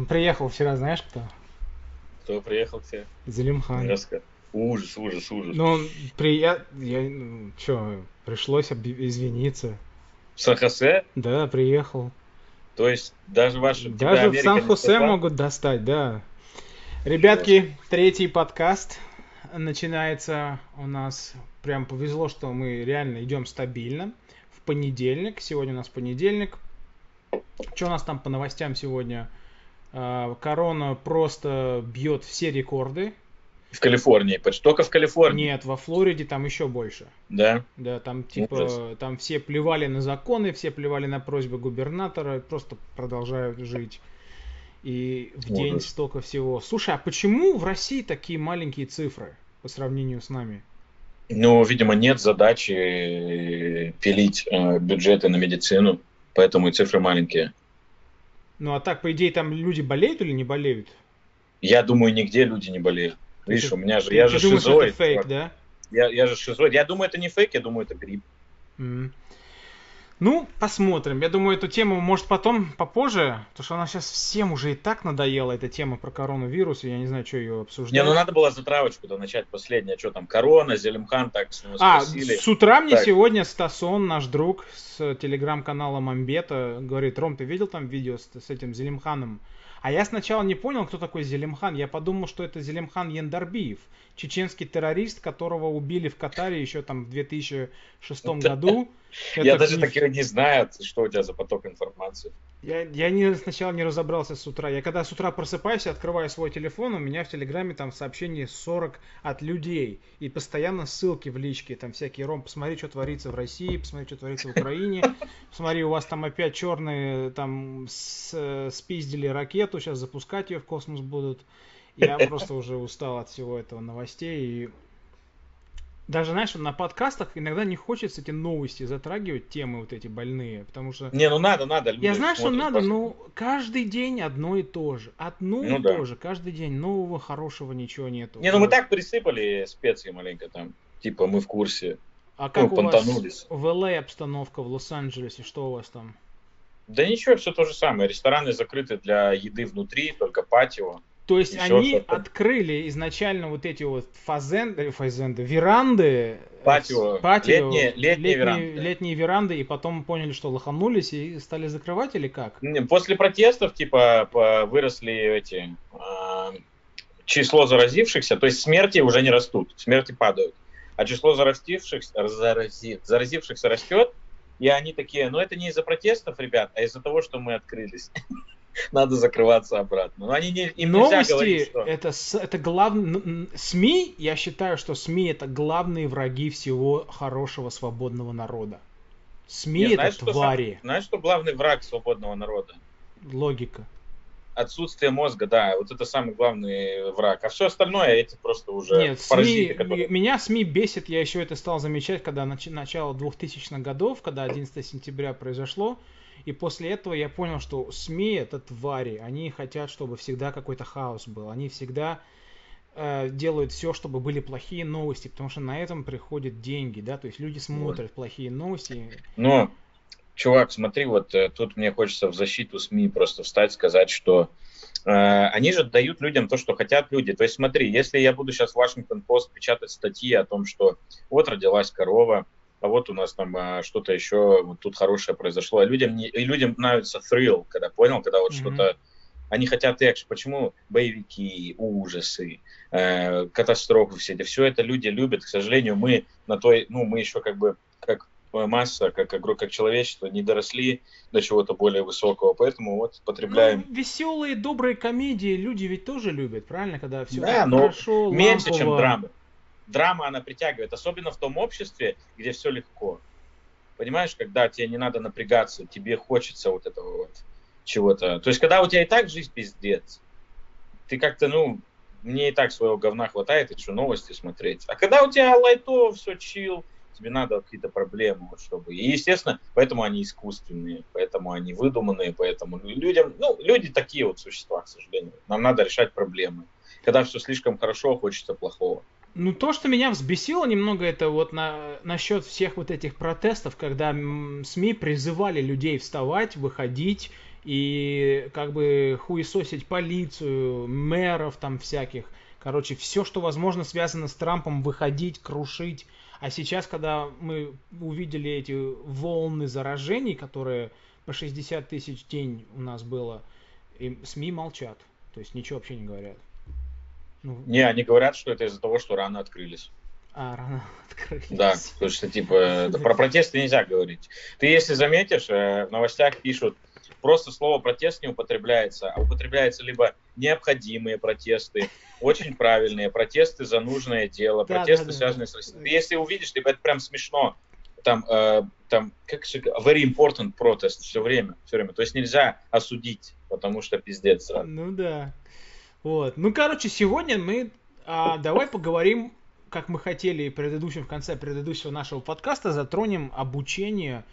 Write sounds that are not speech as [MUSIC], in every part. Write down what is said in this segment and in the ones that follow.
Он приехал вчера, знаешь кто? Кто приехал к тебе? Зелимхан. Раска- Ужас, ужас, ужас. Ну, он прия... Я... ну, Чё, пришлось об- извиниться. В Сан-Хосе? Да, приехал. То есть даже ваши... Даже в Сан-Хосе могут достать, да. Ребятки, третий подкаст начинается у нас. Прям повезло, что мы реально идем стабильно. В понедельник. Сегодня у нас понедельник. Что у нас там по новостям сегодня? А, Корона просто бьет все рекорды. В Калифорнии. почти Только в Калифорнии. Нет, во Флориде там еще больше. Да. Да, там типа, Ужас. там все плевали на законы, все плевали на просьбы губернатора, просто продолжают жить. И в день Ужас. столько всего. Слушай, а почему в России такие маленькие цифры по сравнению с нами? Ну, видимо, нет задачи пилить э, бюджеты на медицину, поэтому и цифры маленькие. Ну а так, по идее, там люди болеют или не болеют? Я думаю, нигде люди не болеют. Видишь, Ты- у меня же, Ты- я ты же думаешь, шизоид. это фейк, да? Я, я же шизоид. Я думаю, это не фейк, я думаю, это грипп. М. Ну, посмотрим. Я думаю, эту тему, может, потом, попозже, потому что она сейчас всем уже и так надоела, эта тема про коронавирус, я не знаю, что ее обсуждать. Не, ну надо было затравочку-то начать последнее. Что там, корона, Зелимхан так с А, с утра мне Так. сегодня Стасон, наш друг с телеграм-канала Мамбета, говорит, Ром, ты видел там видео с, с этим Зелимханом? А я сначала не понял, кто такой Зелимхан. Я подумал, что это Зелимхан Яндарбиев, чеченский террорист, которого убили в Катаре еще там в 2006 году. [LAUGHS] Я даже таких не знаю, что у тебя за поток информации. Я, я не, сначала не разобрался с утра. Я когда с утра просыпаюсь, открываю свой телефон, у меня в Телеграме там сообщений 40 от людей. И постоянно ссылки в личке. Там всякие, Ром, посмотри, что творится в России, посмотри, что творится в Украине. [LAUGHS] Посмотри, у вас там опять черные там с- спиздили ракету, сейчас запускать ее в космос будут. Я просто уже устал от всего этого новостей. И даже, знаешь, на подкастах иногда не хочется эти новости затрагивать, темы вот эти больные, потому что... Не, ну надо, надо. Я знаю, что надо, просто. но каждый день одно и то же. Одно Ну и да. то же. Каждый день нового, хорошего ничего нету. Не, ну мы так присыпали специи маленько там. Типа мы в курсе. А как ну, у вас в LA обстановка, в Лос-Анджелесе, что у вас там? Да ничего, все то же самое. Рестораны закрыты для еды внутри, только патио. То есть Ещё они что-то. открыли изначально вот эти вот фазенды, фазенды веранды, э, Патио. патио, Летние- летние веранды, да. летние веранды, и потом поняли, что лоханулись и стали закрывать или как? После протестов, типа, выросли эти а, число заразившихся, то есть смерти уже не растут, смерти падают. А число заразившихся, зарази- заразившихся растет, и они такие, ну это не из-за протестов, ребят, а из-за того, что мы открылись. [LAUGHS] [LAUGHS] Надо закрываться обратно. Но они не, им нельзя говорить, Новости что... это, это главное. СМИ, я считаю, что СМИ это главные враги всего хорошего свободного народа. СМИ Не, это знаешь, что твари. Знаешь, что главный враг свободного народа? Логика. Отсутствие мозга, да, вот это самый главный враг. А все остальное, эти просто уже Нет, паразиты, СМИ, которые... меня СМИ бесит, я еще это стал замечать, когда нач, начало 2000-х годов, когда 11 сентября произошло, и после этого я понял, что СМИ это твари, они хотят, чтобы всегда какой-то хаос был, они всегда э, делают все, чтобы были плохие новости, потому что на этом приходят деньги, да, то есть люди смотрят плохие новости. Ну, чувак, смотри, вот э, тут мне хочется в защиту СМИ просто встать, сказать, что э, они же дают людям то, что хотят люди. То есть смотри, если я буду сейчас в Вашингтон Пост печатать статьи о том, что вот родилась корова, а вот у нас там а, что-то еще вот тут хорошее произошло, а людям, не, и людям нравится thrill, когда понял, когда вот Мгм. что-то они хотят экшен. Почему боевики, ужасы, э, катастрофы все это, все это люди любят. К сожалению, мы на той, ну, мы еще как бы, как э, масса, как, игрок, как человечество, не доросли до чего-то более высокого, поэтому вот потребляем веселые, добрые комедии люди ведь тоже любят, правильно, когда все Да, но хорошо, меньше, чем лампово. Драма. Она притягивает, особенно в том обществе, где все легко. Понимаешь, когда тебе не надо напрягаться, тебе хочется вот этого вот чего-то. То есть, когда у тебя и так жизнь пиздец, ты как-то, ну, мне и так своего говна хватает, и что новости смотреть. А когда у тебя лайтово, все чил, тебе надо какие-то проблемы, вот, чтобы... И, естественно, поэтому они искусственные, поэтому они выдуманные, поэтому людям... Ну, люди такие вот существа, к сожалению. Нам надо решать проблемы. Когда все слишком хорошо, хочется плохого. Ну, то, что меня взбесило немного, это вот на, насчет всех вот этих протестов, когда СМИ призывали людей вставать, выходить и как бы хуесосить полицию, мэров там всяких. Короче, все, что возможно связано с Трампом, выходить, крушить. А сейчас, когда мы увидели эти волны заражений, которые по 60 тысяч день у нас было, и СМИ молчат. То есть ничего вообще не говорят. Ну, не, они говорят, что это из-за того, что рано открылись. А, рано [LAUGHS] открылись. Да, потому что, типа, про протесты нельзя говорить. Ты, если заметишь, э, в новостях пишут, просто слово протест не употребляется, а употребляется либо необходимые протесты, очень правильные, протесты за нужное дело, протесты, да, да, связанные да. с Россией. Ты если увидишь, типа, это прям смешно. Там, э, там, как же, very important protest все время, все время. То есть нельзя осудить, потому что пиздец. Сразу. Ну да. Вот. Ну, короче, сегодня мы а, давай поговорим, как мы хотели в предыдущем, в конце предыдущего нашего подкаста, затронем обучение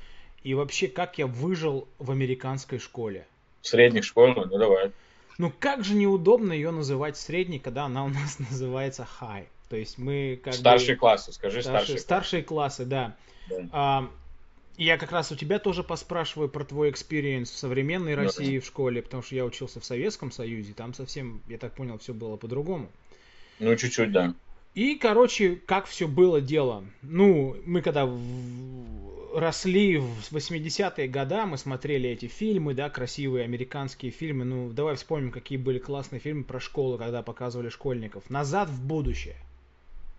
и вообще, как я выжил в американской школе. В средних школах? Ну, давай. Ну, как же неудобно ее называть средней, когда она у нас [LAUGHS] называется high. То есть мы как Старшие бы... классы, скажи старшие. Старшие классы, да. да. А, я как раз у тебя тоже поспрашиваю про твой experience в современной да. России в школе, потому что я учился в Советском Союзе, там совсем, я так понял, все было по-другому. Ну, чуть-чуть, да. И, короче, как все было дело. Ну, мы когда росли в 80-е годы, мы смотрели эти фильмы, да, красивые американские фильмы. Ну, давай вспомним, какие были классные фильмы про школу, когда показывали школьников. «Назад в будущее».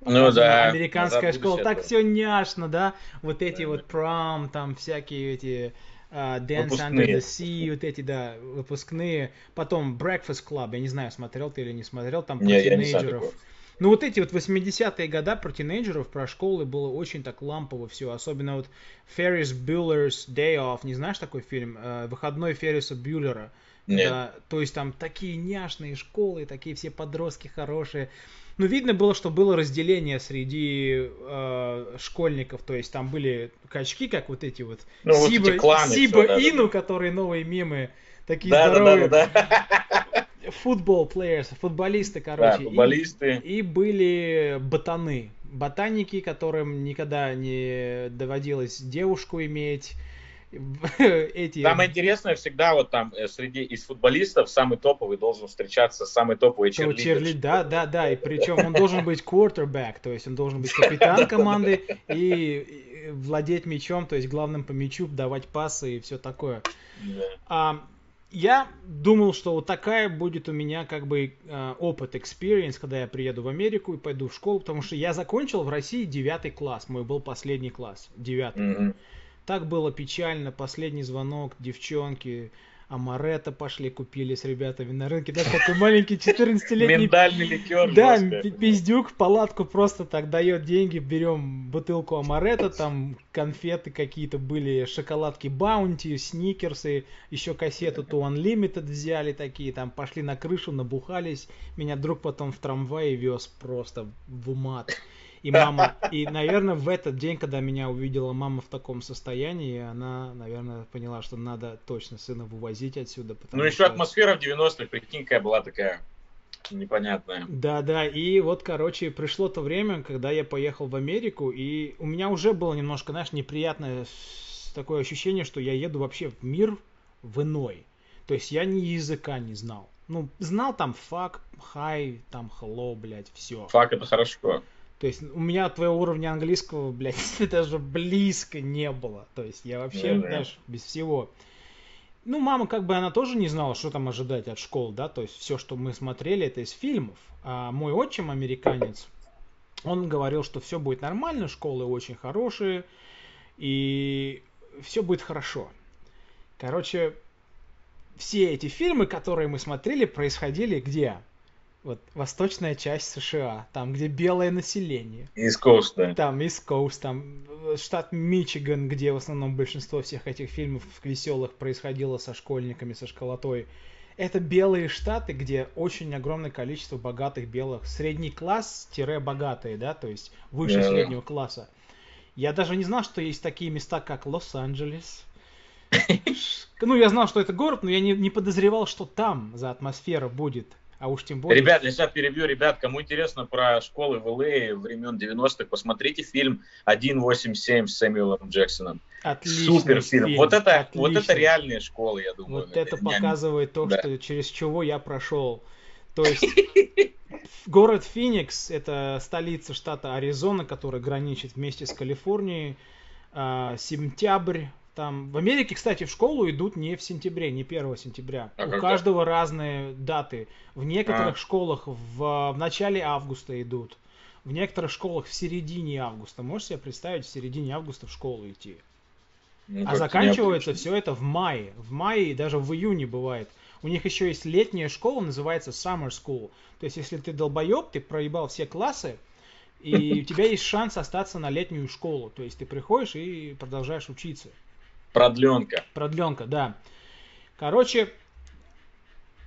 Ну да. Американская школа. Так все няшно, да? Вот эти да, вот пром, там всякие эти uh, Dance выпускные. Under the Sea, вот эти, да, выпускные. Потом Breakfast Club, я не знаю, смотрел ты или не смотрел, там про не, тинейджеров. Ну вот эти вот 80-е года про тинейджеров, про школы было очень так лампово все. Особенно вот Ferris Bueller's Day Off, не знаешь такой фильм? Uh, выходной Ферриса Бюллера. Нет. Да, то есть там такие няшные школы, такие все подростки хорошие. Ну, видно было, что было разделение среди э, школьников, то есть там были качки, как вот эти вот ну, Сиба, вот кланы, Сиба все, Ину, да. которые новые мемы, такие да, здоровые. Да, да, да, да. Футбол плеерс, футболисты, короче. Да, футболисты. И, и были ботаны, ботаники, которым никогда не доводилось девушку иметь [LAUGHS] эти... Самое интересное всегда вот там э, среди из футболистов самый топовый должен встречаться самый топовый черлидер. Черли... Да, да, да, и причем он должен быть quarterback, то есть он должен быть капитан команды и владеть мячом, то есть главным по мячу, давать пасы и все такое. А, я думал, что вот такая будет у меня как бы э, опыт, experience, когда я приеду в Америку и пойду в школу, потому что я закончил в России девятый класс, мой был последний класс, девятый. Mm-hmm. Так было печально. Последний звонок, девчонки, Амаретто пошли, купили с ребятами на рынке. Да, такой [LAUGHS] маленький 14-летний... Миндальный ликер. Да, пиздюк в палатку просто так дает деньги. Берем бутылку Амаретто, там конфеты какие-то были, шоколадки Баунти, сникерсы, еще кассету To Unlimited взяли такие, там пошли на крышу, набухались. Меня друг потом в трамвае вез просто в умат. И мама, и, наверное, в этот день, когда меня увидела мама в таком состоянии, она, наверное, поняла, что надо точно сына вывозить отсюда. Ну, еще что... атмосфера в 90-х, прикинь, какая была такая непонятная. Да, да, и вот, короче, пришло то время, когда я поехал в Америку, и у меня уже было немножко, знаешь, неприятное такое ощущение, что я еду вообще в мир в иной. То есть я ни языка не знал. Ну, знал там fuck, hi, там hello, блядь, все. Fuck это хорошо. То есть у меня твоего уровня английского, блядь, [LAUGHS] даже близко не было. То есть я вообще, mm-hmm. знаешь, без всего. Ну, мама как бы она тоже не знала, что там ожидать от школ, да, то есть все, что мы смотрели, это из фильмов. А мой отчим, американец, он говорил, что все будет нормально, школы очень хорошие, и все будет хорошо. Короче, все эти фильмы, которые мы смотрели, происходили где? Вот восточная часть США, там, где белое население. East Coast, да. Там, East Coast, там, штат Мичиган, где в основном большинство всех этих фильмов веселых происходило со школьниками, со школотой. Это белые штаты, где очень огромное количество богатых белых, средний класс-богатые, да, то есть выше yeah. среднего класса. Я даже не знал, что есть такие места, как Лос-Анджелес. [LAUGHS] Ну, я знал, что это город, но я не, не подозревал, что там за атмосфера будет А уж тем более... Ребят, я сейчас перебью, ребят, кому интересно про школы в ЛА времен 90-х, посмотрите фильм 187 с Сэмюэлом Джексоном. Отличный Супер фильм. фильм. Вот это, Отличный. вот это реальные школы, я думаю. Вот это Я- показывает то, да. что через чего я прошел. То есть [LAUGHS] город Феникс это столица штата Аризона, который граничит вместе с Калифорнией. А, Сентябрь. Там в Америке, кстати, в школу идут не в сентябре, не 1 сентября. А У когда? каждого разные даты. В некоторых А. школах в, в начале августа идут. В некоторых школах в середине августа. Можешь себе представить, в середине августа в школу идти? Ну, А заканчивается все это в мае. В мае и даже в июне бывает. У них еще есть летняя школа, называется Summer School. То есть, если ты долбоеб, ты проебал все классы, и у тебя [LAUGHS] есть шанс остаться на летнюю школу. То есть, ты приходишь и продолжаешь учиться. Продленка. Продленка, да. Короче,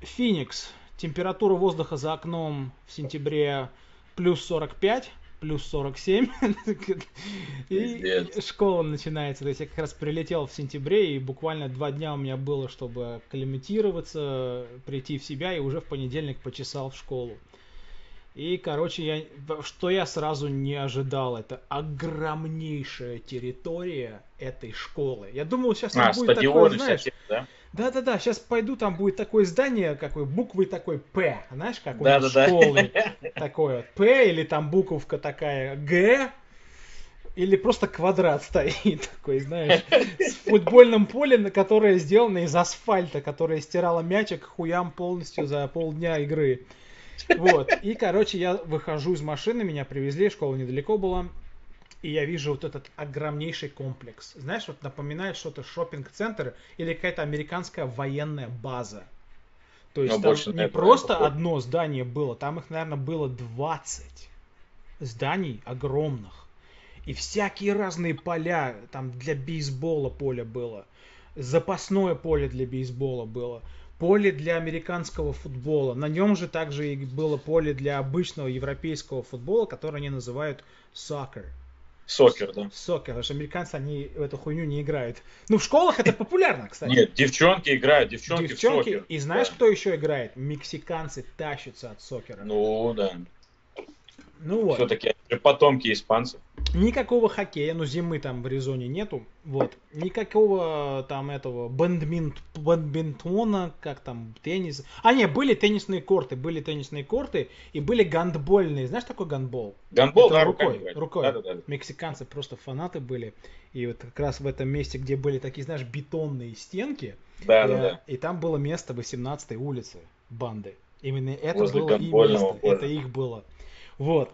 Феникс. Температура воздуха за окном в сентябре плюс 45, плюс 47. [LAUGHS] И школа начинается. То есть я как раз прилетел в сентябре, и буквально два дня у меня было, чтобы акклиматироваться, прийти в себя, и уже в понедельник почесал в школу. И, короче, я, что я сразу не ожидал, это огромнейшая территория этой школы. Я думал, сейчас А, будет такое, знаешь, всякие, да? да-да-да, сейчас пойду, там будет такое здание, какой буквой такой П, знаешь, как у них Да-да-да. школы. Такое вот П, или там буковка такая Г, или просто квадрат стоит [LAUGHS] такой, знаешь, с футбольным полем, на которое сделано из асфальта, которое стирало мячик хуям полностью за полдня игры. Вот. И, короче, я выхожу из машины, меня привезли, школа недалеко была. И я вижу вот этот огромнейший комплекс. Знаешь, вот напоминает что-то шопинг-центр или какая-то американская военная база. То есть Но там больше не просто похоже. одно здание было, там их, наверное, было 20 зданий огромных. И всякие разные поля, там для бейсбола поле было, запасное поле для бейсбола было, поле для американского футбола. На нем же также и было поле для обычного европейского футбола, которое они называют soccer. Сокер, да. Сокер, потому что американцы, они в эту хуйню не играют. Ну, в школах это популярно, кстати. Нет, девчонки играют, девчонки, в Девчонки, сокер. и знаешь, Да. кто еще играет? Мексиканцы тащатся от сокера. Ну, да. Ну вот. Все-таки потомки испанцев. Никакого хоккея, ну зимы там в Аризоне нету, вот. Никакого там этого бандмин- бадминтона, как там, теннис. А, не, были теннисные корты, были теннисные корты и были гандбольные. Знаешь, такой гандбол? Гандбол, Это да, рукой, руками играть. рукой. Да-да-да. Мексиканцы просто фанаты были. И вот как раз в этом месте, где были такие, знаешь, бетонные стенки, Да-да-да. я- и там было место 18-й улицы банды. Именно это Возле было и место, поля. это их было. Вот.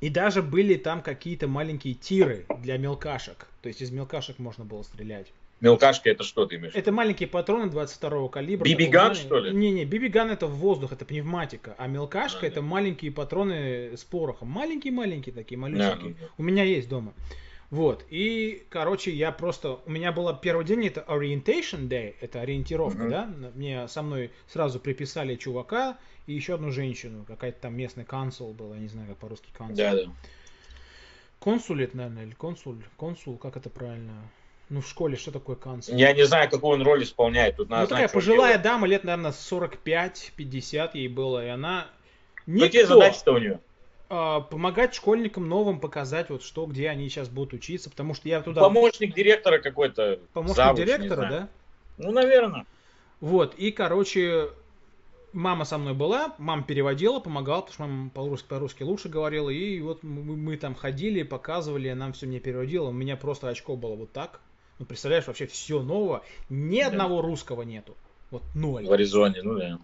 И даже были там какие-то маленькие тиры для мелкашек. То есть из мелкашек можно было стрелять. Мелкашка это что ты имеешь? Это маленькие патроны 22 калибра. Знаешь- что ли? Не-не, BB-ган это воздух, это пневматика. А мелкашка А, это да. маленькие патроны с порохом. Маленькие-маленькие такие, Да, малюсенькие. ну да. У меня есть дома. Вот. И, короче, я просто... У меня было первый день, это orientation day, это ориентировка, Мгм. да? Мне со мной сразу приписали чувака и еще одну женщину. Какая-то там местный консул был, я не знаю, как по-русски консул. Да, да. Консул это, наверное, или консуль? Консул, как это правильно? Ну, в школе что такое консул? Я не знаю, какую он роль исполняет. Тут надо Ну, такая пожилая дама, лет, наверное, 45-50 ей было, и она... Какие Никто, задачи-то у нее? А, помогать школьникам новым показать, вот что, где они сейчас будут учиться, потому что я туда... Помощник директора какой-то. помощник завуч, директора, да? Ну, наверное. Вот, и, короче, мама со мной была, мама переводила, помогала, потому что мама по-русски, по-русски лучше говорила, и вот мы, мы там ходили, показывали, она все мне переводила, у меня просто очко было вот так. Ну, представляешь, вообще все нового, ни Да. одного русского нету. Вот ноль. В Аризоне, ну да.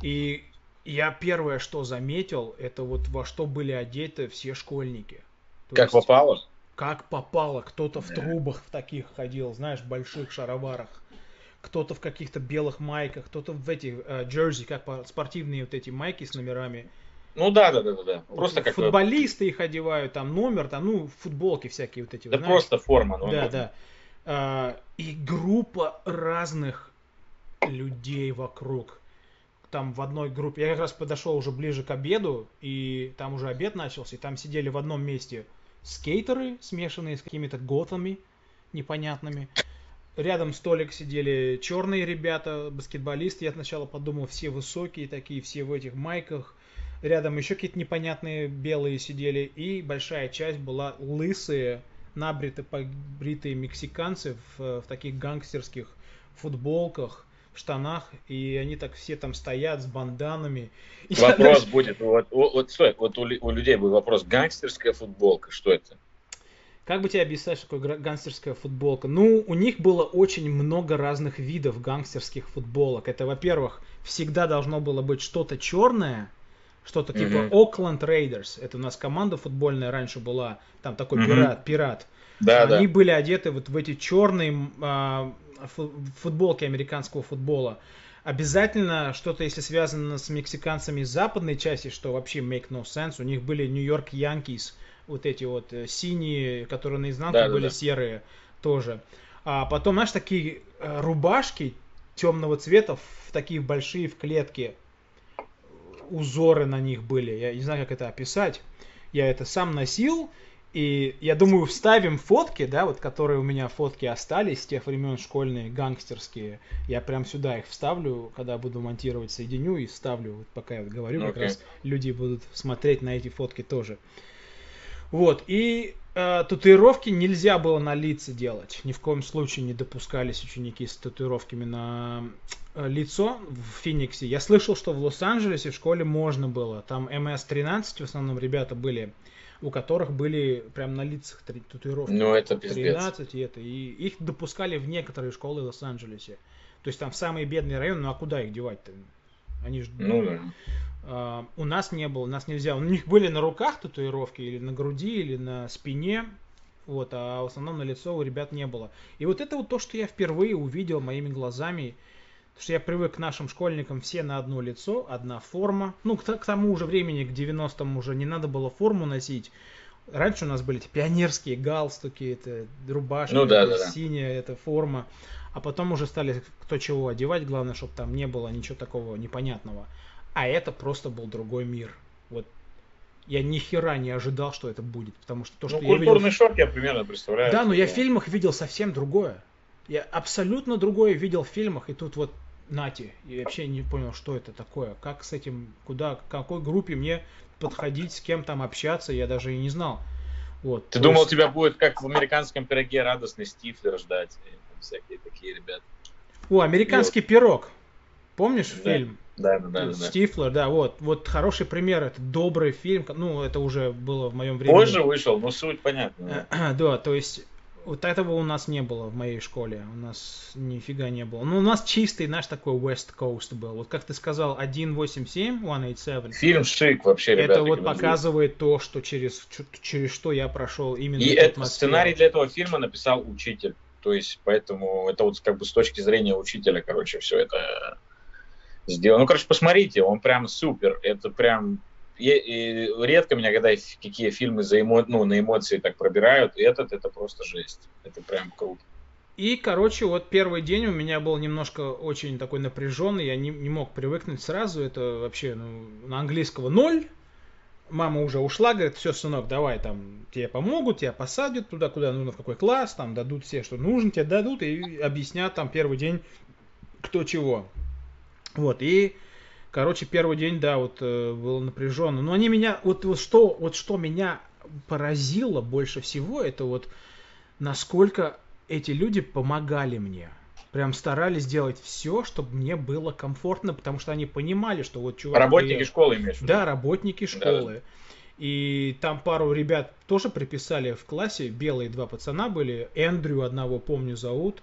И я первое, что заметил, это вот во что были одеты все школьники. То Как есть, попало? Как попало. Кто-то в Да. трубах в таких ходил, знаешь, больших шароварах. Кто-то в каких-то белых майках, кто-то в этих э, джерси, как по- спортивные вот эти майки с номерами. Ну да, да, да, да, да. Просто как Футболисты их одевают, там номер, там, ну, футболки всякие вот эти. Да вот, знаешь. просто форма. ну, Да, да. А, и группа разных людей вокруг. Там в одной группе, я как раз подошел уже ближе к обеду, и там уже обед начался, и там сидели в одном месте скейтеры, смешанные с какими-то готами непонятными. рядом столик сидели черные ребята, баскетболисты. Я сначала подумал, все высокие такие, все в этих майках. Рядом еще какие-то непонятные белые сидели. И большая часть была лысые, набритые, побритые мексиканцы в, в таких гангстерских футболках в штанах, и они так все там стоят с банданами. Вопрос даже... будет, вот, вот, стой, вот у, у людей будет вопрос, гангстерская футболка, что это? Как бы тебе объяснить, что такое гангстерская футболка? Ну, у них было очень много разных видов гангстерских футболок. Это, во-первых, всегда должно было быть что-то черное, что-то mm-hmm. типа Oakland Raiders. Это у нас команда футбольная раньше была, там такой mm-hmm. пират, пират. Да, Они да. были одеты вот в эти черные а, футболки американского футбола. Обязательно что-то, если связано с мексиканцами из западной части, что вообще make no sense. У них были Нью-Йорк Янкис, вот эти вот э, синие, которые наизнанку да, были да, да. серые тоже. А потом, знаешь, такие э, рубашки темного цвета, в такие большие в клетке. Узоры на них были. Я не знаю, как это описать. Я это сам носил. И я думаю, вставим фотки, да, вот которые у меня фотки остались с тех времен школьные, гангстерские. Я прям сюда их вставлю, когда буду монтировать, соединю и вставлю, вот пока я говорю, okay. как раз люди будут смотреть на эти фотки тоже. Вот, и э, татуировки нельзя было на лице делать. Ни в коем случае не допускались ученики с татуировками на э, лицо в Фениксе. Я слышал, что в Лос-Анджелесе в школе можно было. Там МС-13 в основном ребята были у которых были прям на лицах татуировки. Ну, это пиздец. 13 и это. И их допускали в некоторые школы в Лос-Анджелесе. То есть там в самые бедные районы, ну а куда их девать-то? Они же... Ну, да. Uh, у нас не было, у нас нельзя. У них были на руках татуировки, или на груди, или на спине. Вот, а в основном на лицо у ребят не было. И вот это вот то, что я впервые увидел моими глазами. Потому что я привык к нашим школьникам все на одно лицо, одна форма. Ну, к, к тому уже времени, к 90-м уже не надо было форму носить. Раньше у нас были эти пионерские галстуки, это рубашки, ну, да, это да, синяя, да. это форма. А потом уже стали кто чего одевать, главное, чтобы там не было ничего такого непонятного. А это просто был другой мир. Вот я ни хера не ожидал, что это будет, потому что то, что ну, я культурный видел... шок я примерно представляю. Да, но я в фильмах видел совсем другое. Я абсолютно другое видел в фильмах, и тут вот нате, и вообще не понял, что это такое, как с этим, куда, к какой группе мне подходить, с кем там общаться, я даже и не знал. Вот, Ты думал, есть... тебя будет как в американском пироге радостный Стифлер ждать, и всякие такие ребята. О, американский вот. пирог. Помнишь да. фильм? Да, да, да. Стифлер, да, вот. Вот хороший пример, это добрый фильм. Ну, это уже было в моем времени. Позже вышел, но суть понятна. [CLEARS THROAT] Да, то есть вот этого у нас не было в моей школе. У нас нифига не было. Ну, у нас чистый наш такой West Coast был. Вот как ты сказал, 187, 187. Фильм шик вообще, ребята. Это вот показывает то, что через, через что я прошел именно И этот сценарий для этого фильма написал учитель. То есть, поэтому это вот как бы с точки зрения учителя, короче, все это сделано. Ну, короче, посмотрите, он прям супер. Это прям редко меня, когда какие фильмы за эмо, ну, на эмоции так пробирают, этот это просто жесть. Это прям круто. И, короче, вот первый день у меня был немножко очень такой напряженный, я не, не мог привыкнуть сразу, это вообще ну, на английского ноль. Мама уже ушла, говорит, все, сынок, давай там, тебе помогут, тебя посадят туда, куда нужно, в какой класс, там дадут все, что нужно, тебе дадут и объяснят там первый день, кто чего. Вот, и Короче, первый день, да, вот э, было напряженно. Но они меня, вот, вот что, вот что меня поразило больше всего, это вот насколько эти люди помогали мне. Прям старались сделать все, чтобы мне было комфортно, потому что они понимали, что вот чувак... Работники я... школы имеешь в виду? Да, работники школы. Да. И там пару ребят тоже приписали в классе, белые два пацана были, Эндрю одного помню зовут,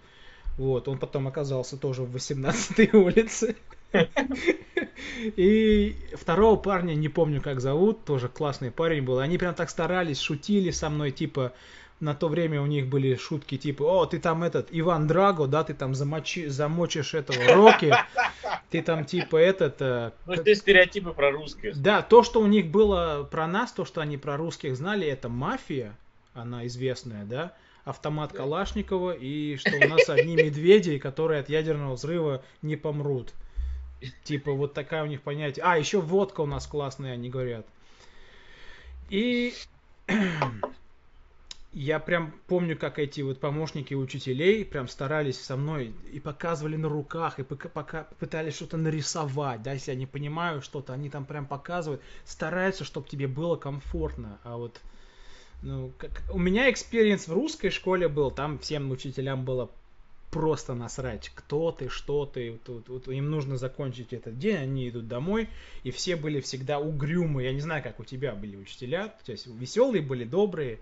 вот, он потом оказался тоже в 18-й [LAUGHS] улице. И второго парня, не помню как зовут, тоже классный парень был. Они прям так старались, шутили со мной, типа, на то время у них были шутки типа, о, ты там этот Иван Драго, да, ты там замочи, замочишь этого Рокки, ты там типа этот... Э, ну, это стереотипы про русских. Да, то, что у них было про нас, то, что они про русских знали, это мафия, она известная, да, автомат Калашникова, и что у нас одни медведи, которые от ядерного взрыва не помрут. Типа вот такая у них понятие. А, еще водка у нас классная, они говорят. И [CLEARS THROAT] я прям помню, как эти вот помощники учителей прям старались со мной и показывали на руках, и пока, пока пытались что-то нарисовать, да, если они понимают что-то, они там прям показывают, стараются, чтобы тебе было комфортно, а вот ну, как... у меня experience в русской школе был, там всем учителям было просто насрать, кто ты, что ты. Тут, вот, им нужно закончить этот день, они идут домой, и все были всегда угрюмые. Я не знаю, как у тебя были учителя, то есть веселые были, добрые.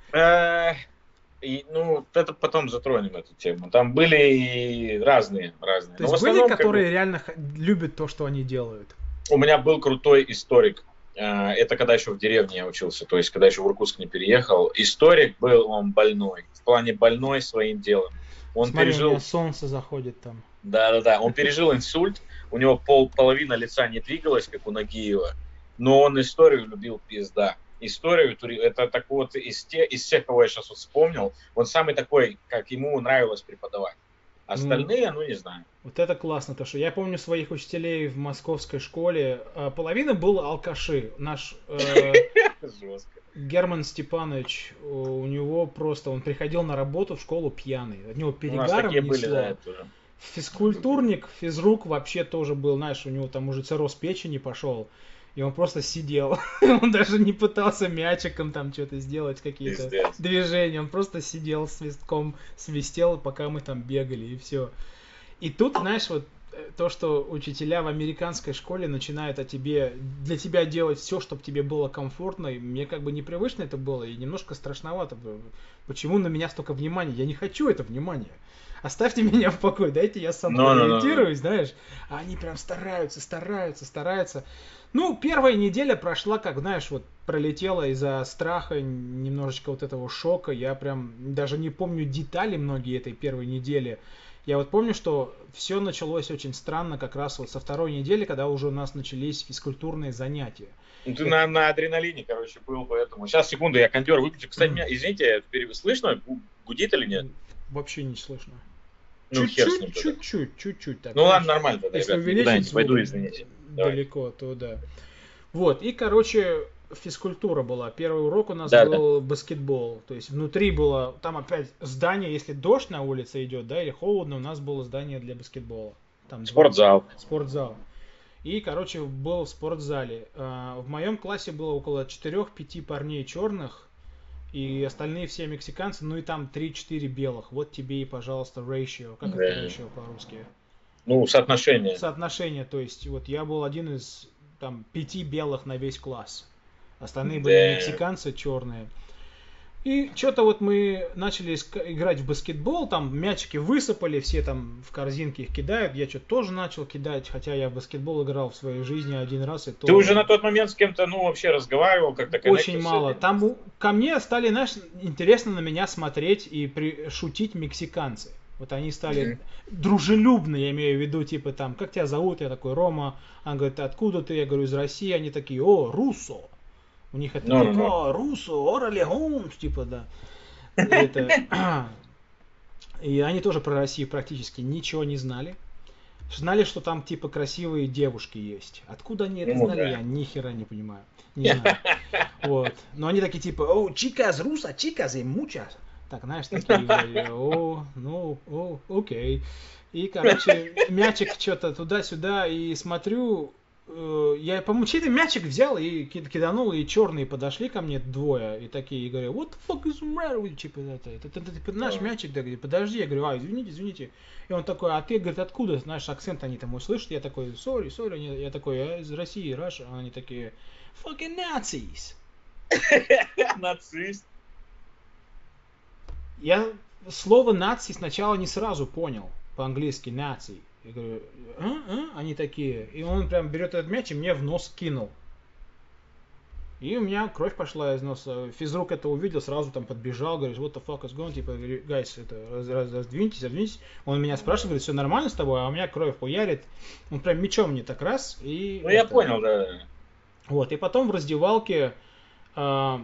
И, ну, это потом затронем эту тему. Там были и разные, разные. То есть были, которые как бы... реально любят то, что они делают? У меня был крутой историк. Э, это когда еще в деревне я учился, то есть когда еще в Иркутск не переехал. Историк был он больной, в плане больной своим делом. Он Смотри, пережил... у меня солнце заходит там. Да-да-да, он пережил инсульт, у него пол, половина лица не двигалась, как у Нагиева, но он историю любил пизда. Историю, это так вот из, те, из тех, кого я сейчас вот вспомнил, он самый такой, как ему нравилось преподавать. Остальные, ну, ну не знаю. Вот это классно, то что я помню своих учителей в московской школе, а, половина был алкаши. Наш э, [LAUGHS] Герман Степанович, у него просто, он приходил на работу в школу пьяный. От него перегаром несло. Были, да, Физкультурник, физрук вообще тоже был, знаешь, у него там уже цирроз печени пошел. И он просто сидел. [LAUGHS] он даже не пытался мячиком там что-то сделать, какие-то движения. Он просто сидел свистком, свистел, пока мы там бегали, и все. И тут, знаешь, вот то, что учителя в американской школе начинают о тебе, для тебя делать все, чтобы тебе было комфортно, и мне как бы непривычно это было, и немножко страшновато. Почему на меня столько внимания? Я не хочу это внимание. Оставьте [LAUGHS] меня в покое, дайте я сам no, ориентируюсь, no, no, знаешь. А они прям стараются, стараются, стараются. Ну, первая неделя прошла, как, знаешь, вот пролетела из-за страха, немножечко вот этого шока. Я прям даже не помню детали многие этой первой недели. Я вот помню, что все началось очень странно как раз вот со второй недели, когда уже у нас начались физкультурные занятия. Ну, ты на, на адреналине, короче, был, поэтому... Сейчас, секунду, я кондер выключу. Кстати, меня, извините, слышно? Гудит или нет? Вообще не слышно. Ну, чуть-чуть, чуть-чуть, чуть-чуть. Ну ладно, нормально тогда, Если увеличить пойду, извините. Далеко, то да. Вот, и, короче, физкультура была. Первый урок у нас да, был да. баскетбол. То есть внутри было, там опять здание, если дождь на улице идет, да, или холодно, у нас было здание для баскетбола. Там спортзал. Два, спортзал. И, короче, был в спортзале. А, в моем классе было около 4-5 парней черных, и остальные все мексиканцы, ну и там 3-4 белых. Вот тебе и, пожалуйста, ratio. Как да. это ratio по-русски? Ну, соотношение. Соотношение, то есть вот я был один из там пяти белых на весь класс. Остальные были мексиканцы черные. И что-то вот мы начали играть в баскетбол, там мячики высыпали, все там в корзинке их кидают. Я что-то тоже начал кидать, хотя я в баскетбол играл в своей жизни один раз. И то... Ты уже на тот момент с кем-то, ну, вообще разговаривал, как-то Очень мало. Там ко мне стали, знаешь, интересно на меня смотреть и при... шутить мексиканцы. Вот они стали mm-hmm. дружелюбны, я имею в виду, типа там, как тебя зовут? Я такой, Рома. Он говорит, откуда ты? Я говорю, из России. Они такие, о, Руссо. У них это no, типа, no. Руссо, Орали Холмс, типа, да. И, [LAUGHS] это... [CLEARS THROAT] и они тоже про Россию практически ничего не знали. Знали, что там типа красивые девушки есть. Откуда они это ну, знали, да. я ни хера не понимаю. Не знаю. [LAUGHS] Вот. Но они такие типа, о, чикас руса, чикас и мучас. Так, знаешь, такие, [LAUGHS] о, ну, о, окей. И, короче, мячик что-то туда-сюда, и смотрю, э, я, по-моему, чей-то мячик взял и киданул, и черные подошли ко мне двое, и такие, и говорят, what the fuck is the matter with you? Типа, это, это, это, это наш мячик, да, говорит, подожди, я говорю, а, извините, извините. И он такой, а ты, говорит, откуда, знаешь, акцент они там услышат? Я такой, sorry, sorry, я такой, я из России, Раша. Они такие, fucking Nazis. [LAUGHS] Нацист я слово нации сначала не сразу понял по-английски нации. Я говорю, а, а? Они такие. И он прям берет этот мяч и мне в нос кинул. И у меня кровь пошла из носа. Физрук это увидел, сразу там подбежал, говорит, what the fuck is going, типа, гайс, это, раз, раз, раздвиньтесь, раздвиньтесь. Он меня спрашивает, говорит, все нормально с тобой, а у меня кровь хуярит. Он прям мечом мне так раз, и... Ну, это... я понял, да. Вот, и потом в раздевалке, э,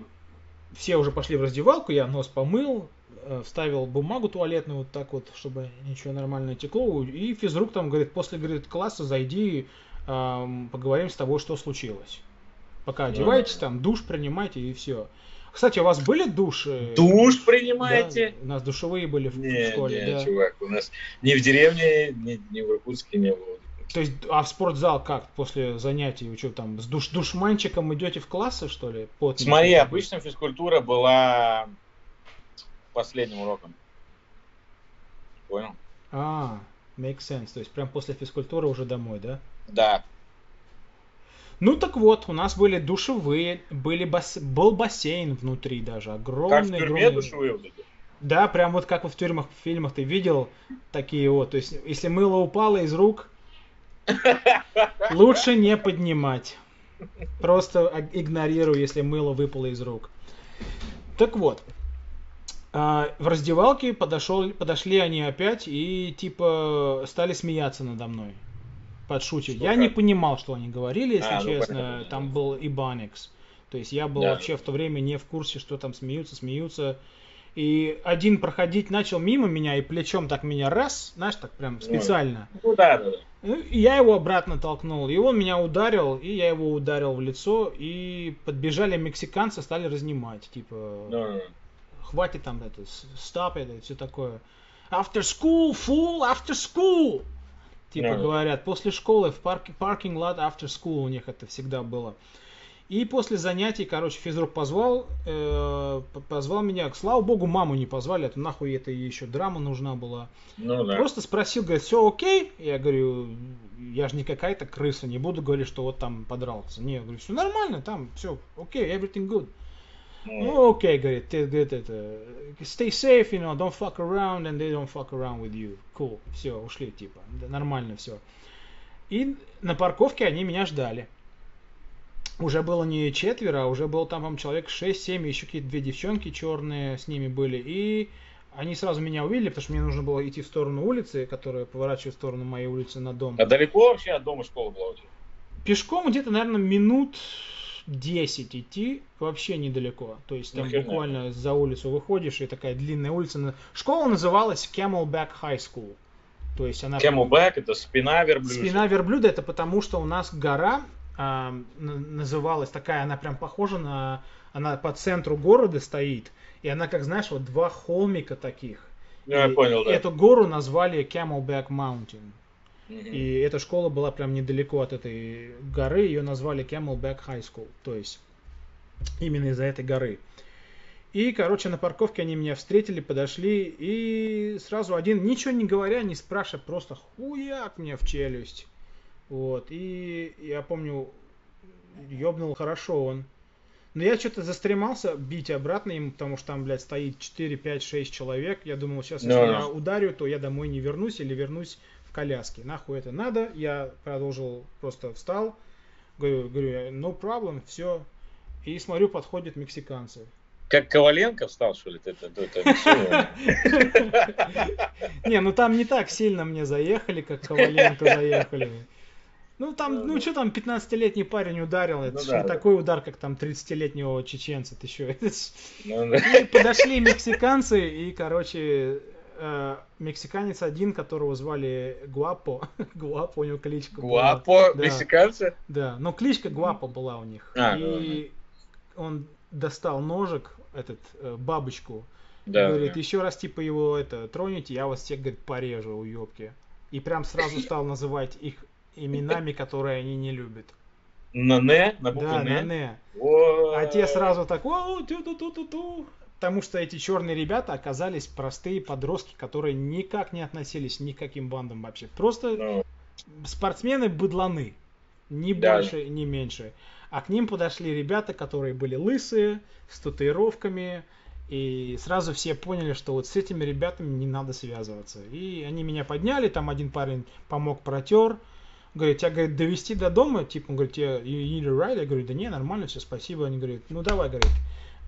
все уже пошли в раздевалку, я нос помыл, Э, вставил бумагу туалетную вот так вот, чтобы ничего нормально текло. И физрук там говорит, после говорит, класса зайди, э, поговорим с тобой, что случилось. Пока одеваетесь, там душ принимайте и все. Кстати, у вас были души? Душ принимаете? Да, у нас душевые были в, не, школе. Не, да. чувак, у нас ни в деревне, ни, ни в Иркутске не было. То есть, а в спортзал как после занятий? Вы что там, с душ, душманчиком идете в классы, что ли? Потничек? Смотри, обычно физкультура была последним уроком. Понял? А, make sense. То есть, прям после физкультуры уже домой, да? Да. Ну так вот, у нас были душевые, были бас... был бассейн внутри даже, огромный. Как в тюрьме огромный... душевые вот эти? Да, прям вот как в тюрьмах, в фильмах ты видел такие вот. То есть, если мыло упало из рук, [LAUGHS] лучше не поднимать. Просто игнорирую, если мыло выпало из рук. Так вот, а, в раздевалке подошел, подошли они опять и типа стали смеяться надо мной подшучивать. Я не понимал, что они говорили, если а, ну, честно. Понятно. Там был Ибаникс. То есть я был да. вообще в то время не в курсе, что там смеются, смеются. И один проходить начал мимо меня и плечом так меня раз, знаешь, так прям ну, специально. Ну да, да, да. И я его обратно толкнул. И он меня ударил, и я его ударил в лицо. И подбежали мексиканцы, стали разнимать. Типа, да. хватит там это, stop это, все такое. After school, fool, after school. Типа yeah. говорят, после школы в парке, parking lot after school у них это всегда было. И после занятий, короче, физрук позвал, э, позвал меня. Слава богу, маму не позвали, это нахуй это еще драма нужна была. Ну, да. Просто спросил, говорит, все окей? Я говорю, я же не какая-то крыса, не буду говорить, что вот там подрался. Не, я говорю, все нормально, там все окей, everything good. Ну, окей, говорит, ты, говорит, это, stay safe, you know, don't fuck around, and they don't fuck around with you. Cool, все, ушли, типа, нормально все. И на парковке они меня ждали. Уже было не четверо, а уже было там, по человек 6-7, еще какие-то две девчонки черные с ними были. И они сразу меня увидели, потому что мне нужно было идти в сторону улицы, которая поворачивает в сторону моей улицы на дом. А далеко вообще от дома школа была у тебя? Пешком где-то, наверное, минут 10 идти вообще недалеко. То есть там буквально за улицу выходишь, и такая длинная улица. Школа называлась Camelback High School. То есть она... Camelback это спина верблюда. Спина верблюда это потому, что у нас гора называлась такая, она прям похожа на... Она по центру города стоит, и она, как знаешь, вот два холмика таких. Я и понял, да. Эту гору назвали Camelback Mountain. И эта школа была прям недалеко от этой горы, ее назвали Camelback High School, то есть именно из-за этой горы. И, короче, на парковке они меня встретили, подошли, и сразу один, ничего не говоря, не спрашивая, просто хуяк мне в челюсть. Вот, и я помню, ёбнул хорошо он. Но я что-то застремался бить обратно им, потому что там, блядь, стоит 4, 5, 6 человек. Я думал, сейчас, если no. я ударю, то я домой не вернусь или вернусь коляске. Нахуй это надо? Я продолжил, просто встал, говорю, говорю, no problem, все. И смотрю, подходят мексиканцы. Как Коваленко встал, что ли? Ты, ты, ты, не, ну там не так сильно мне заехали, как Коваленко заехали. Ну там, ну что там, 15-летний парень ударил, это ну, же да, не да. такой удар, как там 30-летнего чеченца, ты что? [LAUGHS] Ну, да. И подошли мексиканцы, и, короче, э, мексиканец один, которого звали Гуапо. [LAUGHS] Гуапо, у него кличка Гуапо? Была. Да. Мексиканцы? Да, но кличка Гуапо была у них. А, и да, он достал ножик, этот, э, бабочку, да, говорит, да. еще раз типа его это тронете, я вас всех, говорит, порежу, уебки. И прям сразу [LAUGHS] стал называть их именами, которые они не любят. На не? На букву да, не? на не. А те сразу так, о, ту ту ту ту ту Потому что эти черные ребята оказались простые подростки, которые никак не относились ни к каким бандам вообще. Просто no. Ну. спортсмены-быдланы. Ни да. больше, ни меньше. А к ним подошли ребята, которые были лысые, с татуировками. И сразу все поняли, что вот с этими ребятами не надо связываться. И они меня подняли, там один парень помог протер. Говорит, тебя, говорит, довести до дома, типа, он говорит, need a ride? Я говорю, да не, нормально, все, спасибо. Они говорят, ну давай, говорит,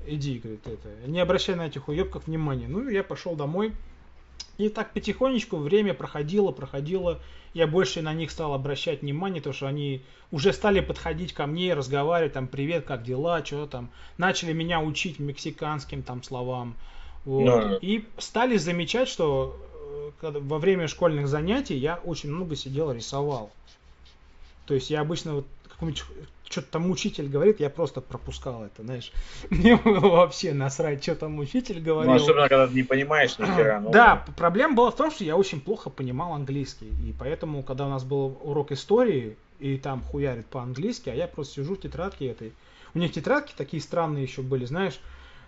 иди, говорит, это, не обращай на этих уебков внимания. Ну, я пошел домой. И так потихонечку время проходило, проходило. Я больше на них стал обращать внимание, потому что они уже стали подходить ко мне, разговаривать, там, привет, как дела, что там. Начали меня учить мексиканским там словам. Вот. No. И стали замечать, что э, когда, во время школьных занятий я очень много сидел, рисовал. То есть я обычно вот какую-нибудь что-то там учитель говорит, я просто пропускал это, знаешь. [LAUGHS] Мне было вообще насрать, что там учитель говорил. Ну, особенно, когда ты не понимаешь ни хера. Ну, Да, проблема была в том, что я очень плохо понимал английский. И поэтому, когда у нас был урок истории, и там хуярит по-английски, а я просто сижу в тетрадке этой. У них тетрадки такие странные еще были, знаешь,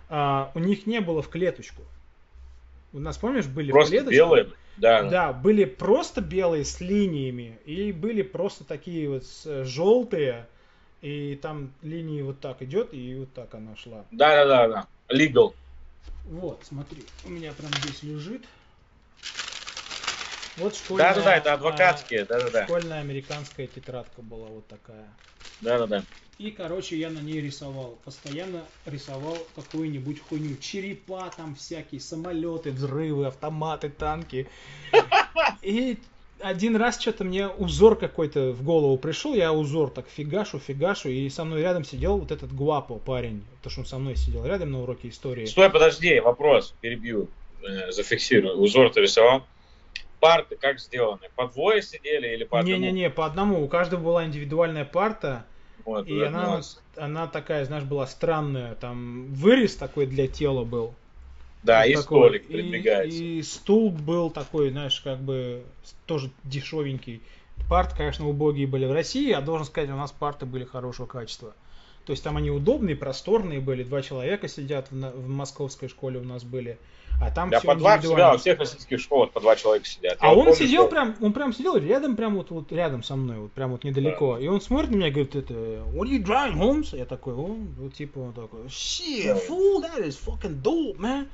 а, у них не было в клеточку. У нас, помнишь, были в Просто клеточку? белые. Да. Да, были просто белые с линиями, и были просто такие вот с- желтые, и там линии вот так идет, и вот так она шла. Да, да, да, да. Legal. Вот, смотри, у меня прям здесь лежит. Вот школьная, Да, да, да, это адвокатские. Да, да, да. школьная американская тетрадка была вот такая. Да, да, да. И, короче, я на ней рисовал. Постоянно рисовал какую-нибудь хуйню. Черепа там всякие, самолеты, взрывы, автоматы, танки. И один раз что-то мне узор какой-то в голову пришел, я узор так фигашу, фигашу, и со мной рядом сидел вот этот Гуапо парень, потому что он со мной сидел рядом на уроке истории. Стой, подожди, вопрос, перебью, э, зафиксирую. Узор ты рисовал? Парты как сделаны? По двое сидели или по одному? Не-не-не, по одному. У каждого была индивидуальная парта, Вот, и вот, она, вот. она такая, знаешь, была странная. Там вырез такой для тела был. Да, и такой. столик И- передвигается. И, стул был такой, знаешь, как бы тоже дешевенький. Парты, конечно, убогие были в России, а должен сказать, у нас парты были хорошего качества. То есть там они удобные, просторные были. Два человека сидят в, в московской школе у нас были. А там Да, по два всегда, во всех российских школах по два человека сидят. А Я он помню, сидел что- прям, он прям сидел рядом, прям вот, вот рядом со мной, вот прям вот недалеко. И он смотрит на меня и говорит, это, what are you drawing, Holmes? Я такой, о, вот типа он такой, shit, Да. fool, that is fucking dope, man.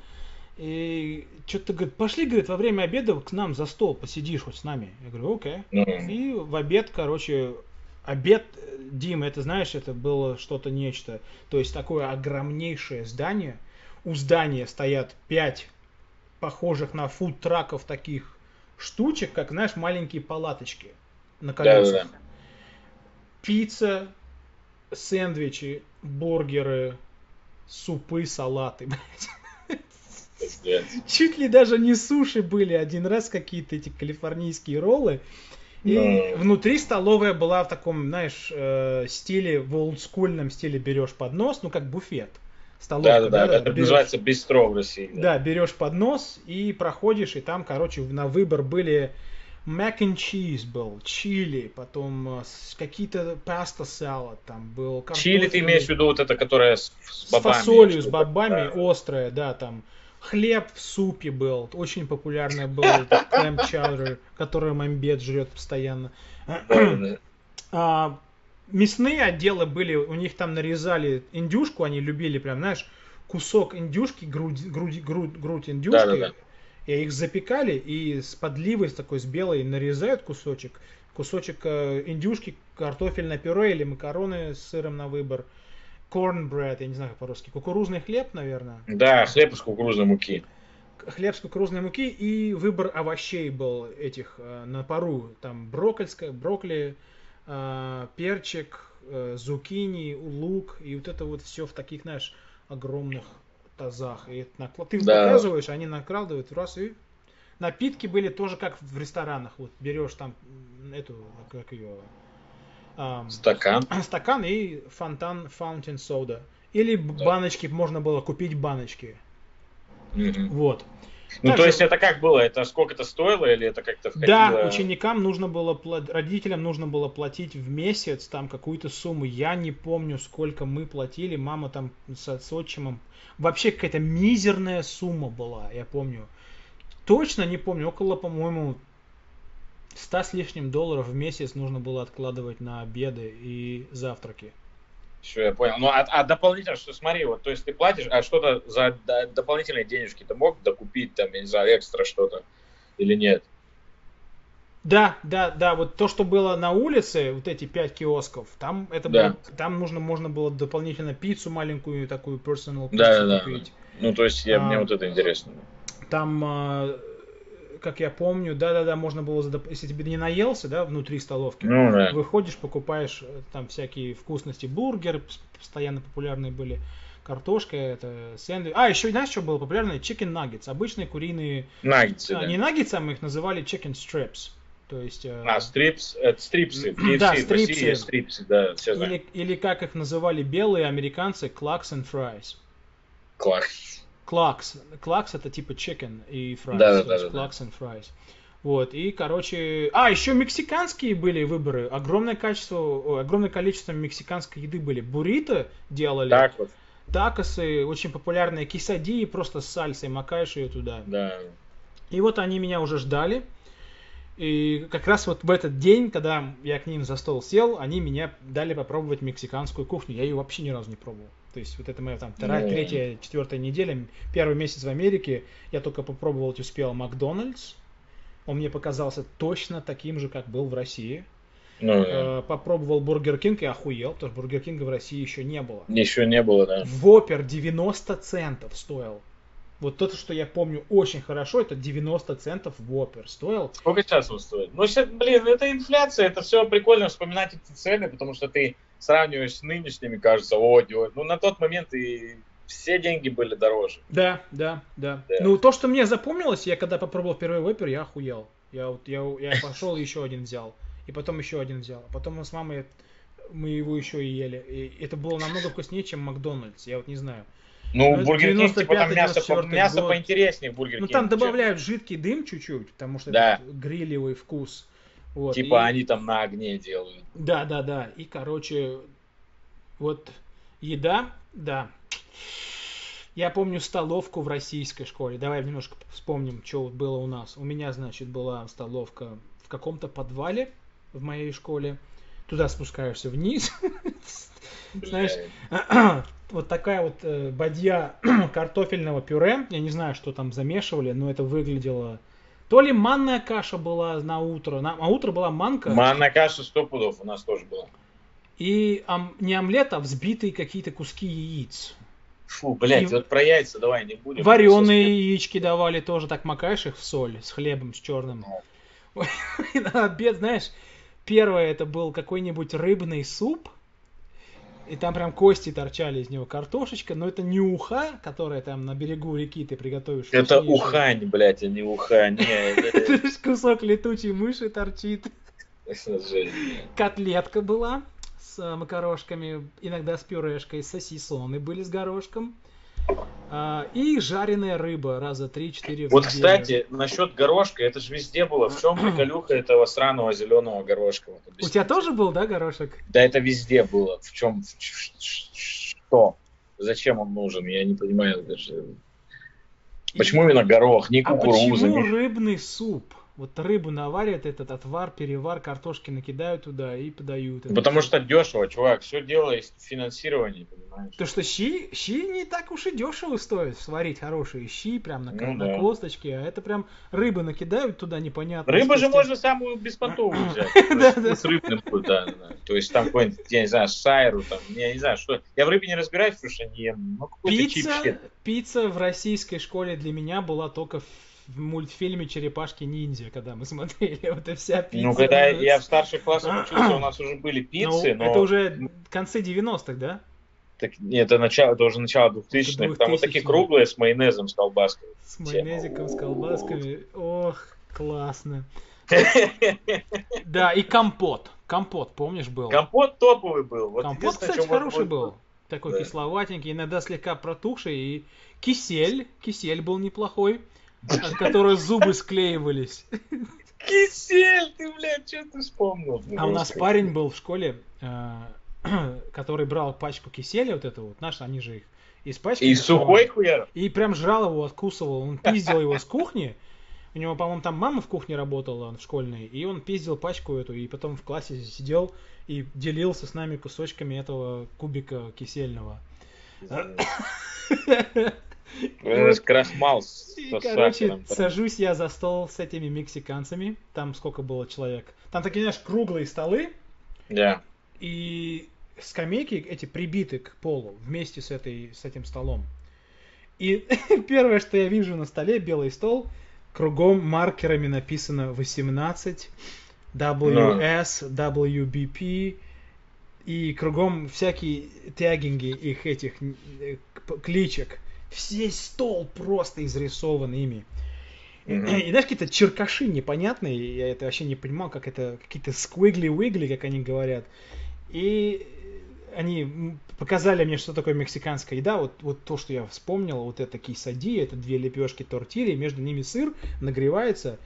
И что-то, говорит, пошли, говорит, во время обеда к нам за стол посидишь вот с нами. Я говорю, окей. Ну, И в обед, короче, обед, э, Дим, это знаешь, это было что-то нечто. То есть такое огромнейшее здание. У здания стоят пять похожих на фуд-траков таких штучек, как, знаешь, маленькие палаточки на колесах. Да-да-да. Пицца, сэндвичи, бургеры, супы, салаты, [LAUGHS] блядь. Чуть ли даже не суши были один раз какие-то эти калифорнийские роллы. И Да. внутри столовая была в таком, знаешь, э, стиле, в олдскульном стиле берешь поднос, ну как буфет. Столовка, Да, да, да. Это берешь- называется бистро в России. Да, берешь поднос и проходишь, и там, короче, на выбор были mac and cheese был, чили, потом э, с- какие-то паста салат там был. Чили ты имеешь в виду вот это, которое с, с с бобами? фасолью, с бобами, да. острая, да, там. Хлеб в супе был, очень популярный был клэм чаудер, который мамбет жрет постоянно. А, мясные отделы были, у них там нарезали индюшку, они любили прям, знаешь, кусок индюшки, грудь, грудь, грудь, грудь индюшки, Да-да-да. и их запекали, и с подливой с такой, с белой нарезают кусочек, кусочек э, индюшки, картофельное пюре или макароны с сыром на выбор, cornbread, я не знаю как по-русски, кукурузный хлеб, наверное, Да, хлеб из кукурузной муки. хлеб с кукурузной муки и выбор овощей был этих э, на пару. Там броккольская, брокколи, э, перчик, э, зукини, лук и вот это вот все в таких, знаешь, огромных тазах. И это накла- Ты Да. заказываешь, они накладывают раз и напитки были тоже как в ресторанах. Вот берешь там эту, как ее, ам, Стакан. [CLEARS THROAT] стакан и фонтан fountain soda. Или Да. баночки, можно было купить баночки. Мгм. Вот. Ну, Также- то есть это как было? Это сколько это стоило или это как-то входило? Да, ученикам нужно было, родителям нужно было платить в месяц там какую-то сумму. Я не помню, сколько мы платили. Мама там с, с отчимом. Вообще какая-то мизерная сумма была, я помню. Точно не помню, около, по-моему, 100 с лишним долларов в месяц нужно было откладывать на обеды и завтраки. Все, я понял. Ну, а, а дополнительно, что смотри, вот, то есть ты платишь, а что-то за дополнительные денежки ты мог докупить, там, я не знаю, экстра что-то или нет? Да, да, да, вот то, что было на улице, вот эти пять киосков, там это Да. было, там нужно можно было дополнительно пиццу маленькую такую personal Да, пиццу да, да. купить. Ну, то есть я, А. мне вот это интересно. Там, а, как я помню, да-да-да, можно было, если тебе не наелся, да, внутри столовки, Ну, да. выходишь, покупаешь э, там всякие вкусности, бургеры пс- постоянно популярные были, картошка, это сэндвич. А, еще знаешь, что было популярно? Chicken nuggets, обычные куриные, Наггетсы, а, да. не наггетсы, а мы их называли chicken strips. То есть... э, А, стрипс, это стрипсы. В KFC Да, в России стрипсы. стрипсы, да, все знают. или, или как их называли белые американцы, клакс and fries. Класс. Клакс. Клакс это типа chicken и fries. Да, да, да, да, клакс and fries. Вот, и, короче... А, еще мексиканские были выборы. Огромное качество, огромное количество мексиканской еды были. Буррито делали. Так вот, Такосы, очень популярные. Кисадии просто с сальсой, макаешь ее туда. да. И вот они меня уже ждали. И как раз вот в этот день, когда я к ним за стол сел, они меня дали попробовать мексиканскую кухню. Я ее вообще ни разу не пробовал. То есть вот это моя там вторая, Ну. третья, четвертая неделя. Первый месяц в Америке я только попробовать успел Макдональдс. Он мне показался точно таким же, как был в России. Ну, да. Э, Попробовал Бургер Кинг и охуел, потому что Бургер Кинга в России еще не было. Еще не было, да. Whopper 90 центов стоил. Вот то, что я помню очень хорошо, это 90 центов Вопер стоил. Сколько сейчас он стоит? Ну, сейчас, блин, это инфляция, это все прикольно вспоминать эти цены, потому что ты сравниваешь с нынешними, кажется, о, дё- ну, на тот момент и все деньги были дороже. Да, да, да, Да. Ну, то, что мне запомнилось, я когда попробовал первый Вопер, я охуел. Я, вот, я, я пошел и еще один взял. И потом еще один взял. А потом мы с мамой мы его еще и ели. И это было намного вкуснее, чем Макдональдс. Я вот не знаю. Ну, Ну, Бургер Кинг, типа, там мясо, по- 95-94 мясо год. поинтереснее Бургер Ну, там добавляют жидкий дым чуть-чуть, потому что Да. грилевый вкус. Вот. Типа, и- они там на огне делают. Да, да, да. И, короче, вот еда, да. Я помню столовку в российской школе. Давай немножко вспомним, что вот было у нас. У меня, значит, была столовка в каком-то подвале в моей школе. Туда спускаешься вниз. [LAUGHS] Знаешь, [CLEARS THROAT] вот такая вот э, бадья [CLEARS THROAT] картофельного пюре. Я не знаю, что там замешивали, но это выглядело... То ли манная каша была на утро. На, а утро была манка. Манна каша сто пудов у нас тоже была. И ом- не омлет, а взбитые какие-то куски яиц. Фу, блядь, И- вот про яйца давай не будем. Вареные яички давали тоже, так макаешь их в соль с хлебом, с черным. [LAUGHS] И на обед, знаешь, первое это был какой-нибудь рыбный суп, и там прям кости торчали из него, картошечка, но это не уха, которая там на берегу реки ты приготовишь. Это вкуснейшую. ухань, блядь, а не. Не, [LAUGHS] это- Кусок летучей мыши торчит. Котлетка была с э, макарошками, иногда с пюрешкой, сосисоны были с горошком. А, и жареная рыба раза 3-4 в Вот, кстати, насчет горошка, это же везде было. В чем [CLEARS THROAT] приколюха этого сраного зеленого горошка? Вот У тебя тоже был, да, горошек? Да это везде было. В чем? Что? Зачем он нужен? Я не понимаю даже. Почему именно горох, не А кукуруза? почему не- рыбный суп? Вот рыбу наварят, этот отвар, перевар, картошки накидают туда и подают. это Потому что дешево, чувак. Все дело из финансирования, понимаешь? То, что щи, щи не так уж и дешево стоит сварить хорошие щи, прям на, Ну на да. косточке, а это прям рыбы накидают туда непонятно. Рыба же спустя- можно самую беспонтовую [COUGHS] взять. [COUGHS] С рыбным да. То есть там какой-нибудь, я не знаю, сайру, там, я не знаю, что. Я в рыбе не разбираюсь, потому что не ем. Ну, Пицца, пицца в российской школе для меня была только в в мультфильме «Черепашки-ниндзя», когда мы смотрели. [LAUGHS] Вот и вся пицца. Ну, когда я в старших классах учился, у нас уже были Ну, пиццы, но... Это уже концы 90-х, да? Так, нет, это, начало, это уже начало 2000-х. Там вот такие 2000-х. круглые с майонезом, с колбаской. С майонезиком, с колбасками. Ох, классно. [LAUGHS] Да, и компот. Компот, помнишь, был? Компот топовый был. Вот Компот, кстати, хороший был. Такой Да. кисловатенький, иногда слегка протухший. И кисель. Кисель был неплохой. От которого зубы склеивались. Кисель, ты, блядь, что ты вспомнил? А у нас парень был в школе, э, [CLEARS THROAT] который брал пачку киселя, вот это вот, наши, они же их из пачки. И сухой хуяр? И прям жрал его, откусывал. Он пиздил его с кухни. У него, по-моему, там мама в кухне работала, в школьной. И он пиздил пачку эту. И потом в классе сидел и делился с нами кусочками этого кубика кисельного. [LAUGHS] С И, короче, сажусь я за стол с этими мексиканцами. Там сколько было человек? Там такие, знаешь, круглые столы. Да. И скамейки эти прибиты к полу вместе с, этой, с этим столом. И [LAUGHS] первое, что я вижу на столе, белый стол, кругом маркерами написано 18, WS, WBP, и кругом всякие тягинги их этих э, кличек. Весь стол просто изрисован ими. И знаешь, какие-то черкаши непонятные, я это вообще не понимал, как это, какие-то сквигли-вигли, как они говорят. И они показали мне, что такое мексиканская еда. Вот, вот то, что я вспомнил, вот это кисади, это две лепешки тортильи, между ними сыр нагревается,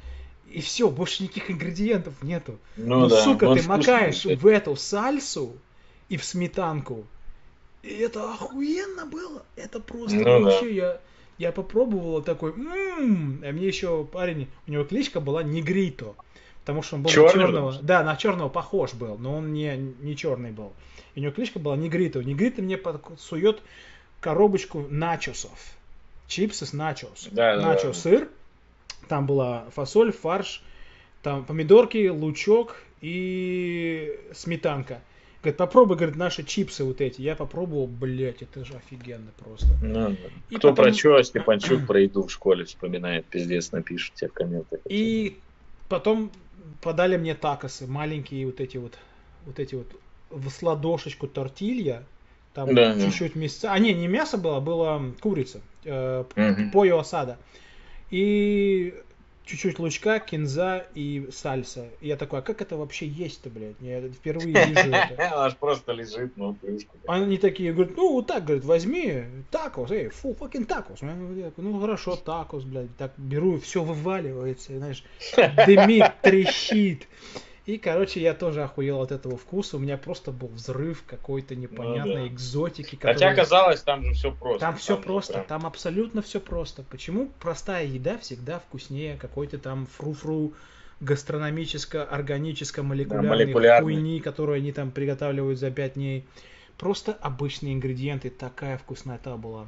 и все, больше никаких ингредиентов нету. Ну, Но, да, сука, ты макаешь в эту сальсу и в сметанку. И это охуенно было. Это просто ну, вообще да. я я попробовал такой, м-м-м, а мне еще парень, у него кличка была Негрито, потому что он был Черный на черного, да, на черного похож был, но он не, не черный был. И у него кличка была Негрито. Негрито мне сует коробочку начосов. Чипсы с начос. Да, Начо да, сыр, там была фасоль, фарш, там помидорки, лучок и сметанка. Говорит, попробуй, говорит, наши чипсы вот эти. Я попробовал, блядь, это же офигенно просто. Ну, и кто потом... про что, Степанчук про еду в школе вспоминает, пиздец, напишет тебе в комментах. И потом подали мне такосы, маленькие вот эти вот, вот эти вот в сладошечку тортилья, там да, чуть-чуть мяса. А не, не мясо было, было курица, э, угу. пойо осада. И чуть-чуть лучка, кинза и сальса. И я такой, а как это вообще есть-то, блядь? Я впервые [LAUGHS] вижу это. Аж просто лежит, ну, плюшку. Они такие говорят, ну, вот так, говорят, возьми такос, эй, фу, fucking такос. Ну, хорошо, такос, блядь. Так беру, все вываливается, знаешь, дымит, трещит. И, короче, я тоже охуел от этого вкуса. У меня просто был взрыв какой-то непонятной ну, да. экзотики. Который... Хотя казалось, там же все просто. Там, там все просто, прям... там абсолютно все просто. Почему простая еда всегда вкуснее какой-то там фру-фру гастрономическо-органическо-молекулярной да, хуйни, которую они там приготавливают за пять дней. Просто обычные ингредиенты. Такая вкуснота была.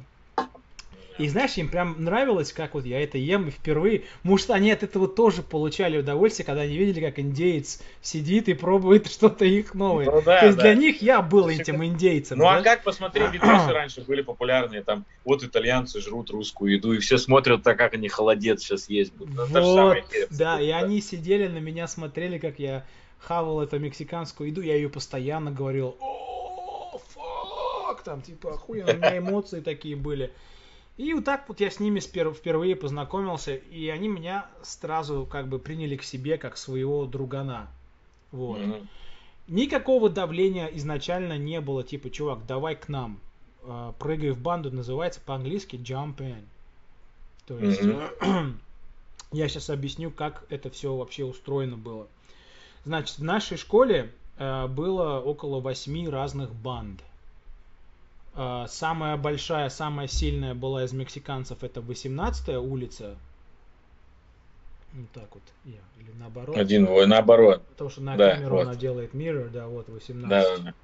И знаешь, им прям нравилось, как вот я это ем и впервые. Может, они от этого тоже получали удовольствие, когда они видели, как индеец сидит и пробует [LAUGHS] что-то их новое. Ну, да, То есть да. для них я был этим индейцем. Ну а да? а как, посмотри, [CLEARS THROAT] видосы раньше были популярные, там, вот итальянцы жрут русскую еду, и все смотрят так, как они холодец сейчас есть будут. Вот, да, и они сидели на меня, смотрели, как я хавал эту мексиканскую еду, я ее постоянно говорил, о, фак, там, типа, охуенно, у меня [LAUGHS] эмоции такие были. И вот так вот я с ними впервые познакомился, и они меня сразу как бы приняли к себе как своего другана. Вот. Mm-hmm. Никакого давления изначально не было, типа, чувак, давай к нам. А, прыгай в банду, называется по-английски jump in. То есть, mm-hmm. [CLEARS THROAT] я сейчас объясню, как это все вообще устроено было. Значит, в нашей школе э, было около восьми разных банд. А, самая большая, самая сильная была из мексиканцев, это 18-я улица. Вот так вот, я, или наоборот. Один, ой, наоборот. Потому что на да, камеру вот. она делает mirror, да, вот 18. Да, да, да.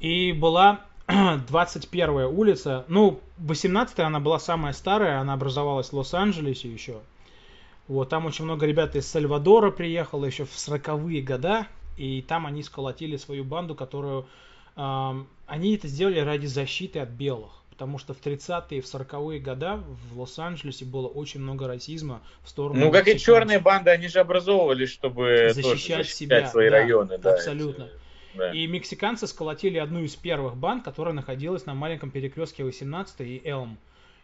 И была [CLEARS THROAT] 21-я улица, ну, 18-я она была самая старая, она образовалась в Лос-Анджелесе еще. Вот, там очень много ребят из Сальвадора приехало еще в 40-е года, и там они сколотили свою банду, которую они это сделали ради защиты от белых. Потому что в 30-е и в 40-е годы в Лос-Анджелесе было очень много расизма в сторону... Ну, как и черные банды, они же образовывались, чтобы защищать, себя, свои да, районы. Да, абсолютно. Да. И мексиканцы сколотили одну из первых банд, которая находилась на маленьком перекрестке 18 и Элм.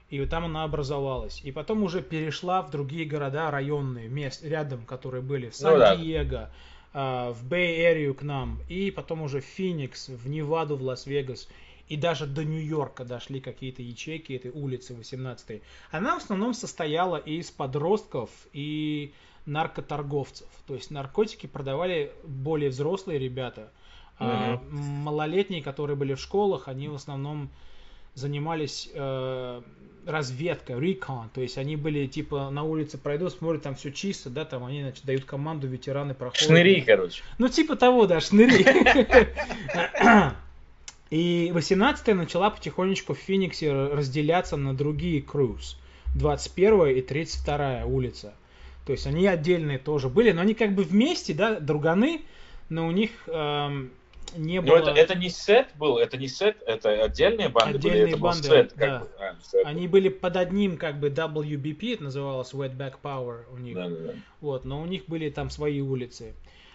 И там она образовалась. И потом уже перешла в другие города районные, мест рядом, которые были в Сан-Диего, ну, да в Бэй-Эрию к нам, и потом уже в Феникс, в Неваду, в Лас-Вегас, и даже до Нью-Йорка дошли какие-то ячейки этой улицы 18 Она в основном состояла из подростков и наркоторговцев. То есть наркотики продавали более взрослые ребята, а малолетние, которые были в школах, они в основном занимались э, разведка, recon, то есть они были типа на улице пройдут, смотрят, там все чисто, да, там они, значит, дают команду, ветераны проходят. Шныри, короче. Ну, типа того, да, шныри. [LAUGHS] И 18-я начала потихонечку в Фениксе разделяться на другие круз. 21 и 32 улица. То есть они отдельные тоже были, но они как бы вместе, да, друганы, но у них эм, не было... Но это, это не сет был, это не сет, это отдельные банды отдельные были, это банды, был сет. Да. Как бы. а, сет. Они были под одним как бы WBP, это называлось Wetback Power у них. Да, да, да. Вот, но у них были там свои улицы.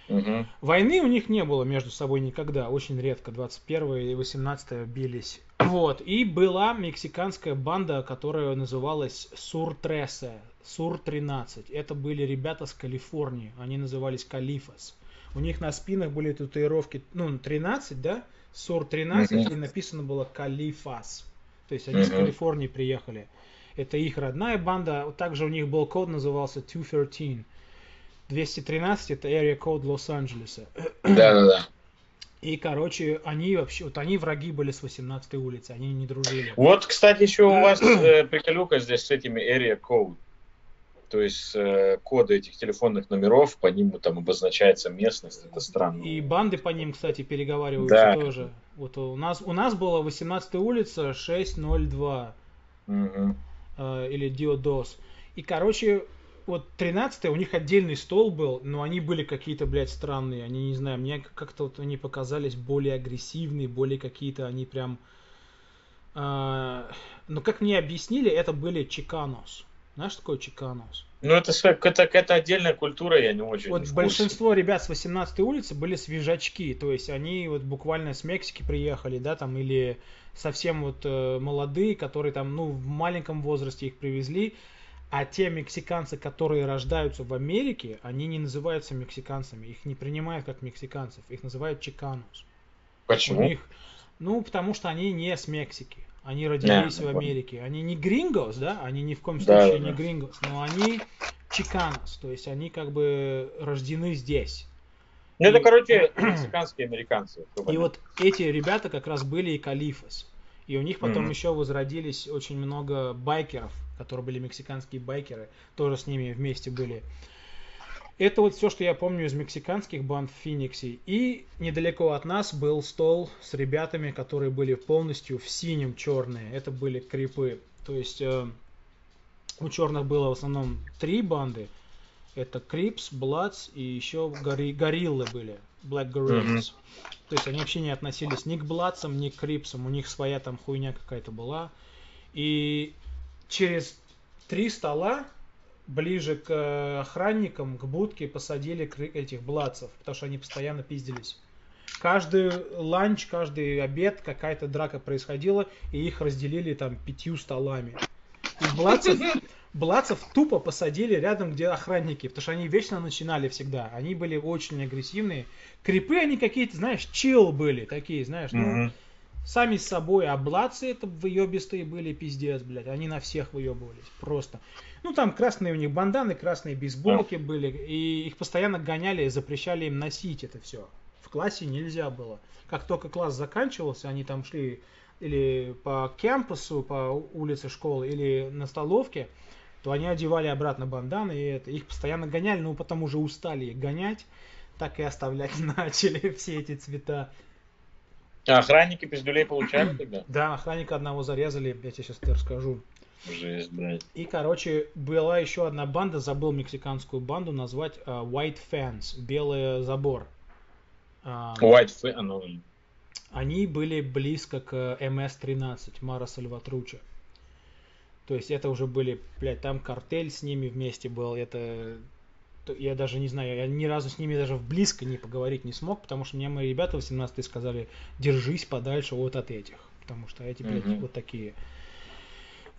Мгм. Войны у них не было между собой никогда, очень редко, 21 и 18 бились. Вот, и была мексиканская банда, которая называлась Сур-Тресе, Сур-13. Это были ребята с Калифорнии, они назывались Калифас. У них на спинах были татуировки, ну, 13, да? Сур-13, Мгм. и написано было Калифас. То есть они с Мгм. Калифорнии приехали. Это их родная банда. Также у них был код, назывался 213. 213 это area код Лос-Анджелеса. Да-да-да. И, короче, они вообще, вот они враги были с 18 улицы, они не дружили. Вот, кстати, еще у [CLEARS THROAT] вас э, приколюка здесь с этими area code. То есть э, коды этих телефонных номеров, по ним там обозначается местность. Это странно. И банды по ним, кстати, переговариваются Да. тоже. Вот у нас, у нас была 18 улица 602 Мгм. э, или Диодос. И, короче, вот 13 у них отдельный стол был, но они были какие-то, блядь, странные. Они, не знаю, мне как-то вот они показались более агрессивные, более какие-то они прям... э, ну, как мне объяснили, это были чиканос. Знаешь, что такое чиканос? Ну, это, это какая-то отдельная культура, я не очень Вот в большинство ребят с 18 улицы были свежачки, то есть они вот буквально с Мексики приехали, да, там, или совсем вот э, молодые, которые там, ну, в маленьком возрасте их привезли, а те мексиканцы, которые рождаются в Америке, они не называются мексиканцами, их не принимают как мексиканцев, их называют чиканос. У Почему? них, ну, потому что они не с Мексики. Они родились Да, в. Америке. Они не грингос, да? Они ни в коем случае да, не да. грингос, но они чиканос. То есть они как бы рождены здесь. Ну, это, И- короче, [CLEARS THROAT] мексиканские американцы. И вот эти ребята как раз были и калифос. И у них потом Мгм. еще возродились очень много байкеров, которые были мексиканские байкеры, тоже с ними вместе были. Это вот все, что я помню из мексиканских банд в Фениксе. И недалеко от нас был стол с ребятами, которые были полностью в синем черные. Это были крипы. То есть э, у черных было в основном три банды. Это Crips, Bloods и еще гори- гориллы были. Black Gorillas. То есть они вообще не относились ни к Бладсам, ни к Крипсам. У них своя там хуйня какая-то была. И через три стола ближе к охранникам, к будке посадили этих Бладсов, потому что они постоянно пиздились. Каждый ланч, каждый обед какая-то драка происходила, и их разделили там пятью столами. И Бладсов, Бладсов тупо посадили рядом, где охранники, потому что они вечно начинали всегда. Они были очень агрессивные. Крипы они какие-то, знаешь, чил были такие, знаешь, ну, Мгм. Сами с собой, а бладцы это выебистые были, пиздец, блядь. Они на всех выебывались, просто. Ну, там красные у них банданы, красные бейсболки были, и их постоянно гоняли и запрещали им носить это все. В классе нельзя было. Как только класс заканчивался, они там шли или по кампусу, по улице школы, или на столовке, то они одевали обратно банданы, и это, их постоянно гоняли, но потом уже устали их гонять, так и оставлять [LAUGHS] начали все эти цвета. А охранники пиздюлей получали тогда? [CLEARS THROAT] Да, охранника одного зарезали, я тебе сейчас расскажу. Жесть, блядь. И, короче, была еще одна банда, забыл мексиканскую банду назвать а, White Fans, Белый забор. А, White Fa- ну, Они были близко к МС-13, Мара Сальватруча. То есть это уже были, блядь, там картель с ними вместе был, это... Я даже не знаю, я ни разу с ними даже близко не поговорить не смог, потому что мне мои ребята 18 сказали, держись подальше вот от этих, потому что эти, блядь, Мгм. вот такие.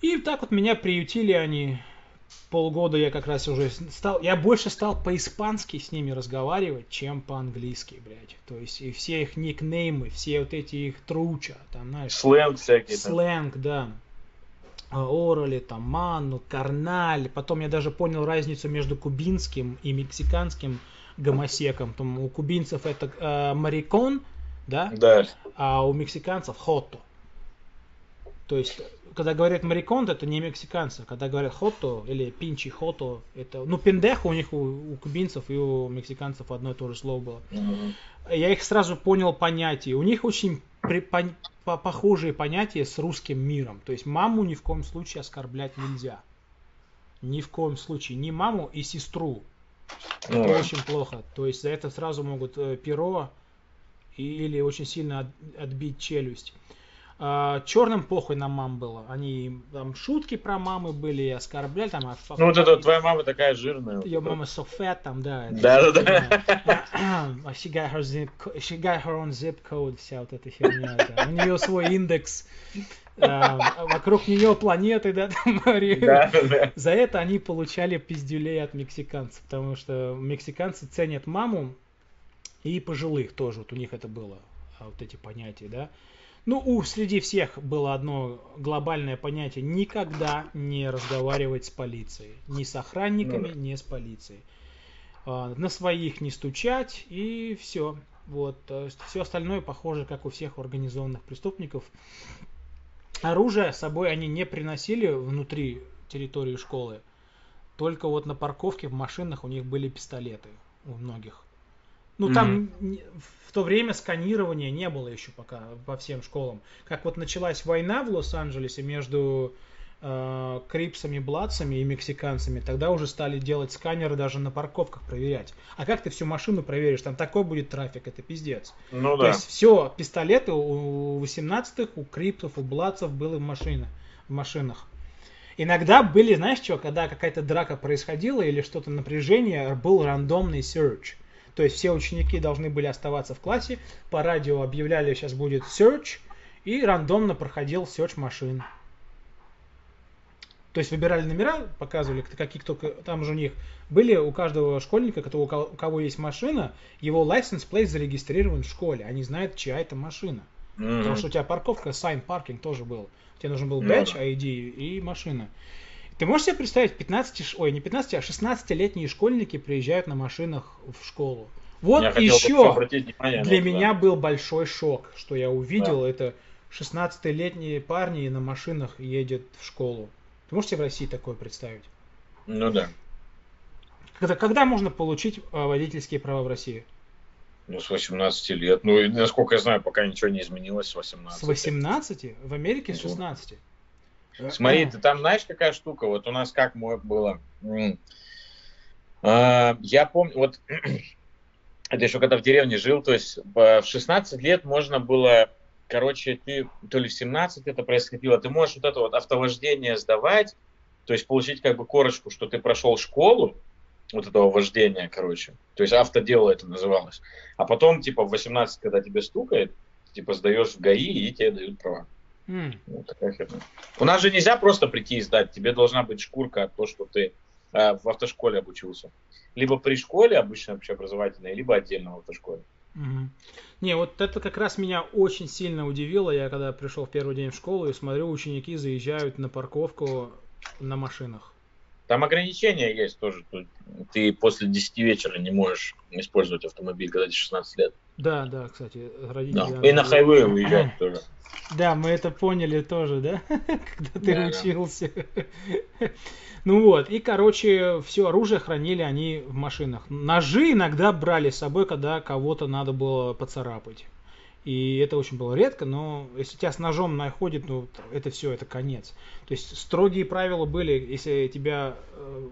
И так вот меня приютили они. Полгода я как раз уже стал, я больше стал по-испански с ними разговаривать, чем по-английски, блядь. То есть и все их никнеймы, все вот эти их труча, там, знаешь, сленг всякий. сленг, да. Орали, там, манну, карналь. Потом я даже понял разницу между кубинским и мексиканским гомосеком. Там у кубинцев это э, марикон, да, Да. а у мексиканцев хото. То есть, когда говорят марикон, это не мексиканцы. Когда говорят хото или пинчи хото, это, ну, пендехо у них у, у кубинцев и у мексиканцев одно и то же слово было. Мгм. Я их сразу понял понятие. У них очень при- пон- по- похожие понятия с русским миром. То есть маму ни в коем случае оскорблять нельзя. Ни в коем случае. Ни маму и сестру. Это да. очень плохо. То есть за это сразу могут э, перо или очень сильно от- отбить челюсть. А, черным похуй на мам было. Они там шутки про мамы были, оскорбляли там. А, ну вот это твоя мама такая жирная. Ее мама so fat там, да. Да, да, да. She got her zip, she got her own zip code, вся вот эта херня. Да. У нее свой индекс. А, вокруг нее планеты, да, там [LAUGHS] да, да. За это они получали пиздюлей от мексиканцев, потому что мексиканцы ценят маму и пожилых тоже, вот у них это было, вот эти понятия, да. Ну, у среди всех было одно глобальное понятие никогда не разговаривать с полицией. Ни с охранниками, ну, да. ни с полицией. А, на своих не стучать и все. Вот. Все остальное похоже, как у всех организованных преступников. Оружие с собой они не приносили внутри территории школы. Только вот на парковке в машинах у них были пистолеты у многих. Ну, mm-hmm. там в то время сканирования не было еще пока по всем школам. Как вот началась война в Лос-Анджелесе между э, крипсами, бладцами и мексиканцами, тогда уже стали делать сканеры даже на парковках проверять. А как ты всю машину проверишь? Там такой будет трафик, это пиздец. Ну, То есть все, пистолеты у 18-х, у крипсов, у бладцев было в, машине, в машинах. Иногда были, знаешь что, когда какая-то драка происходила или что-то напряжение, был рандомный search. То есть все ученики должны были оставаться в классе, по радио объявляли, сейчас будет search, и рандомно проходил search машин. То есть выбирали номера, показывали, какие только там же у них были у каждого школьника, у кого есть машина, его license plate зарегистрирован в школе. Они знают, чья это машина. Mm-hmm. Потому что у тебя парковка, sign parking тоже был. Тебе нужен был badge, ID и машина. Ты можешь себе представить, 15, ой, не 15, а 16-летние школьники приезжают на машинах в школу. Вот я еще для меня да. был большой шок, что я увидел, да. это 16-летние парни на машинах едет в школу. Ты можешь себе в России такое представить? Ну да. Когда, когда можно получить а, водительские права в России? Ну, с 18 лет. Ну, насколько я знаю, пока ничего не изменилось с 18. С 18? В Америке с 16. Смотри, ты там знаешь, какая штука? Вот у нас как было. А, я помню, вот [CLEARS THROAT] это еще когда в деревне жил, то есть в 16 лет можно было, короче, ты то ли в 17 это происходило, ты можешь вот это вот автовождение сдавать, то есть получить как бы корочку, что ты прошел школу, вот этого вождения, короче. То есть автодело это называлось. А потом, типа, в 18, когда тебе стукает, типа, сдаешь в ГАИ, и тебе дают права. Mm. Вот такая херня. У нас же нельзя просто прийти и сдать. Тебе должна быть шкурка от того, что ты э, в автошколе обучился. Либо при школе обычно общеобразовательной, либо отдельно в автошколе. Угу. Не, вот это как раз меня очень сильно удивило. Я когда пришел в первый день в школу и смотрю, ученики заезжают на парковку на машинах. Там ограничения есть тоже. Ты после 10 вечера не можешь использовать автомобиль, когда тебе 16 лет. Да, да, кстати, родители... Да. И на хайвей [CLEARS THROAT] уезжать тоже. Да, мы это поняли тоже, да? [LAUGHS] Когда ты да, учился. Да. [LAUGHS] Ну вот, и, короче, все оружие хранили они в машинах. Ножи иногда брали с собой, когда кого-то надо было поцарапать. И это очень было редко, но если тебя с ножом находит, ну, это все, это конец. То есть строгие правила были, если тебя э,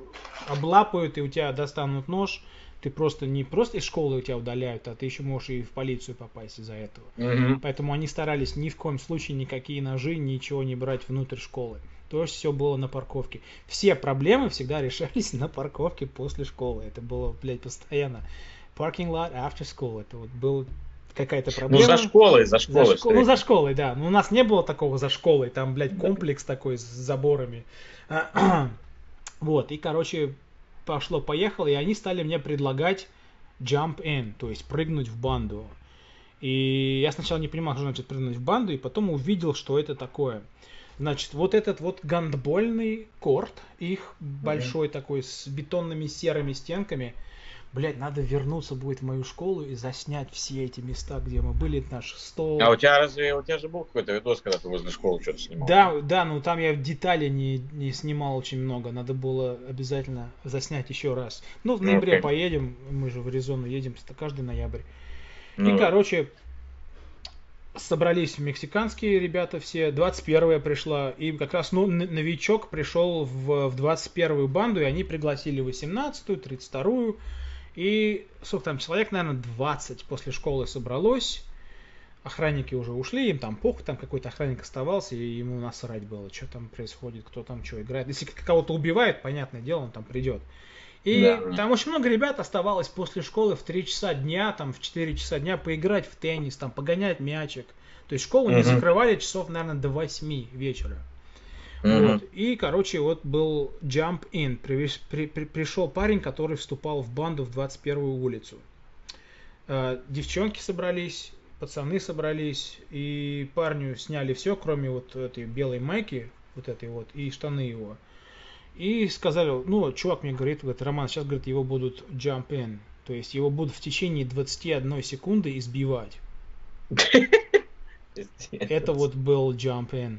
облапают и у тебя достанут нож, ты просто не просто из школы у тебя удаляют, а ты еще можешь и в полицию попасть из-за этого. Mm-hmm. Поэтому они старались ни в коем случае никакие ножи, ничего не брать внутрь школы. То есть все было на парковке. Все проблемы всегда решались [LAUGHS] на парковке после школы. Это было, блядь, постоянно. Parking lot after school. Это вот был какая-то проблема. Ну, за школой, за школой. За школ... Ну, за школой, да. Но у нас не было такого за школой. Там, блядь, комплекс такой с заборами. [CLEARS THROAT] вот, и, короче, пошло-поехало, и они стали мне предлагать jump in, то есть прыгнуть в банду. И я сначала не понимал, что значит прыгнуть в банду, и потом увидел, что это такое. Значит, вот этот вот гандбольный корт, их большой mm-hmm. такой с бетонными серыми стенками – блядь, надо вернуться будет в мою школу и заснять все эти места, где мы были, наш стол. А у тебя разве, у тебя же был какой-то видос, когда ты возле школы что-то снимал? Да, да, но там я детали не, не снимал очень много, надо было обязательно заснять еще раз. Ну, в ноябре okay. поедем, мы же в Аризону едем каждый ноябрь. Ну, и, короче, собрались мексиканские ребята все, 21-я пришла, и как раз ну, новичок пришел в, в 21-ю банду, и они пригласили 18-ю, 32-ю, и, сколько там, человек, наверное, 20 после школы собралось. охранники уже ушли, им там похуй, там какой-то охранник оставался, и ему насрать было, что там происходит, кто там что играет. Если кого-то убивает, понятное дело, он там придет. И да. там очень много ребят оставалось после школы в 3 часа дня, там в 4 часа дня поиграть в теннис, там погонять мячик. То есть школу uh-huh. не закрывали часов, наверное, до 8 вечера. Uh-huh. Вот. И, короче, вот был jump in. При, при, при, пришел парень, который вступал в банду в 21-ю улицу. Э, девчонки собрались, пацаны собрались, и парню сняли все, кроме вот этой белой майки, вот этой вот, и штаны его. И сказали, ну, чувак мне говорит, говорит, Роман, сейчас, говорит, его будут jump in. То есть его будут в течение 21 секунды избивать. [LAUGHS] Это вот был jump in.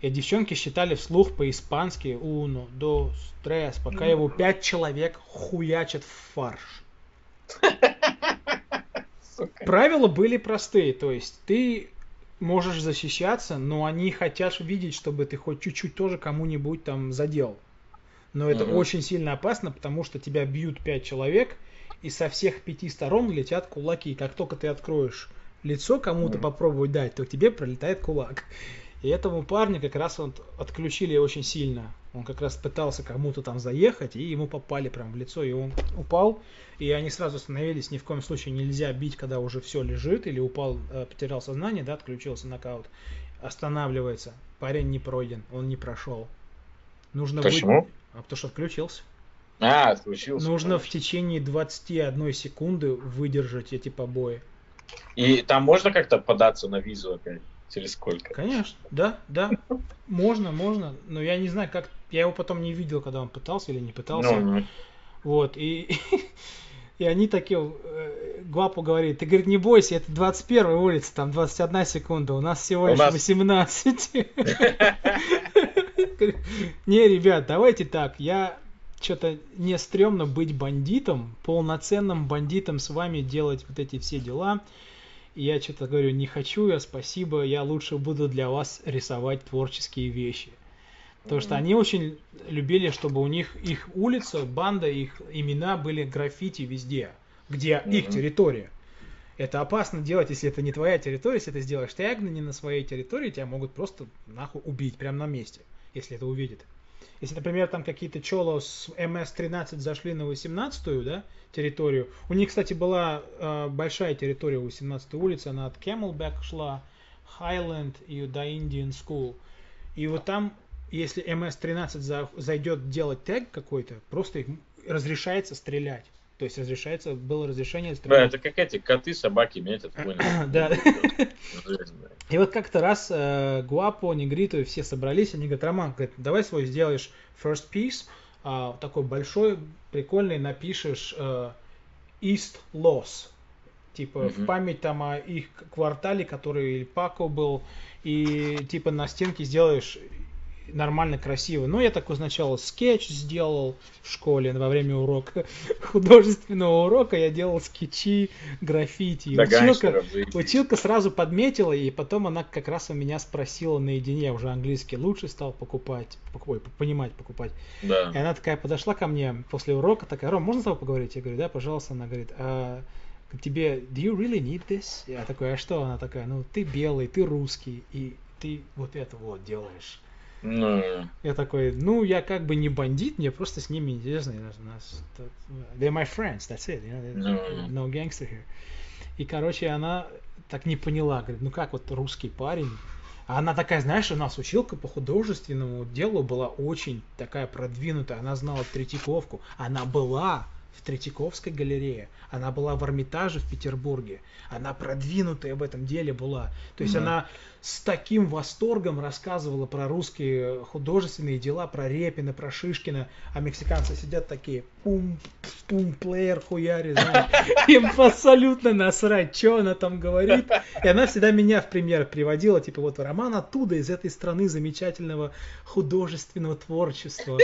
И девчонки считали вслух по-испански uno, dos, tres, пока его пять человек хуячат в фарш. Правила были простые, то есть ты можешь защищаться, но они хотят видеть, чтобы ты хоть чуть-чуть тоже кому-нибудь там задел. Но это uh-huh. очень сильно опасно, потому что тебя бьют пять человек, и со всех пяти сторон летят кулаки. Как только ты откроешь лицо кому-то uh-huh. попробовать дать, то к тебе пролетает кулак. И этому парню как раз вот отключили очень сильно. Он как раз пытался кому-то там заехать, и ему попали прям в лицо, и он упал. И они сразу остановились, ни в коем случае нельзя бить, когда уже все лежит, или упал, э, потерял сознание, да, отключился нокаут. Останавливается. Парень не пройден, он не прошел. Нужно Почему? Быть... А потому что отключился. А, отключился. Нужно конечно. в течение 21 секунды выдержать эти побои. И там можно как-то податься на визу опять? Через сколько? Конечно, да, да. Можно, можно. Но я не знаю, как. Я его потом не видел, когда он пытался или не пытался. Ну, ну. Вот, и, [LAUGHS] и они такие, э, Гвапу говорит, ты, говорит, не бойся, это 21 улица, там 21 секунда, у нас всего лишь 18. [LAUGHS] Не, ребят, давайте так, я что-то не стрёмно быть бандитом, полноценным бандитом с вами делать вот эти все дела я что-то говорю, не хочу я, спасибо, я лучше буду для вас рисовать творческие вещи. Потому что они очень любили, чтобы у них их улица, банда, их имена были граффити везде, где их территория. Это опасно делать, если это не твоя территория, если ты сделаешь тегны не на своей территории, тебя могут просто нахуй убить прямо на месте, если это увидят. Если, например, там какие-то чело с МС-13 зашли на 18-ю, да, территорию. У них, кстати, была э, большая территория 18-й улицы, она от Camelback шла, Highland и до Indian School. И вот там, если МС-13 за, зайдет делать тег какой-то, просто их разрешается стрелять. То есть разрешается, было разрешение стрелять. Да, это как эти коты, собаки метят? [COUGHS] Да. И вот как-то раз э, Гуапо, Негриту все собрались, они говорят, Роман, говорит, давай свой сделаешь first piece, а, такой большой, прикольный, напишешь э, East Loss, типа mm-hmm. в память там о их квартале, который Пако был, и типа на стенке сделаешь нормально красиво. Но я такой сначала скетч сделал в школе во время урока [LAUGHS] художественного урока. Я делал скетчи, граффити. И училка, училка сразу подметила, и потом она как раз у меня спросила наедине, уже английский лучше стал покупать, ой, понимать, покупать. Да. И она такая подошла ко мне после урока, такая, Ром, можно с тобой поговорить? Я говорю, да, пожалуйста. Она говорит, а тебе, do you really need this? Я такой, а что? Она такая, ну, ты белый, ты русский, и ты вот это вот делаешь. Ну. Я такой, ну, я как бы не бандит, мне просто с ними интересно. They're my friends, that's it. You know, no gangster here. И, короче, она так не поняла, говорит, ну как вот русский парень. А она такая, знаешь, у нас училка по художественному делу была очень такая продвинутая. Она знала Третьяковку. Она была в Третьяковской галерее. Она была в Эрмитаже в Петербурге. Она продвинутая в этом деле была. То есть да. она с таким восторгом рассказывала про русские художественные дела, про Репина, про Шишкина, а мексиканцы сидят такие, пум, пум, плеер, хуяри, [LAUGHS] им абсолютно насрать, что она там говорит. И она всегда меня в пример приводила, типа вот роман оттуда, из этой страны замечательного художественного творчества.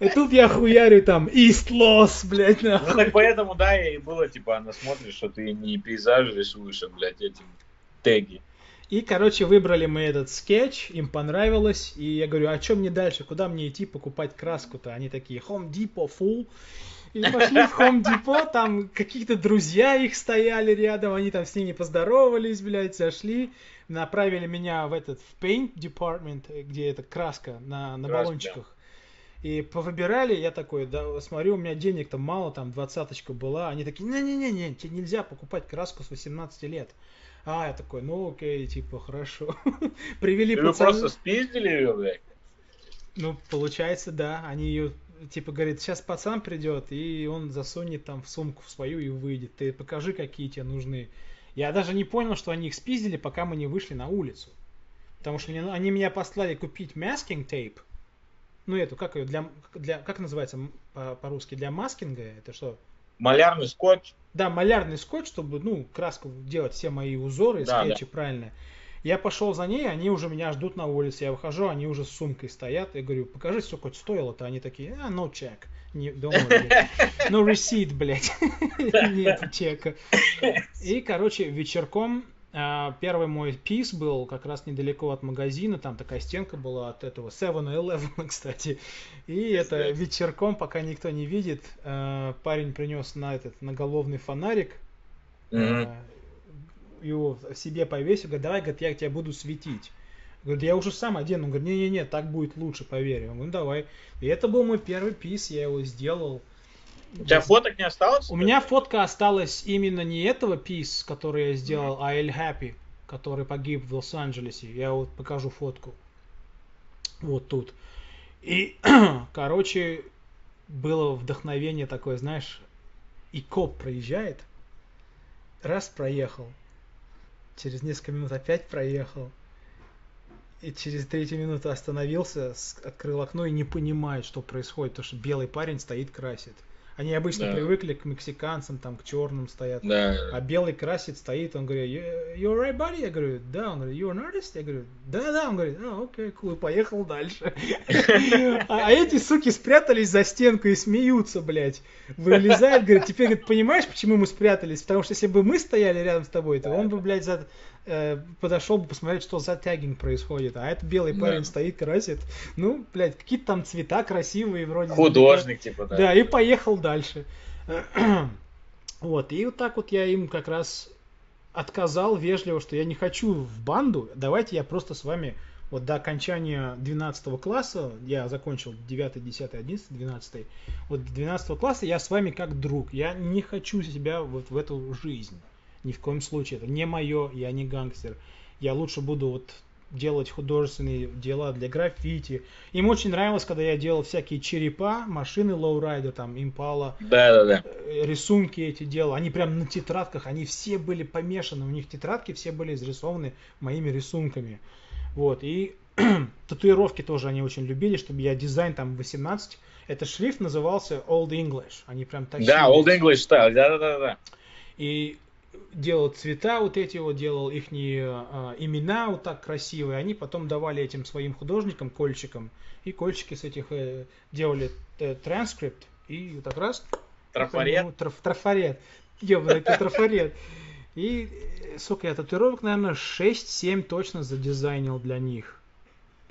И тут я хуярю там, East Loss, блядь, Ну так поэтому, да, и было, типа, она смотрит, что ты не пейзажи рисуешь, а, блядь, эти теги. И, короче, выбрали мы этот скетч, им понравилось, и я говорю, а что мне дальше, куда мне идти покупать краску-то? Они такие, Home Depot full. И пошли в Home Depot, там какие-то друзья их стояли рядом, они там с ними поздоровались, блядь, зашли, направили меня в этот, в Paint Department, где эта краска на, на баллончиках. И повыбирали, я такой, да, смотрю, у меня денег там мало, там двадцаточка была. Они такие, не-не-не, тебе нельзя покупать краску с 18 лет. А, я такой, ну окей, типа, хорошо. [LAUGHS] Привели Вы пацаны. просто спиздили ее, блядь? Ну, получается, да. Они ее, типа, говорит, сейчас пацан придет, и он засунет там в сумку в свою и выйдет. Ты покажи, какие тебе нужны. Я даже не понял, что они их спиздили, пока мы не вышли на улицу. Потому что мне- они меня послали купить masking tape. Ну, эту, как ее, для, для как называется по-русски, для маскинга? Это что? Малярный скотч. Да, малярный скотч, чтобы, ну, краску делать все мои узоры, Да, скетчи правильно. Я пошел за ней, они уже меня ждут на улице. Я выхожу, они уже с сумкой стоят. Я говорю, покажи, сколько хоть стоило-то. Они такие, а, no check. Не, блядь. [LAUGHS] No receipt, блядь. [LAUGHS] Нет чека. [LAUGHS] И, короче, вечерком первый мой пис был как раз недалеко от магазина. Там такая стенка была от этого 7-Eleven, [LAUGHS] кстати. И это вечерком, пока никто не видит, а, парень принес на этот наголовный фонарик, э, его себе повесил, говорит, давай, говорит, я тебя буду светить. Говорит, я уже сам одену. Он говорит, не-не-не, так будет лучше, поверь. Я говорю, ну давай. И это был мой первый пис, я его сделал. У тебя фоток не осталось? У меня фотка осталась именно не этого пис, который я сделал, а Эль Happy, который погиб в Лос-Анджелесе. Я вот покажу фотку. Вот тут. И, [CLEARS THROAT] короче, было вдохновение такое, знаешь, и коп проезжает, раз проехал, через несколько минут опять проехал, и через третью минуту остановился, открыл окно и не понимает, что происходит, потому что белый парень стоит красит. Они обычно Да. привыкли к мексиканцам, там, к черным стоят. Да. А белый красит, стоит, он говорит, you, you alright, buddy? Я говорю, да. Он говорит, you're an artist? Я говорю, да, да. Он говорит, а, окей, cool, и поехал дальше. [LAUGHS] А а эти суки спрятались за стенку и смеются, блядь. Вылезает, говорит, теперь, говорит, понимаешь, почему мы спрятались? Потому что если бы мы стояли рядом с тобой, то он бы, блядь, за- э, подошел бы посмотреть, что за тяггинг происходит. А этот белый Да. парень стоит, красит. Ну, блядь, какие-то там цвета красивые вроде. Художник, типа, да. Да, и поехал дальше. [CLEARS THROAT] Вот, и вот так вот я им как раз отказал вежливо, что я не хочу в банду, давайте я просто с вами вот до окончания 12 класса, я закончил 9, 10, 11, 12, вот до 12 класса я с вами как друг, я не хочу себя вот в эту жизнь, ни в коем случае, это не мое, я не гангстер, я лучше буду вот делать художественные дела для граффити. Им очень нравилось, когда я делал всякие черепа, машины lowrider, там, импала, Да, да, да. рисунки эти делал. Они прям на тетрадках, они все были помешаны, у них тетрадки все были изрисованы моими рисунками. Вот, и [CLEARS THROAT] татуировки тоже они очень любили, чтобы я дизайн там 18. Это шрифт назывался Old English. Они прям тащили. Да, Old English Style, да, да, да, да. И делал цвета вот эти вот, делал их имена вот так красивые. Они потом давали этим своим художникам, кольчикам. И кольчики с этих э, делали э, транскрипт. И вот так раз. Трафарет. Ну, траф- трафарет. Ёбаный трафарет. И, э, сука, я татуировок, наверное, 6-7 точно задизайнил для них.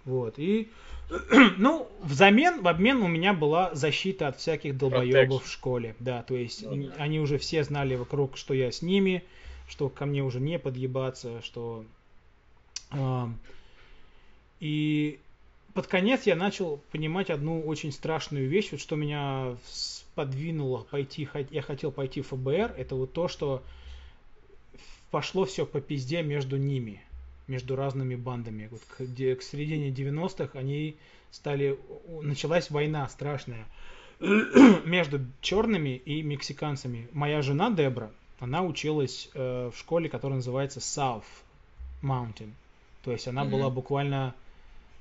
Вот. И, [CLEARS THROAT] ну, взамен, в обмен у меня была защита от всяких долбоебов в школе. Да, то есть Ну да. они уже все знали вокруг, что я с ними, что ко мне уже не подъебаться, что... а, и под конец я начал понимать одну очень страшную вещь, вот что меня подвинуло пойти, я хотел пойти в ФБР, это вот то, что пошло все по пизде между ними, между разными бандами. Вот к, к середине 90-х они стали, началась война страшная [CLEARS THROAT] между черными и мексиканцами. Моя жена Дебра, она училась э, в школе, которая называется South Mountain. То есть она Мгм. была буквально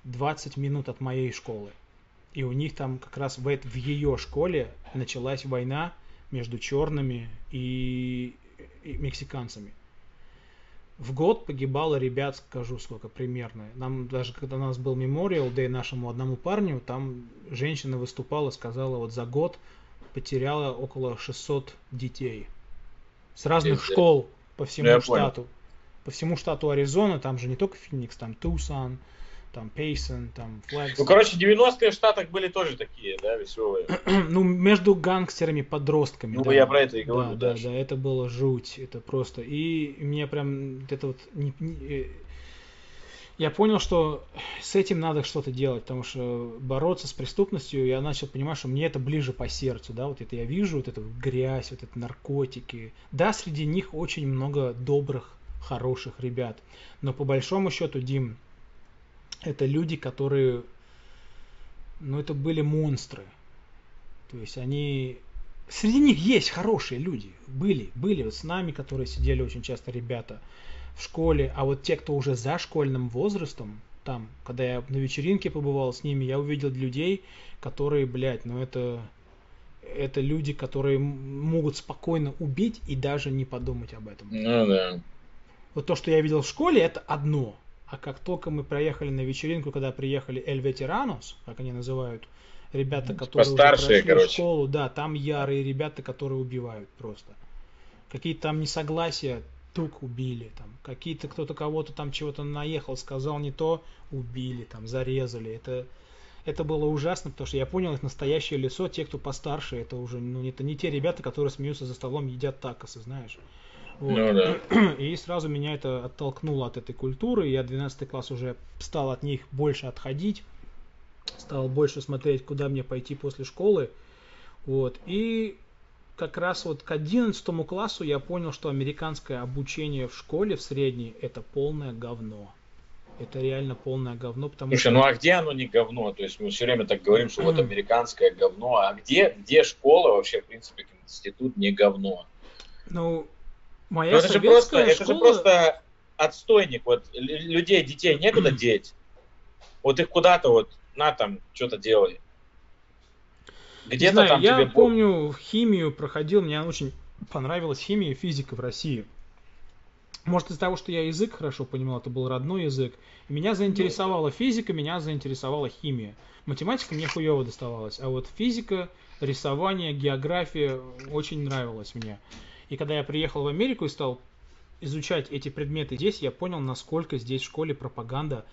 20 минут от моей школы. И у них там как раз в, в ее школе началась война между черными и, и мексиканцами. В год погибало ребят, скажу сколько примерно. Нам даже когда у нас был мемориал Day нашему одному парню, там женщина выступала, сказала, вот за год потеряла около 600 детей. С разных Пиздец. школ по всему Я понял. штату. По всему штату Аризона, там же не только Феникс, там Тусан, там Пейсон, там Флекс. Ну, короче, 90-е в Штатах были тоже такие, да, веселые. [CLEARS THROAT] ну, между гангстерами подростками. Ну, да. я про это и говорю. Да, да, да, это было жуть, это просто. И мне прям это вот не, не, э, я понял, что с этим надо что-то делать, потому что бороться с преступностью, я начал понимать, что мне это ближе по сердцу, да, вот это я вижу, вот эту грязь, вот это наркотики. Да, среди них очень много добрых, хороших ребят, но по большому счету, Дим, это люди, которые, ну, это были монстры. То есть они... Среди них есть хорошие люди. Были, были вот с нами, которые сидели очень часто ребята в школе. А вот те, кто уже за школьным возрастом, там, когда я на вечеринке побывал с ними, я увидел людей, которые, блядь, ну это... Это люди, которые могут спокойно убить и даже не подумать об этом. Ну да. Вот то, что я видел в школе, это одно. А как только мы проехали на вечеринку, когда приехали Эль Ветеранус, как они называют, ребята, которые Постарше, уже прошли короче. школу, да, там ярые ребята, которые убивают просто. Какие-то там несогласия, тук убили, там, какие-то кто-то кого-то там чего-то наехал, сказал не то, убили, там, зарезали. Это, это было ужасно, потому что я понял их настоящее лицо, те, кто постарше, это уже, ну, это не те ребята, которые смеются за столом, едят такосы, знаешь. Вот. Ну, да. [CLEARS THROAT] И сразу меня это оттолкнуло от этой культуры. Я 12 класс уже стал от них больше отходить. Стал больше смотреть, куда мне пойти после школы. Вот. И как раз вот к 11 классу я понял, что американское обучение в школе в средней это полное говно. Это реально полное говно, потому Слушай, что... ну а где оно не говно? То есть мы все время так говорим, что вот американское говно, а где, где школа вообще, в принципе, институт не говно? Ну, Моя это же просто, школа... это же просто отстойник. Вот людей, детей некуда [CLEARS THROAT] деть. Вот их куда-то вот на там что-то делай. Где-то там я тебе... помню химию проходил, мне очень понравилась химия и физика в России. Может из-за того, что я язык хорошо понимал, это был родной язык. Меня заинтересовала физика, меня заинтересовала химия. Математика мне хуево доставалась, а вот физика, рисование, география очень нравилось мне. И когда я приехал в Америку и стал изучать эти предметы здесь, я понял, насколько здесь в школе пропаганда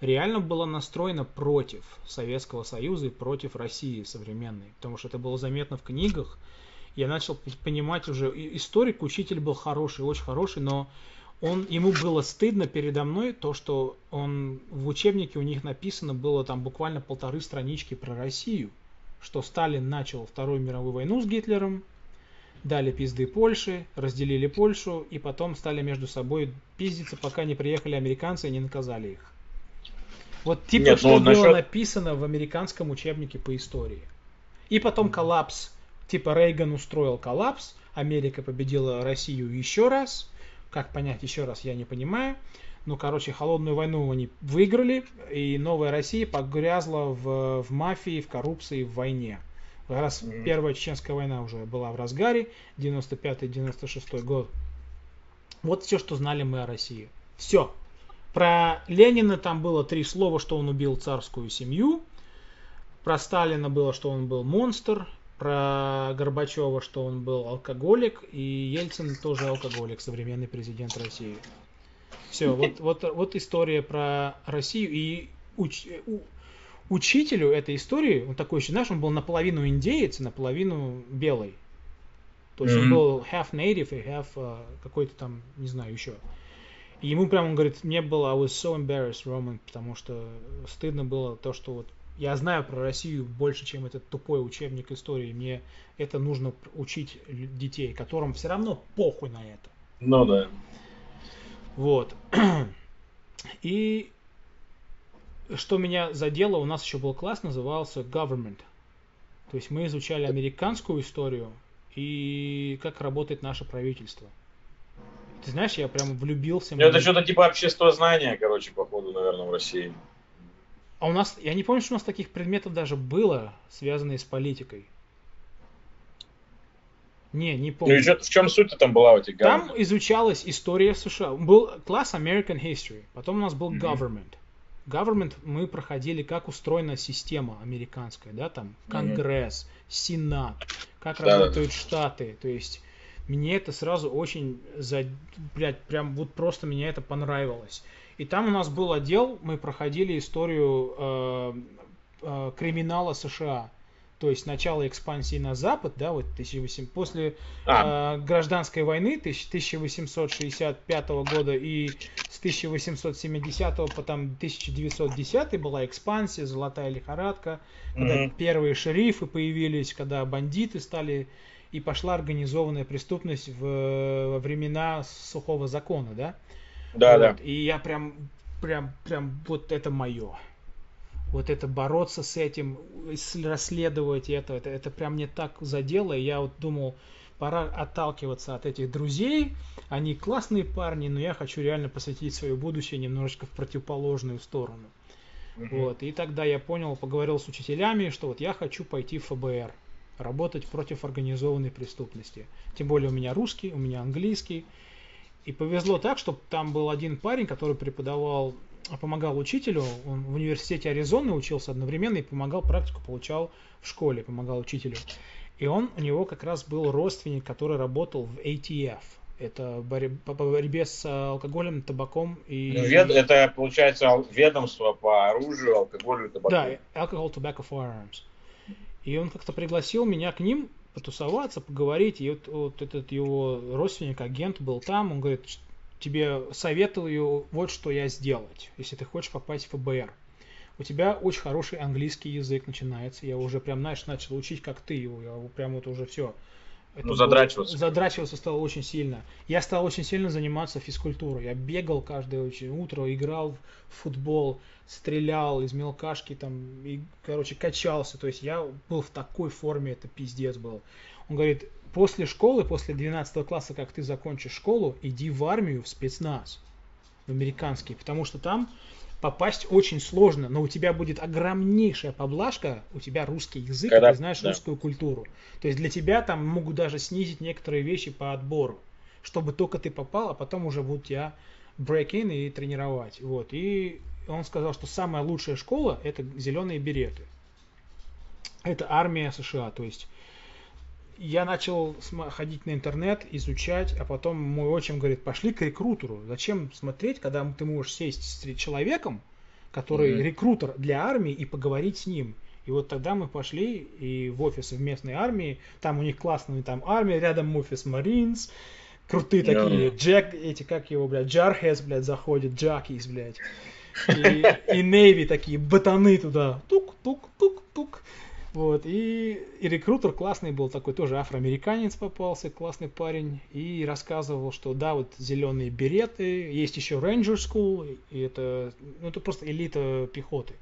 реально была настроена против Советского Союза и против России современной. Потому что это было заметно в книгах. Я начал понимать уже, историк, учитель был хороший, очень хороший, но он, ему было стыдно передо мной то, что он в учебнике у них написано было там буквально полторы странички про Россию, что Сталин начал Вторую мировую войну с Гитлером, дали пизды Польше, разделили Польшу и потом стали между собой пиздиться, пока не приехали американцы и не наказали их. Вот типа Нет, что ну, было насчет... написано в американском учебнике по истории. И потом коллапс. Типа Рейган устроил коллапс, Америка победила Россию еще раз. Как понять еще раз, я не понимаю. Ну, короче, холодную войну они выиграли, и новая Россия погрязла в, в мафии, в коррупции, в войне. Как раз mm-hmm. первая чеченская война уже была в разгаре, 95-96 год. Вот все, что знали мы о России. Все. Про Ленина там было три слова, что он убил царскую семью. Про Сталина было, что он был монстр. Про Горбачева, что он был алкоголик. И Ельцин тоже алкоголик, современный президент России. Все, вот, вот, вот история про Россию. И уч, учителю этой истории, он такой еще, знаешь, он был наполовину индеец, наполовину белый. То есть mm-hmm. он был half native и half uh, какой-то там, не знаю, еще. И ему прямо он говорит, мне было, I was so embarrassed, Roman, потому что стыдно было то, что вот я знаю про Россию больше, чем этот тупой учебник истории. Мне это нужно учить детей, которым все равно похуй на это. Ну да. Вот. [CLEARS THROAT] И что меня задело, у нас еще был класс, назывался Government. То есть мы изучали американскую историю и как работает наше правительство. Ты знаешь, я прям влюбился. Ну, это что-то типа общество знания, короче, походу, наверное, в России. А у нас, я не помню, что у нас таких предметов даже было, связанных с политикой. Не, не помню. Ну и что, в чем суть там была у этих Там изучалась история США. Был класс American History, потом у нас был mm-hmm. Government government мы проходили, как устроена система американская, да, там Конгресс, Сенат, как да. работают штаты, то есть мне это сразу очень, за, блядь, прям вот просто мне это понравилось. И там у нас был отдел, мы проходили историю э, э, криминала США. То есть начало экспансии на запад, да, вот 1800, после а. э, гражданской войны 1865 года и с 1870 по там 1910 была экспансия, золотая лихорадка, когда mm-hmm. первые шерифы появились, когда бандиты стали и пошла организованная преступность в, во времена сухого закона, да? Да, вот. да. И я прям, прям, прям, вот это мое вот это бороться с этим, расследовать это, это, это прям мне так задело. И я вот думал, пора отталкиваться от этих друзей. Они классные парни, но я хочу реально посвятить свое будущее немножечко в противоположную сторону. Mm-hmm. Вот. И тогда я понял, поговорил с учителями, что вот я хочу пойти в ФБР, работать против организованной преступности. Тем более у меня русский, у меня английский. И повезло так, что там был один парень, который преподавал помогал учителю, он в университете Аризоны учился одновременно и помогал практику, получал в школе, помогал учителю. И он, у него как раз был родственник, который работал в ATF. Это по борьбе с алкоголем, табаком и... Ну, вед, это, получается, ведомство по оружию, алкоголю и табаку. Да, Alcohol, Tobacco, Firearms. И он как-то пригласил меня к ним потусоваться, поговорить. И вот, вот этот его родственник, агент был там. Он говорит, тебе советую вот что я сделать, если ты хочешь попасть в ФБР. У тебя очень хороший английский язык начинается. Я уже прям, знаешь, начал учить, как ты его. Я прям вот уже все. Это ну, задрачиваться. Было, задрачиваться стало очень сильно. Я стал очень сильно заниматься физкультурой. Я бегал каждое утро, играл в футбол, стрелял из мелкашки, там, и, короче, качался. То есть я был в такой форме, это пиздец был. Он говорит, после школы, после 12 класса, как ты закончишь школу, иди в армию, в спецназ, в американский, потому что там попасть очень сложно, но у тебя будет огромнейшая поблажка, у тебя русский язык, Когда, ты знаешь да. русскую культуру. То есть для тебя там могут даже снизить некоторые вещи по отбору, чтобы только ты попал, а потом уже будут тебя break-in и тренировать. Вот. И он сказал, что самая лучшая школа это зеленые береты. Это армия США, то есть я начал ходить на интернет, изучать, а потом мой отчим говорит, пошли к рекрутеру. Зачем смотреть, когда ты можешь сесть с человеком, который mm-hmm. рекрутер для армии, и поговорить с ним. И вот тогда мы пошли и в офисы в местной армии, там у них классная там армия, рядом офис Marines, крутые yeah. такие, Джек, эти, как его, блядь, Джархес, блядь, заходит, Джакис, блядь. И, и Navy такие, ботаны туда, тук-тук-тук-тук. Вот, и, и рекрутер классный был такой, тоже афроамериканец попался, классный парень, и рассказывал, что да, вот зеленые береты, есть еще Ranger School, и это, ну, это просто элита пехоты.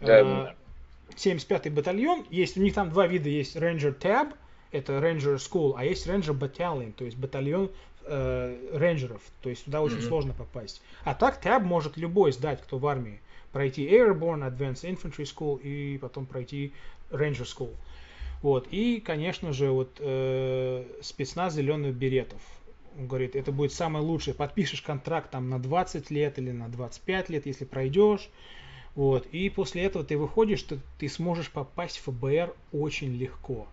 Да, 75-й батальон, есть у них там два вида, есть Ranger Tab, это Ranger School, а есть Ranger Battalion, то есть батальон э, рейнджеров, то есть туда очень mm-hmm. сложно попасть. А так Tab может любой сдать, кто в армии пройти Airborne, Advanced Infantry School и потом пройти Ranger School. Вот. И, конечно же, вот э, спецназ зеленых беретов. Он говорит, это будет самое лучшее. Подпишешь контракт там на 20 лет или на 25 лет, если пройдешь. Вот. И после этого ты выходишь, ты, ты сможешь попасть в ФБР очень легко.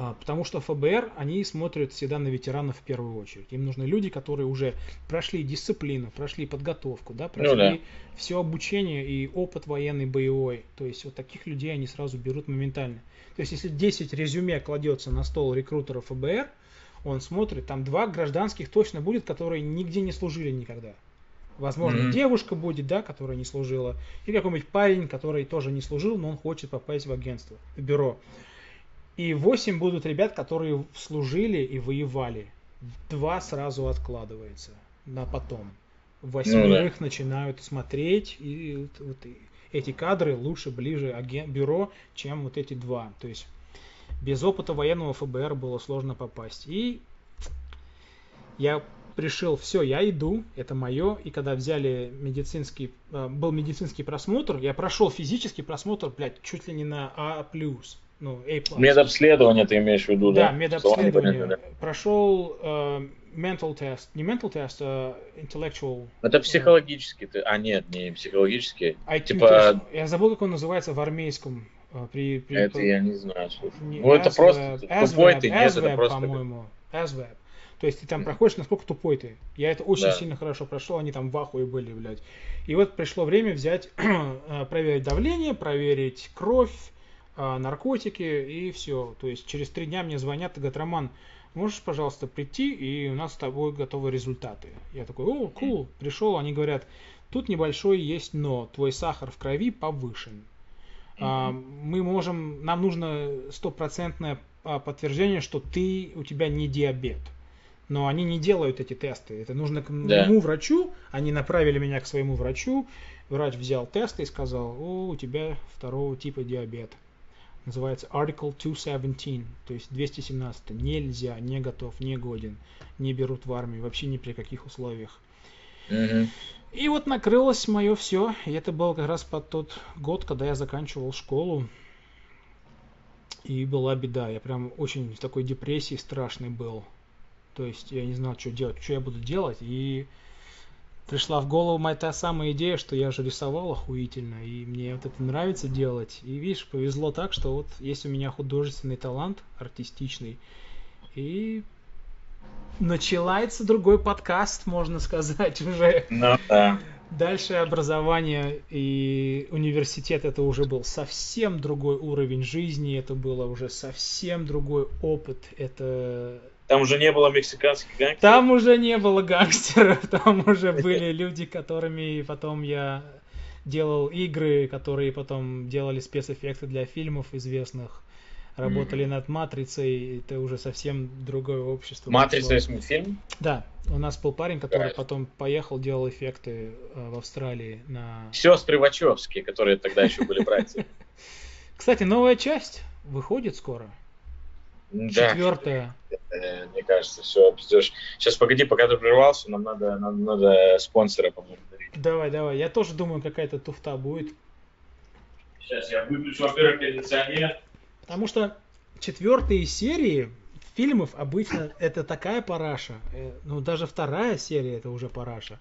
А, потому что ФБР, они смотрят всегда на ветеранов в первую очередь. Им нужны люди, которые уже прошли дисциплину, прошли подготовку, да, прошли ну, да. все обучение и опыт военный, боевой. То есть вот таких людей они сразу берут моментально. То есть если 10 резюме кладется на стол рекрутера ФБР, он смотрит, там два гражданских точно будет, которые нигде не служили никогда. Возможно, mm-hmm. девушка будет, да, которая не служила, и какой-нибудь парень, который тоже не служил, но он хочет попасть в агентство, в бюро. И 8 будут ребят, которые служили и воевали. Два сразу откладывается на потом. Восьмерых ну, да. начинают смотреть, и вот, эти кадры лучше, ближе агент, бюро, чем вот эти два. То есть без опыта военного ФБР было сложно попасть. И я пришел, все, я иду, это мое. И когда взяли медицинский, э, был медицинский просмотр, я прошел физический просмотр, блядь, чуть ли не на А+. Ну, A+. Медобследование ты имеешь в виду, да? Да, медобследование. Прошел uh, mental test, не mental test, а intellectual. Это психологический, ты, а нет, не психологический. IQ типа... Я забыл, как он называется в армейском. А, При, при, Это я не знаю. слушай. не Ну, это ASVAB, просто тупой ты, нет, это просто... по-моему. ASVAB. То есть ты там проходишь, насколько тупой ты. Я это очень Да. сильно хорошо прошел, они там в ахуе были, блядь. И вот пришло время взять, [CLEARS THROAT] э, проверить давление, проверить кровь, э, наркотики и все. То есть через три дня мне звонят и говорят, Роман, можешь, пожалуйста, прийти, и у нас с тобой готовы результаты. Я такой, о, кул. Пришел, они говорят, тут небольшой есть но, твой сахар в крови повышен. А, мы можем, нам нужно стопроцентное а, подтверждение, что ты, у тебя не диабет. Но они не делают эти тесты. Это нужно к моему врачу. Они направили меня к своему врачу. Врач взял тесты и сказал, о, у тебя второго типа диабет. Называется Article 217, то есть 217. Нельзя, не готов, не годен, не берут в армию, вообще ни при каких условиях. Мгм. И вот накрылось мое все. И это был как раз под тот год, когда я заканчивал школу. И была беда. Я прям очень в такой депрессии страшный был. То есть я не знал, что делать, что я буду делать. И пришла в голову моя та самая идея, что я же рисовал охуительно. И мне вот это нравится делать. И видишь, повезло так, что вот есть у меня художественный талант, артистичный. И начинается другой подкаст, можно сказать, [LAUGHS] уже. Ну да. Дальше образование и университет это уже был совсем другой уровень жизни, это было уже совсем другой опыт. Это Там уже не было мексиканских гангстеров. там уже не было гангстеров, [LAUGHS] там уже [LAUGHS] были люди, которыми потом я делал игры, которые потом делали спецэффекты для фильмов известных, работали Мгм. над матрицей, это уже совсем другое общество. Матрица есть мультфильм? Да, у нас был парень, который Кайф. потом поехал, делал эффекты э, в Австралии на... Сестры Вачовские, которые тогда еще были братья. [LAUGHS] Кстати, новая часть выходит скоро. Да, Четвертая. э, мне кажется, все, пиздешь. Сейчас, погоди, пока ты прервался, нам надо, нам надо спонсора поблагодарить. Давай, давай. Я тоже думаю, какая-то туфта будет. Сейчас я выключу, во-первых, кондиционер. Потому что четвертые серии фильмов обычно это такая параша. Э, Ну, даже вторая серия это уже параша.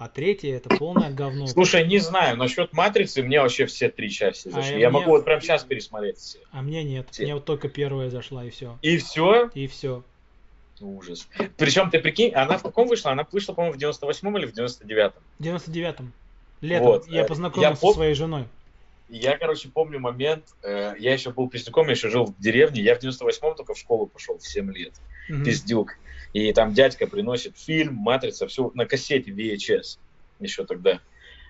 А третья это полное говно. Слушай, не знаю, насчет Матрицы мне вообще все три части А зашли. мне- Я могу вот прямо сейчас пересмотреть все. А мне нет. Те- Мне вот только первая зашла и все. И все? И все. Ужас. Причем, ты прикинь, она в каком вышла? Она вышла, по-моему, в 98-м или в 99-м. В 99-м. Летом Вот, я э, познакомился я пом- со своей женой. Я, короче, помню момент, э, я еще был пиздюком, я еще жил в деревне, я в 98-м только в школу пошел в 7 лет. Мгм. пиздюк. И там дядька приносит фильм, матрица, все на кассете VHS еще тогда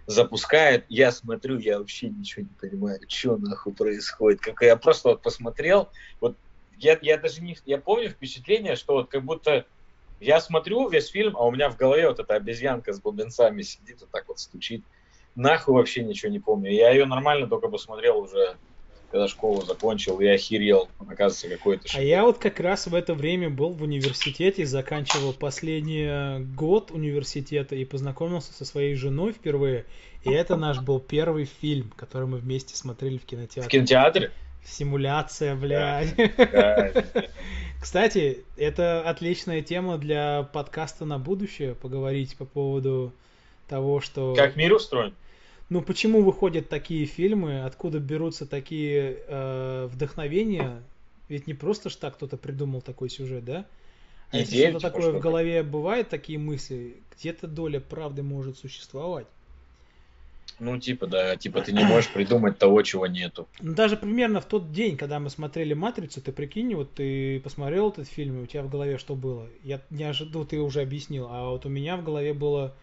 запускает. Я смотрю, я вообще ничего не понимаю, что нахуй происходит. Как я просто вот посмотрел, вот я, я даже не... Я помню впечатление, что вот как будто я смотрю весь фильм, а у меня в голове вот эта обезьянка с бубенцами сидит, вот так вот стучит. Нахуй вообще ничего не помню. Я ее нормально только посмотрел уже, когда школу закончил, и охерел. Оказывается, какой-то А я вот как раз в это время был в университете, заканчивал последний э, год университета и познакомился со своей женой впервые. И это наш был первый фильм, который мы вместе смотрели в В кинотеатре. кинотеатре? Симуляция, блядь. Да, Кстати, это отличная тема для подкаста на будущее, поговорить по поводу того, что... Как мир устроен? Ну, почему выходят такие фильмы, откуда берутся такие э, вдохновения? Ведь не просто ж так кто-то придумал такой сюжет, да? А если Идея, что-то типа, такое в что-то. голове бывает, такие мысли, где-то доля правды может существовать. Ну, типа, да, типа ты не можешь придумать того, чего нету. Ну, даже примерно в тот день, когда мы смотрели «Матрицу», ты прикинь, вот ты посмотрел этот фильм, и у тебя в голове что было? Я не ожидал, ты уже объяснил, а вот у меня в голове было,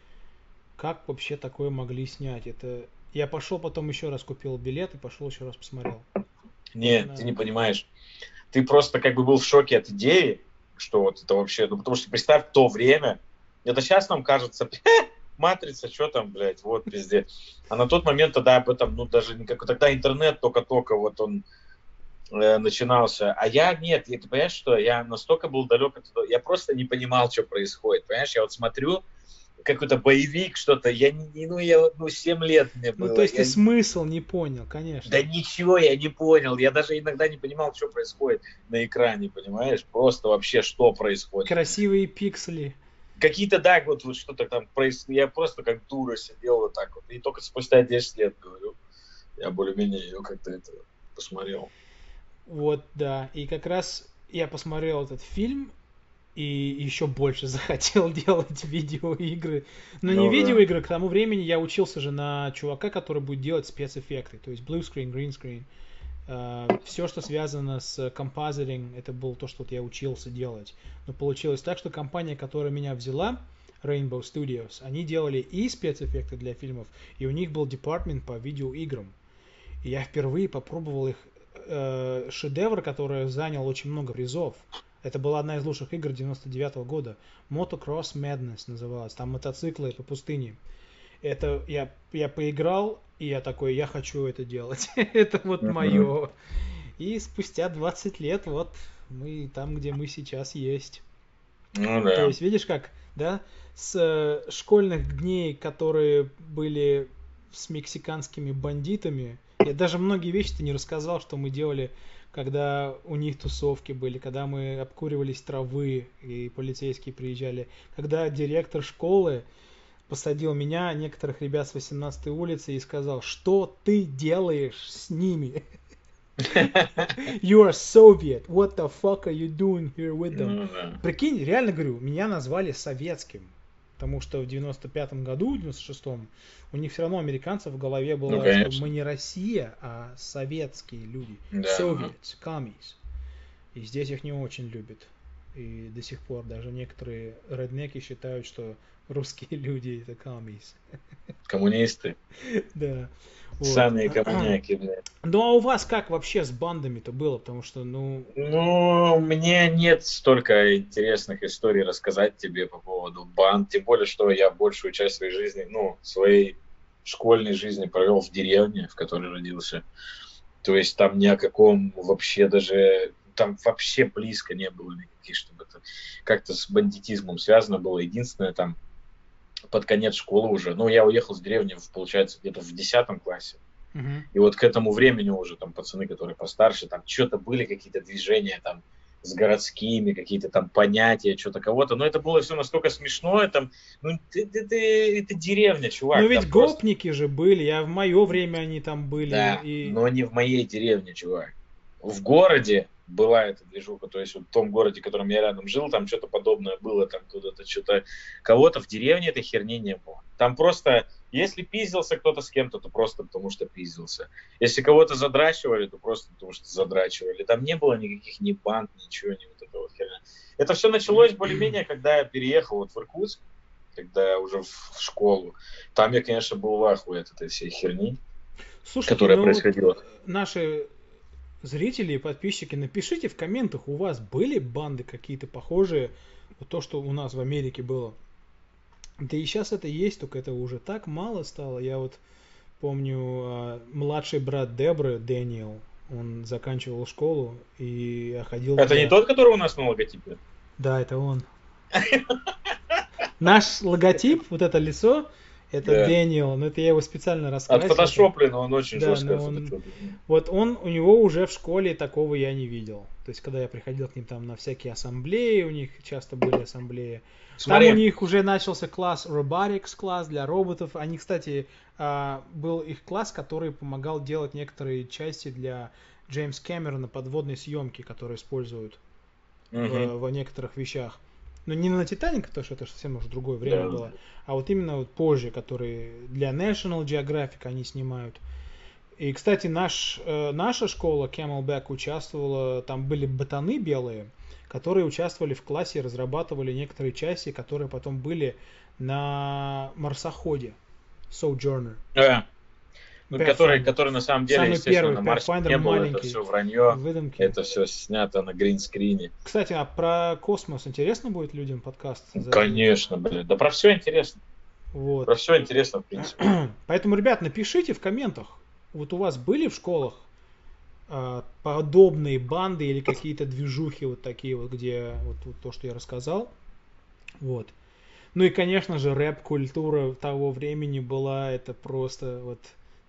как вообще такое могли снять? Это я пошел потом еще раз купил билет и пошел еще раз посмотрел. Нет, Да. ты не понимаешь. Ты просто как бы был в шоке от идеи, что вот это вообще... Ну, потому что представь то время, это сейчас нам кажется, [LAUGHS] матрица, что там, блядь, вот везде. А на тот момент тогда об этом, ну, даже никак... Тогда интернет только-только вот он э, начинался. А я нет, и ты понимаешь, что я настолько был далек от этого, я просто не понимал, что происходит. Понимаешь, я вот смотрю, какой-то боевик, что-то, я не, ну, я, ну, 7 лет мне было. Ну, то есть я ты смысл не понял, конечно. да ничего я не понял. Я даже иногда не понимал, что происходит на экране, понимаешь? Просто вообще что происходит. Красивые пиксели. Какие-то, да, вот, вот что-то там происходит. Я просто как дура сидел вот так вот. И только спустя 10 лет говорю, я более-менее ее как-то это посмотрел. Вот, да. И как раз я посмотрел этот фильм, и еще больше [LAUGHS] захотел делать видеоигры. Но ну, не да. видеоигры, к тому времени я учился же на чувака, который будет делать спецэффекты, то есть blue screen, green screen. Uh, э, все, что связано с композеринг, это было то, что вот я учился делать. Но получилось так, что компания, которая меня взяла, Rainbow Studios, они делали и спецэффекты для фильмов, и у них был департмент по видеоиграм. И я впервые попробовал их э, шедевр, который занял очень много призов. Это была одна из лучших игр 99 -го года. Motocross Madness называлась. Там мотоциклы по пустыне. Это я, я поиграл, и я такой, я хочу это делать. [LAUGHS] это вот мое. И спустя 20 лет вот мы там, где мы сейчас есть. Ну [LAUGHS] да. То есть, видишь, как, да, с э, школьных дней, которые были с мексиканскими бандитами, я даже многие вещи-то не рассказал, что мы делали когда у них тусовки были, когда мы обкуривались травы и полицейские приезжали, когда директор школы посадил меня, некоторых ребят с 18 улицы и сказал, что ты делаешь с ними? [LAUGHS] You are Soviet. What the fuck are you doing here with them? Ну Прикинь, реально говорю, меня назвали советским. Потому что в 95-м году, в 96-м, у них все равно американцев в голове было, ну, что мы не Россия, а советские люди. Да. Soviets, commies. И здесь их не очень любят. И до сих пор даже некоторые реднеки считают, что русские [LAUGHS] люди это commies. [LAUGHS] Коммунисты. Да. Вот. Самые коммуняки, блядь. Ну а у вас как вообще с бандами-то было? Потому что, ну... Ну, мне нет столько интересных историй рассказать тебе по поводу банд. Тем более, что я большую часть своей жизни, ну, своей школьной жизни провел в деревне, в которой родился. То есть там ни о каком вообще даже там вообще близко не было никаких, чтобы это как-то с бандитизмом связано было. Единственное, там под конец школы уже. Ну, я уехал с деревни, получается, где-то в 10 классе. Uh-huh. И вот к этому времени уже там пацаны, которые постарше, там что-то были какие-то движения там с городскими, какие-то там понятия, что-то кого-то. Но это было все настолько смешное, там, ну, ты, ты, это деревня, чувак. Ну, ведь гопники просто... же были, я в мое время они там были. Да, и... но не в моей деревне, чувак. В городе была эта движуха, то есть вот в том городе, в котором я рядом жил, там что-то подобное было, там куда-то что-то, кого-то в деревне этой херни не было. Там просто, если пиздился кто-то с кем-то, то просто потому что пиздился. Если кого-то задрачивали, то просто потому что задрачивали. Там не было никаких ни банд, ничего, ни вот этого херня. Это все началось более-менее, когда я переехал вот в Иркутск, когда я уже в школу. Там я, конечно, был в ахуе от этой всей херни, Слушайте, которая ну, происходила. Наши зрители и подписчики, напишите в комментах, у вас были банды какие-то похожие, вот то, что у нас в Америке было. Да и сейчас это есть, только это уже так мало стало. Я вот помню, а, младший брат Дебры, Дэниел, он заканчивал школу и ходил... Это не тот, который у нас на логотипе? Да, это он. Наш логотип, вот это лицо, это да. Дэниел, но это я его специально раскрасил. Отфотошоплен, он очень да, жестко он... Вот он, у него уже в школе такого я не видел. То есть, когда я приходил к ним там на всякие ассамблеи, у них часто были ассамблеи. Смотри. Там у них уже начался класс Robotics, класс для роботов. Они, кстати, а, был их класс, который помогал делать некоторые части для Джеймс Кэмерона подводной съемки, которые используют угу. в, в некоторых вещах. Но не на Титаник, потому что это совсем уже другое время да. было, а вот именно вот позже, которые для National Geographic они снимают. И, кстати, наш, э, наша школа Camelback участвовала, там были ботаны белые, которые участвовали в классе и разрабатывали некоторые части, которые потом были на марсоходе Sojourner. Yeah. Ну, который, который на самом деле, Самый естественно, первый, на Марсе не было, это все вранье, выдумки. это все снято на гринскрине. Кстати, а про космос интересно будет людям подкаст? Конечно, блин, да про все интересно. Вот. Про все интересно, в принципе. [CLEARS THROAT] Поэтому, ребят, напишите в комментах, вот у вас были в школах э, подобные банды или какие-то движухи вот такие вот, где вот, вот то, что я рассказал. Вот. Ну и, конечно же, рэп-культура того времени была, это просто вот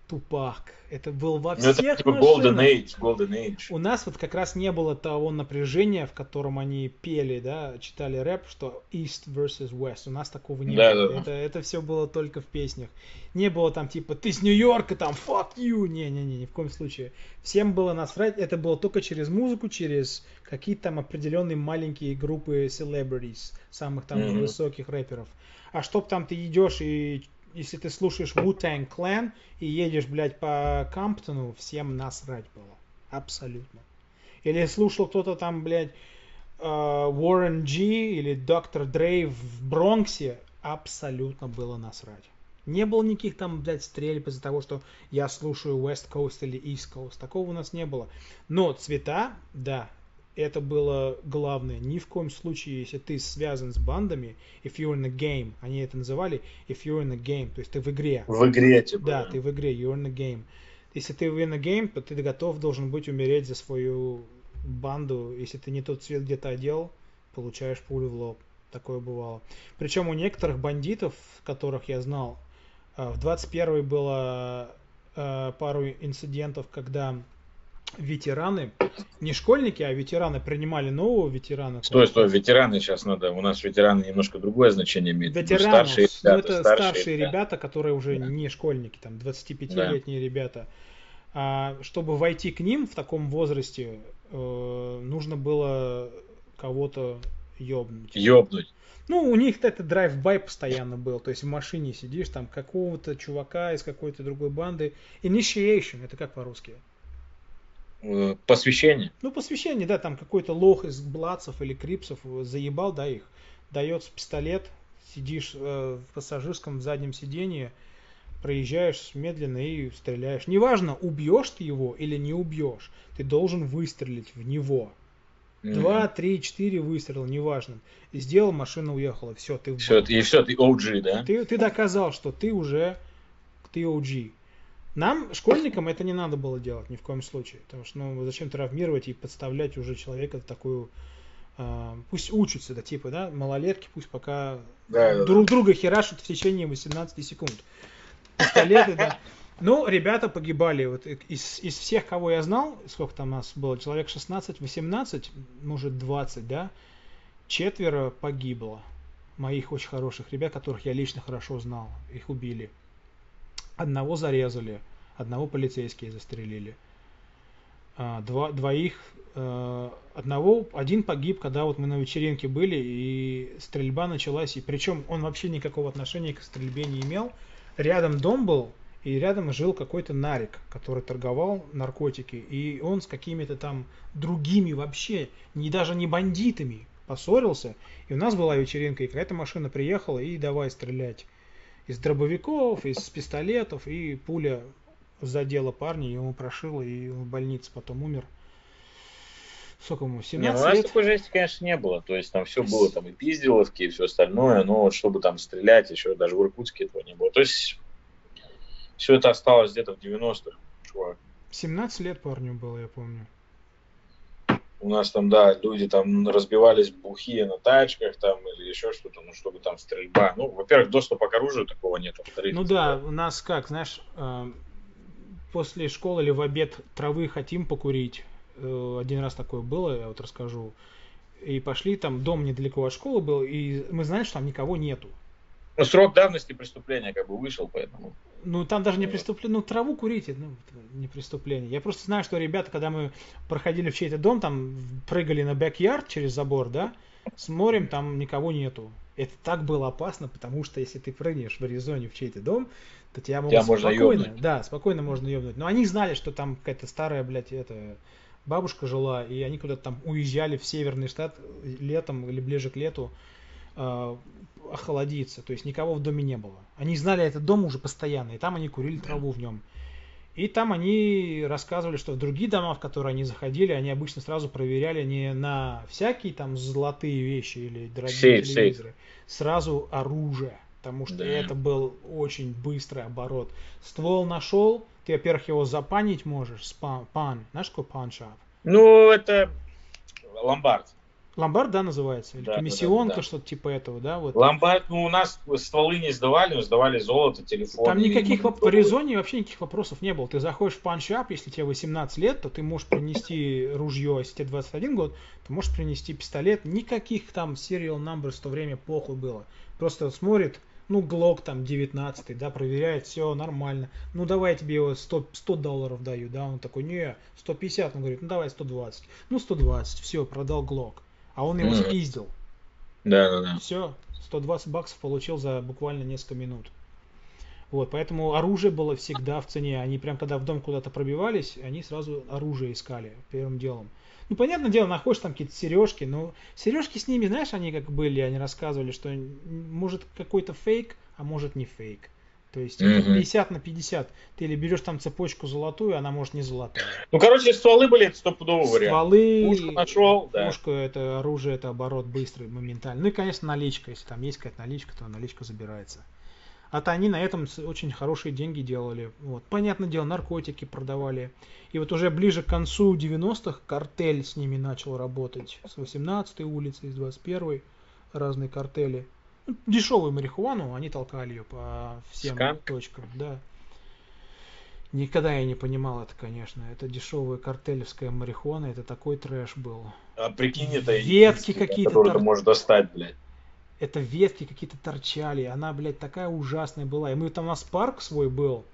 Тупак. Это был во Ну, всех это типа машинах. Golden Age, Golden Age. У нас вот как раз не было того напряжения, в котором они пели, да, читали рэп, что East versus West. У нас такого не Да, было. да, да. Это, это все было только в песнях. Не было там типа ты с Нью-Йорка, там fuck you. Не-не-не, ни в коем случае. Всем было насрать. Это было только через музыку, через какие-то там определенные маленькие группы celebrities, самых там Мгм. высоких рэперов. А чтоб там ты идешь и если ты слушаешь Wu-Tang Clan и едешь, блядь, по Камптону, всем насрать было. Абсолютно. Или слушал кто-то там, блядь, э, Warren G или Доктор Дрей в Бронксе, абсолютно было насрать. Не было никаких там, блядь, стрельб из-за того, что я слушаю West Coast или East Coast. Такого у нас не было. Но цвета, да, это было главное. Ни в коем случае, если ты связан с бандами, if you're in the game, они это называли, if you're in the game, то есть ты в игре. В игре, типа. Да, ты в игре, you're in the game. Если ты in the game, то ты готов должен быть умереть за свою банду. Если ты не тот цвет где-то одел, получаешь пулю в лоб. Такое бывало. Причем у некоторых бандитов, которых я знал, э, в 21 было э, пару инцидентов, когда ветераны, не школьники, а ветераны принимали нового ветерана. Стой, стой, ветераны сейчас надо. У нас ветераны немножко другое значение имеют. Ну, Ветеранов, Старшие ну, ребята, это старшие, старшие да. ребята, которые уже Да. не школьники, там 25-летние ребята. А, чтобы войти к ним в таком возрасте, э, нужно было кого-то ёбнуть. Ёбнуть. Ну, у них это drive-by постоянно был. То есть в машине сидишь, там какого-то чувака из какой-то другой банды. Initiation, это как по-русски? Э, Посвящение. Ну, посвящение, да, там какой-то лох из бладцев или крипсов заебал, да, их. Дается пистолет, сидишь э, в пассажирском заднем сиденье, проезжаешь медленно и стреляешь. Неважно, убьешь ты его или не убьешь, ты должен выстрелить в него. Два, три, четыре выстрела, неважно. И сделал, машина уехала. Все, ты в Все, банк. и все, ты OG, да? Ты, ты доказал, что ты уже ты OG. Нам, школьникам, это не надо было делать ни в коем случае. Потому что, ну, зачем травмировать и подставлять уже человека в такую... а, пусть учатся, да, типа, да, малолетки, пусть пока Да, да, друг друга херашат в течение 18 секунд. Пистолеты, да. Ну, ребята погибали. Вот из, из всех, кого я знал, сколько там нас было, человек 16-18, может 20, да, четверо погибло. Моих очень хороших ребят, которых я лично хорошо знал. Их убили. Одного зарезали, одного полицейские застрелили. А, два, двоих, э, одного, один погиб, когда вот мы на вечеринке были, и стрельба началась, и причем он вообще никакого отношения к стрельбе не имел. Рядом дом был, и рядом жил какой-то нарик, который торговал наркотики, и он с какими-то там другими вообще, не даже не бандитами, поссорился, и у нас была вечеринка, и какая-то машина приехала, и давай стрелять из дробовиков, из пистолетов, и пуля задела парня, ему прошила, и он в больнице потом умер. Сколько ему, Не, ну, 17 у нас лет? такой жести, конечно, не было. То есть там все было, там и пизделовки, и все остальное, но вот чтобы там стрелять, еще даже в Иркутске этого не было. То есть все это осталось где-то в 90-х, чувак. 17 лет парню было, я помню. У нас там, да, люди там разбивались бухие на тачках там или еще что-то, ну, чтобы там стрельба. Ну, во-первых, доступа к оружию такого нет. Во-вторых, Ну да, у нас как, знаешь, э, после школы или в обед травы хотим покурить. Э, Один раз такое было, я вот расскажу. И пошли, там дом недалеко от школы был, и мы знаем, что там никого нету. Ну, срок давности преступления как бы вышел, поэтому. Ну, там даже не преступление, ну, траву курить, это, ну, не преступление. Я просто знаю, что ребята, когда мы проходили в чей-то дом, там прыгали на бэк-ярд через забор, да, смотрим, там никого нету. Это так было опасно, потому что если ты прыгнешь в Аризоне в чей-то дом, то тебя могут Тебя можно спокойно, ёбнуть. да, спокойно можно ёбнуть. Но они знали, что там какая-то старая, блядь, это бабушка жила, и они куда-то там уезжали в северный штат летом или ближе к лету э, охладиться. То есть никого в доме не было. Они знали этот дом уже постоянно, и там они курили траву в нем. И там они рассказывали, что в другие дома, в которые они заходили, они обычно сразу проверяли не на всякие там золотые вещи или дорогие Сейф, сейф. телевизоры, сразу оружие. Потому что Да. это был очень быстрый оборот. Ствол нашел, ты, во-первых, его запанить можешь, спа- пан. Знаешь, такой пан-шап? Ну, это ломбард. Ломбард, да, называется? Или Да, комиссионка, да, да. что-то типа этого, да? Вот. Ломбард, ну, у нас стволы не сдавали, но сдавали золото, телефон. Там никаких воп- мониторы. Аризоне вообще никаких вопросов не было. Ты заходишь в панчап, если тебе 18 лет, то ты можешь принести ружье, если тебе 21 год, ты можешь принести пистолет. Никаких там serial numbers в то время похуй было. Просто смотрит, ну, Глок там 19, да, проверяет, все нормально. Ну, давай я тебе его 100, 100 долларов даю, да, он такой, не, 150, он говорит, ну, давай 120. Ну, 120, все, продал Глок. А он его Мгм. спиздил. Да, да, да. Все, 120 баксов получил за буквально несколько минут. Вот, поэтому оружие было всегда в цене. Они прям когда в дом куда-то пробивались, они сразу оружие искали первым делом. Ну, понятное дело, находишь там какие-то сережки, но сережки с ними, знаешь, они как были, они рассказывали, что может какой-то фейк, а может не фейк. То есть Мгм. 50 на 50. Ты или берешь там цепочку золотую, она может не золотая. Ну, короче, стволы были, это стопудовый вариант. Стволы, Пушку нашел, да. Это оружие, это оборот быстрый, моментальный. Ну и, конечно, наличка. Если там есть какая-то наличка, то наличка забирается. А-то они на этом с- очень хорошие деньги делали. Вот. Понятное дело, наркотики продавали. И вот уже ближе к концу 90-х картель с ними начал работать. С 18-й улицы, из 21-й разные картели. Дешевую марихуану, они толкали ее по всем Сканк? точкам. Да. Никогда я не понимал это, конечно. Это дешевая картелевская марихуана, это такой трэш был. А прикинь, это Ветки какие-то которое ты тор- можешь достать, блядь. это ветки какие-то торчали, она, блядь, такая ужасная была. И мы там у нас парк свой был,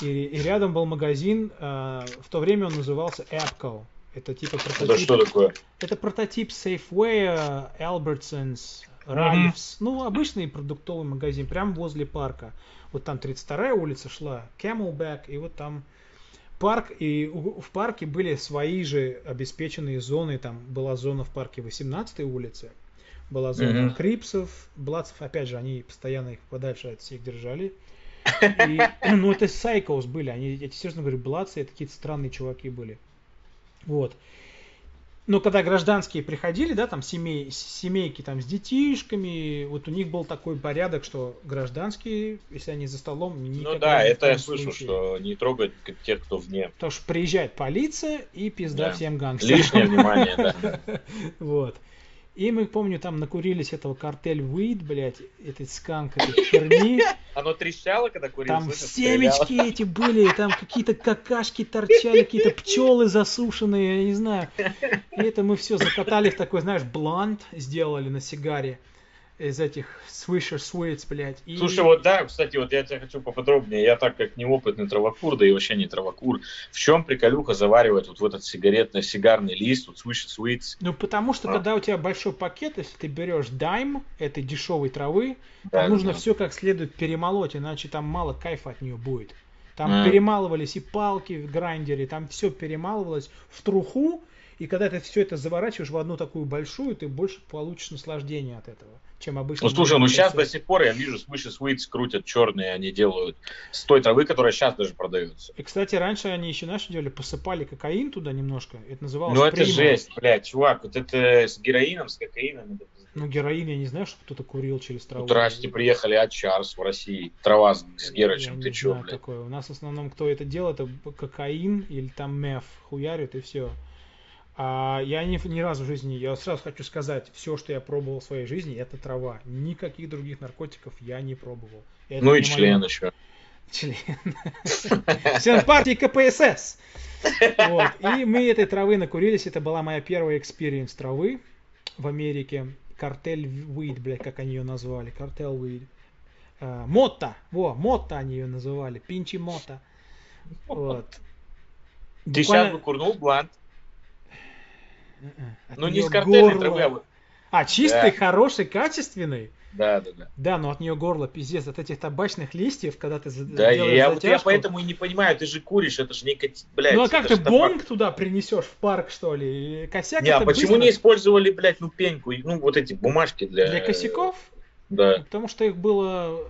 и, и рядом был магазин, э, в то время он назывался Apco. Это типа Это прототип. что такое? Это прототип Safeway, Albertsons, Ralph's. Ну, обычный продуктовый магазин, прямо возле парка. Вот там 32-я улица шла, Camelback, и вот там парк, и в парке были свои же обеспеченные зоны. Там была зона в парке 18-й улицы, была зона Мгм. Крипсов, Бладцев, опять же, они постоянно их подальше от всех держали. И, [LAUGHS] ну, это сайкос были, они, я тебе серьезно говорю, Блацы, это какие-то странные чуваки были. Вот. Но когда гражданские приходили, да, там семей, семейки там с детишками, вот у них был такой порядок, что гражданские, если они за столом, никогда Ну да, это я случае. что не трогать тех, кто вне. Потому что приезжает полиция и пизда Да. всем гангстерам. Лишнее внимание, да. [LAUGHS] Вот. И мы, помню, там накурились этого картель Weed, блядь, этой сканк, этой херни. [LAUGHS] Оно трещало, когда курил, Там слышишь, семечки эти были, там какие-то какашки торчали, какие-то пчелы засушенные, я не знаю. И это мы все закатали в такой, знаешь, блант сделали на сигаре из этих Swisher Sweets, блядь. И... Слушай, вот да, кстати, вот я тебя хочу поподробнее. Я так как неопытный травокур, да и вообще не травокур. В чем приколюха заваривать вот в этот сигаретный, сигарный лист, вот Swish Sweets? Ну, потому что, А. когда у тебя большой пакет, если ты берешь дайм этой дешевой травы, Да, там нужно да. все как следует перемолоть, иначе там мало кайфа от нее будет. Там А. перемалывались и палки в грайндере, там все перемалывалось в труху, и когда ты все это заворачиваешь в одну такую большую, ты больше получишь наслаждение от этого, чем обычно. Ну слушай, ну сейчас до сих пор я вижу Swish Sweets крутят черные, они делают с той травы, которая сейчас даже продается. И, кстати, раньше они еще, что делали? Посыпали кокаин туда немножко. Это называлось Ну это жесть, блядь, чувак, вот это с героином, с кокаином. это. Ну, героин, я не знаю, что кто-то курил через траву. Вот здрасте, приехали от Чарс в России. Трава с, с Герычем, ты чё, блядь? такое. У нас в основном кто это делает, это кокаин или там меф хуярит и все. А я ни, ни разу в жизни, я сразу хочу сказать, все, что я пробовал в своей жизни, это трава. Никаких других наркотиков я не пробовал. Это Ну и член моё- еще. Член. [LAUGHS] Член партии КПСС. Вот. И мы этой травы накурились. Это была моя первая experience травы в Америке. Картель Weed, блядь, как они ее назвали. Картель Weed. А, Мота. Во, Мота они ее называли. Пинчи Мота. Вот. Ты сейчас бы курнул блант. Ну не с картельной горло- травы, а вот. А, чистый, Да. хороший, качественный? Да, да, да. Да, но от нее горло пиздец. От этих табачных листьев, когда ты Да, делаешь я, вот я затяжку- поэтому и не понимаю, ты же куришь, это же не блядь. Ну а как ты табак. бонг туда принесешь в парк, что ли? Косяк Не, а почему быстро. не использовали, блядь, ну пеньку, ну вот эти бумажки для... Для косяков? Да. Потому что их было,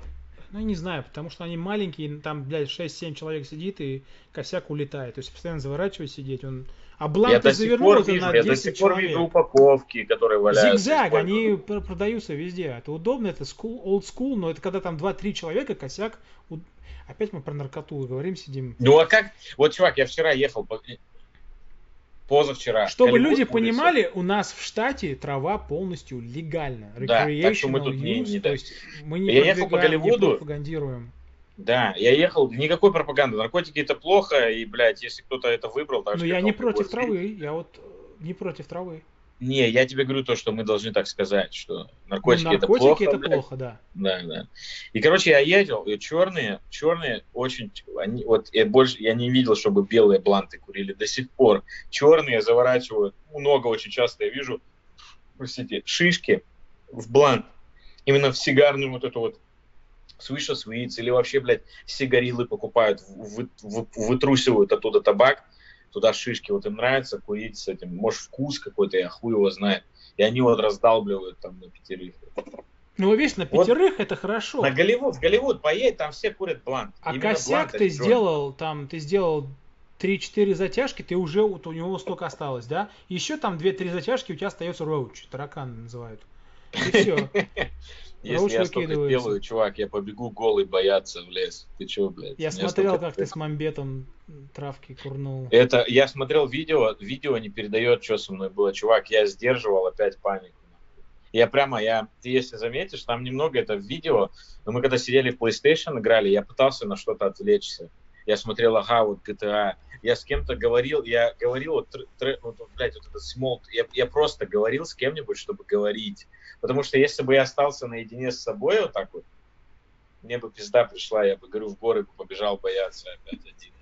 ну, я не знаю, потому что они маленькие, там, блядь, 6-7 человек сидит, и косяк улетает. То есть постоянно заворачивать сидеть, он... А Я бланк ты до сих завернул это вижу, на я до 10 сих пор вижу человек. упаковки, которые валяются. Зигзаг, они продаются везде. Это удобно, это school, old school, но это когда там 2-3 человека, косяк... Опять мы про наркоту говорим, сидим. Ну а как... Вот, чувак, я вчера ехал по... позавчера. Чтобы люди улица. понимали, у нас в штате трава полностью легальна. Да, так что мы тут не- use, не- то есть мы не Я ехал по продвигаем, не Голливуду. пропагандируем. Да, я ехал, никакой пропаганды. Наркотики это плохо, и, блядь, если кто-то это выбрал, так Но я как не против травы, я вот э, не против травы. Не, я тебе говорю то, что мы должны так сказать, что Ну, наркотики, это наркотики плохо. это блядь. плохо, да. Да, да. И, короче, я ездил, и черные, черные очень, они, вот я больше, я не видел, чтобы белые бланты курили до сих пор. Черные заворачивают, много очень часто я вижу, простите, шишки в блант. Именно в сигарную вот эту вот свыше свиц или вообще, блядь, сигарилы покупают, вы- вы- вытрусивают оттуда табак, туда шишки, вот им нравится курить с этим, может, вкус какой-то, я хуй его знает. И они вот раздалбливают там на пятерых. Ну, видишь, на Вот. пятерых это хорошо. На Голливуд, в Голливуд поедь, там все курят блант. А Именно косяк блант, ты сделал, там, ты сделал 3-4 затяжки, ты уже, вот у него столько осталось, да? Еще там 2-3 затяжки, у тебя остается роуч, таракан называют. И все. [LAUGHS] Если я столько выкидывается. сделаю, чувак, я побегу голый бояться в лес. Ты чё, блядь? Я смотрел, как ты с мамбетом травки курнул. Это, я смотрел видео, видео не передает, что со мной было. Чувак, я сдерживал опять панику. Я прямо, я, ты если заметишь, там немного это в видео, но мы когда сидели в PlayStation играли, я пытался на что-то отвлечься. Я смотрел, ага, вот GTA. Я с кем-то говорил, я говорил, вот, тр- тр- вот, вот, блядь, вот этот смолт, я, я просто говорил с кем-нибудь, чтобы говорить. Потому что если бы я остался наедине с собой вот так вот, мне бы пизда пришла, я бы, говорю, в горы бы побежал бояться опять один.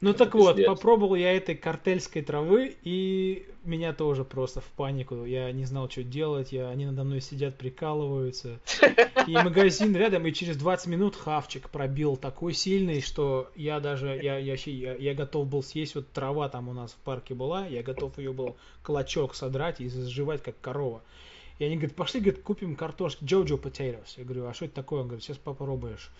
Ну это так вот, попробовал я этой картельской травы, и меня тоже просто в панику. Я не знал, что делать. Я, они надо мной сидят, прикалываются. И магазин рядом, и через 20 минут хавчик пробил такой сильный, что я даже, я, я, я, я готов был съесть, вот трава там у нас в парке была, я готов ее был клочок содрать и сживать, как корова. И они говорят, пошли, говорит, купим картошки, Jojo potatoes. Я говорю, а что это такое? Он говорит, сейчас попробуешь.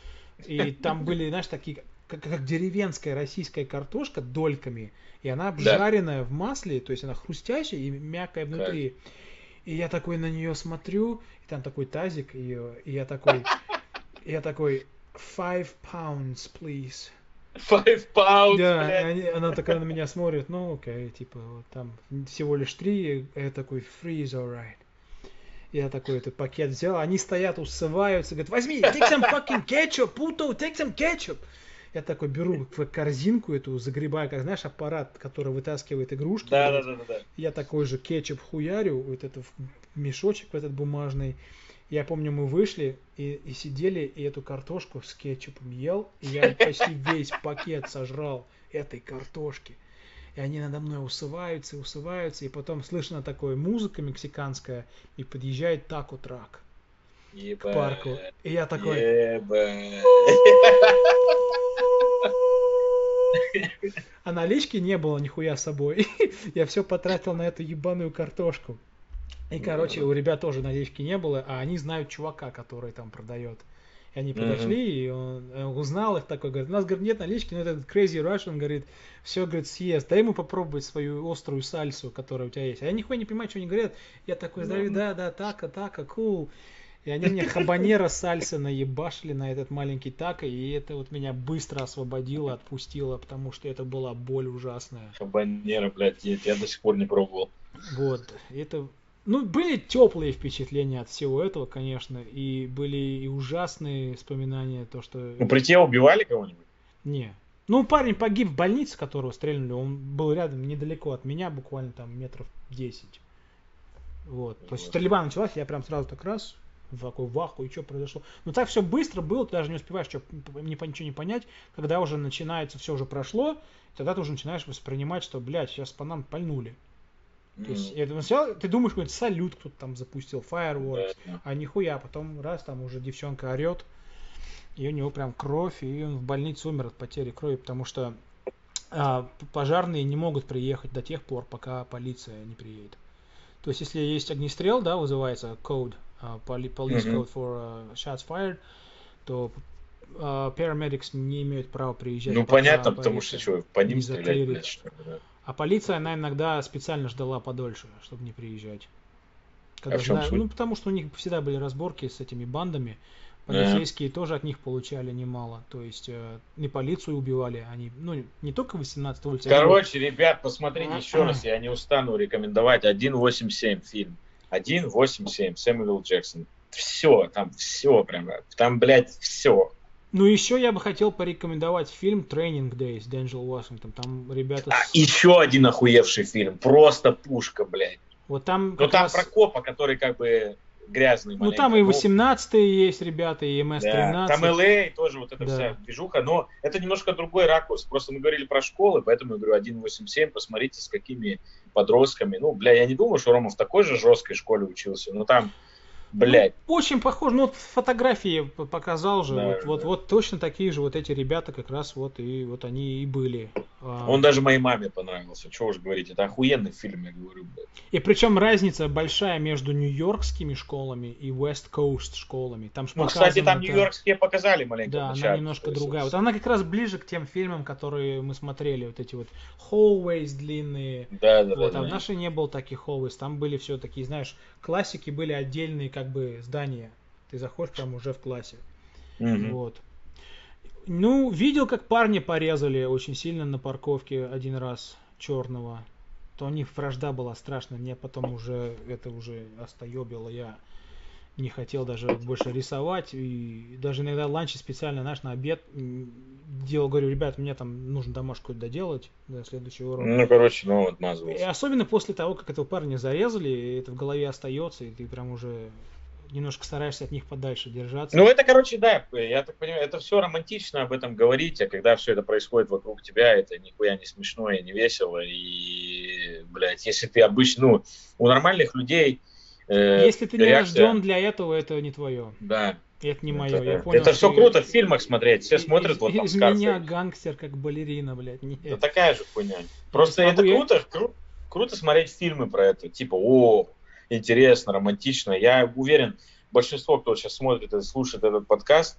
И там были, знаешь, такие, как, как деревенская российская картошка дольками, и она обжаренная в масле, то есть она хрустящая и мягкая внутри. И я такой на нее смотрю, и там такой тазик ее, и я такой, я такой, five pounds, please. Five pounds, Да, они- она такая на меня смотрит, ну окей, типа, вот там всего лишь три, я такой, free is alright. Я такой этот пакет взял, они стоят, усываются, говорят, возьми, take some fucking ketchup, puto, take some ketchup. Я такой беру в корзинку эту, загребаю, как знаешь, аппарат, который вытаскивает игрушки. Да, да, да, да, да. Я такой же кетчуп хуярю, вот это в мешочек в этот бумажный. Я помню, мы вышли и, и сидели, и эту картошку с кетчупом ел, и я почти весь пакет сожрал этой картошки. И они надо мной усываются, усываются, и потом слышно такое музыка мексиканская, и подъезжает тако трак к парку. И я такой, а налички не было нихуя с собой. [LAUGHS] Я все потратил на эту ебаную картошку. И, короче, у ребят тоже налички не было, а они знают чувака, который там продает. И они подошли, и он э, узнал их такой, говорит, у нас, говорит, нет налички, но этот Crazy Russian, говорит, все, говорит, съест, дай ему попробовать свою острую сальсу, которая у тебя есть. А я нихуя не понимаю, что они говорят. Я такой, здравия, да, да, така, така, кул. И они мне хабанера сальса наебашили на этот маленький тако, и это вот меня быстро освободило, отпустило, потому что это была боль ужасная. Хабанера, блядь, я, я до сих пор не пробовал. Вот, это... Ну, были теплые впечатления от всего этого, конечно, и были и ужасные вспоминания, то, что... Ну, при тебе убивали кого-нибудь? Не. Ну, парень погиб в больнице, которого стрельнули, он был рядом, недалеко от меня, буквально там метров 10. Вот. То есть стрельба началась, я прям сразу так раз, в такой ваху, и что произошло. Ну, так все быстро было, ты даже не успеваешь что, не, ничего не понять, когда уже начинается, все уже прошло, тогда ты уже начинаешь воспринимать, что, блядь, сейчас по нам пальнули. То есть, М, я думаю, сначала ты думаешь, какой-то салют кто-то там запустил, fireworks, да. а нихуя, потом раз, там уже девчонка орет, и у него прям кровь, и он в больнице умер от потери крови, потому что а, пожарные не могут приехать до тех пор, пока полиция не приедет. То есть, если есть огнестрел, да, вызывается code, а, поли- police code for а, shots fired, то а, paramedics не имеют права приезжать. Ну, понятно, потому что что, по ним стрелять, блядь, что ли, да. А полиция, она иногда специально ждала подольше, чтобы не приезжать. Когда А в чем зна- суть? Ну, потому что у них всегда были разборки с этими бандами. Полицейские тоже от них получали немало. То есть э, не полицию убивали, они, ну, не только 18 улице. Короче, ребят, посмотрите еще раз, я не устану рекомендовать 1.87 фильм. 1.87, Сэмюэл Джексон. Все, там все прям, там, блядь, все. Ну, еще я бы хотел порекомендовать фильм Training Days Денджел Вашингтон. Там ребята... А, еще один охуевший фильм. Просто пушка, блядь. Вот там... Ну, там раз... про копа, который как бы грязный. Ну, там и 18 есть ребята, и МС-13. Да, там ЛА тоже вот эта да. вся движуха, но это немножко другой ракурс. Просто мы говорили про школы, поэтому я говорю 1.87, посмотрите, с какими подростками. Ну, бля, я не думаю, что Рома в такой же жесткой школе учился, но там Блять. Ну, очень похож. Ну, вот фотографии показал же. Да, вот, да. вот, вот точно такие же вот эти ребята как раз вот и вот они и были. А. Он даже моей маме понравился. Чего уж говорить, это охуенный фильм, я говорю. Блядь. И причем разница большая между нью-йоркскими школами и West Coast школами. Там ну, кстати, там нью-йоркские показали маленько. Да, она немножко другая. Вот она как раз ближе к тем фильмам, которые мы смотрели. Вот эти вот hallways длинные. Да, да, вот, да. А да. в нашей не было таких hallways. Там были все такие, знаешь, классики были отдельные как бы здания. Ты заходишь прям уже в классе. Угу. Вот. Ну, видел, как парни порезали очень сильно на парковке один раз черного. То у них вражда была страшная. Мне потом уже это уже остоебило. Я не хотел даже больше рисовать. И даже иногда ланчи специально, знаешь, на обед делал, говорю, ребят, мне там нужно домашку доделать до следующего урока. Ну, короче, ну, отмазывался. И особенно после того, как этого парня зарезали, это в голове остается, и ты прям уже немножко стараешься от них подальше держаться. Ну, это, короче, да, я так понимаю, это все романтично об этом говорить, а когда все это происходит вокруг тебя, это нихуя не смешно и не весело, и, блядь, если ты обычно, ну, у нормальных людей... Э, если ты не рожден для этого, это не твое. Да, это не мое, это, я понял. Это все круто в фильмах смотреть, все смотрят из, вот там Из меня гангстер как балерина, блядь. Нет. Это такая же хуйня. Просто это круто, кру, круто смотреть фильмы про это. Типа, о, интересно, романтично. Я уверен, большинство, кто сейчас смотрит и слушает этот подкаст,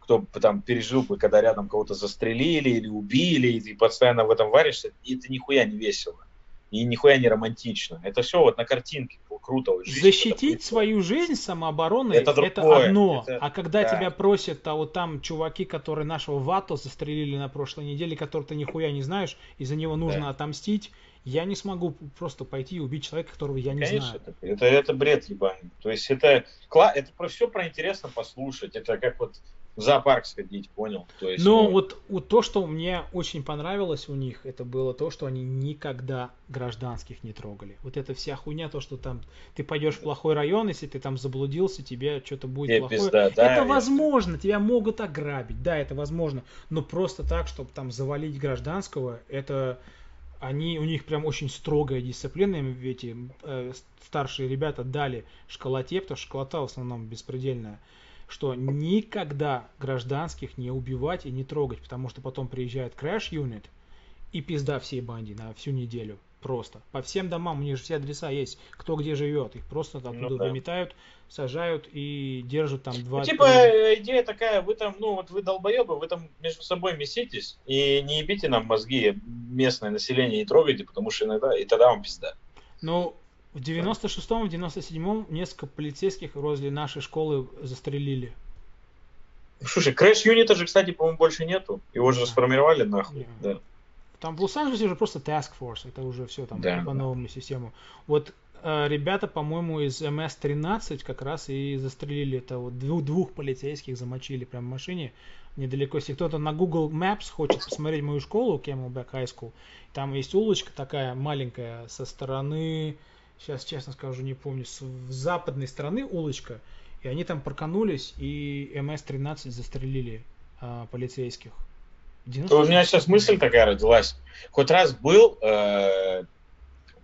кто там пережил бы, когда рядом кого-то застрелили или убили, и ты постоянно в этом варишься, и это нихуя не весело и нихуя не романтично. Это все вот на картинке круто. Вот, жизнь, Защитить свою жизнь самообороной это, это одно. Это, а когда да. тебя просят, а вот там чуваки, которые нашего Вато застрелили на прошлой неделе, которого ты нихуя не знаешь, и за него нужно да. отомстить, я не смогу просто пойти и убить человека, которого я не Конечно, знаю. Это, это, это бред ебаный. То есть это, это про все про интересно послушать. Это как вот в зоопарк сходить, понял? То есть, Но ну... вот, вот то, что мне очень понравилось у них, это было то, что они никогда гражданских не трогали. Вот эта вся хуйня, то, что там ты пойдешь в плохой район, если ты там заблудился, тебе что-то будет Нет, плохое. Пизда, да, это возможно, тебя могут ограбить, да, это возможно. Но просто так, чтобы там завалить гражданского, это они, у них прям очень строгая дисциплина, им эти э, старшие ребята дали школоте, потому что школота в основном беспредельная, что никогда гражданских не убивать и не трогать, потому что потом приезжает unit и пизда всей банде на всю неделю. Просто. По всем домам, у них же все адреса есть, кто где живет. Их просто там ну, да. выметают, сажают и держат там два... Ну, типа идея такая, вы там, ну вот вы долбоебы, вы там между собой меситесь и не ебите нам мозги, местное население не трогайте, потому что иногда, и тогда вам пизда. Ну, в 96-м, в 97-м несколько полицейских возле нашей школы застрелили. Слушай, крэш-юнита же, кстати, по-моему, больше нету. Его же сформировали нахуй. Yeah. Да. Там в Лос-Анджелесе уже просто Task Force, это уже все там да, по новому да. систему. Вот э, ребята, по-моему, из МС-13 как раз и застрелили это вот двух, двух полицейских замочили прямо в машине недалеко. Если кто-то на Google Maps хочет посмотреть мою школу, Camelback High School, там есть улочка такая маленькая со стороны, сейчас честно скажу, не помню, с западной стороны улочка, и они там проканулись и МС-13 застрелили э, полицейских. То у меня сейчас мысль такая родилась. Хоть раз был э,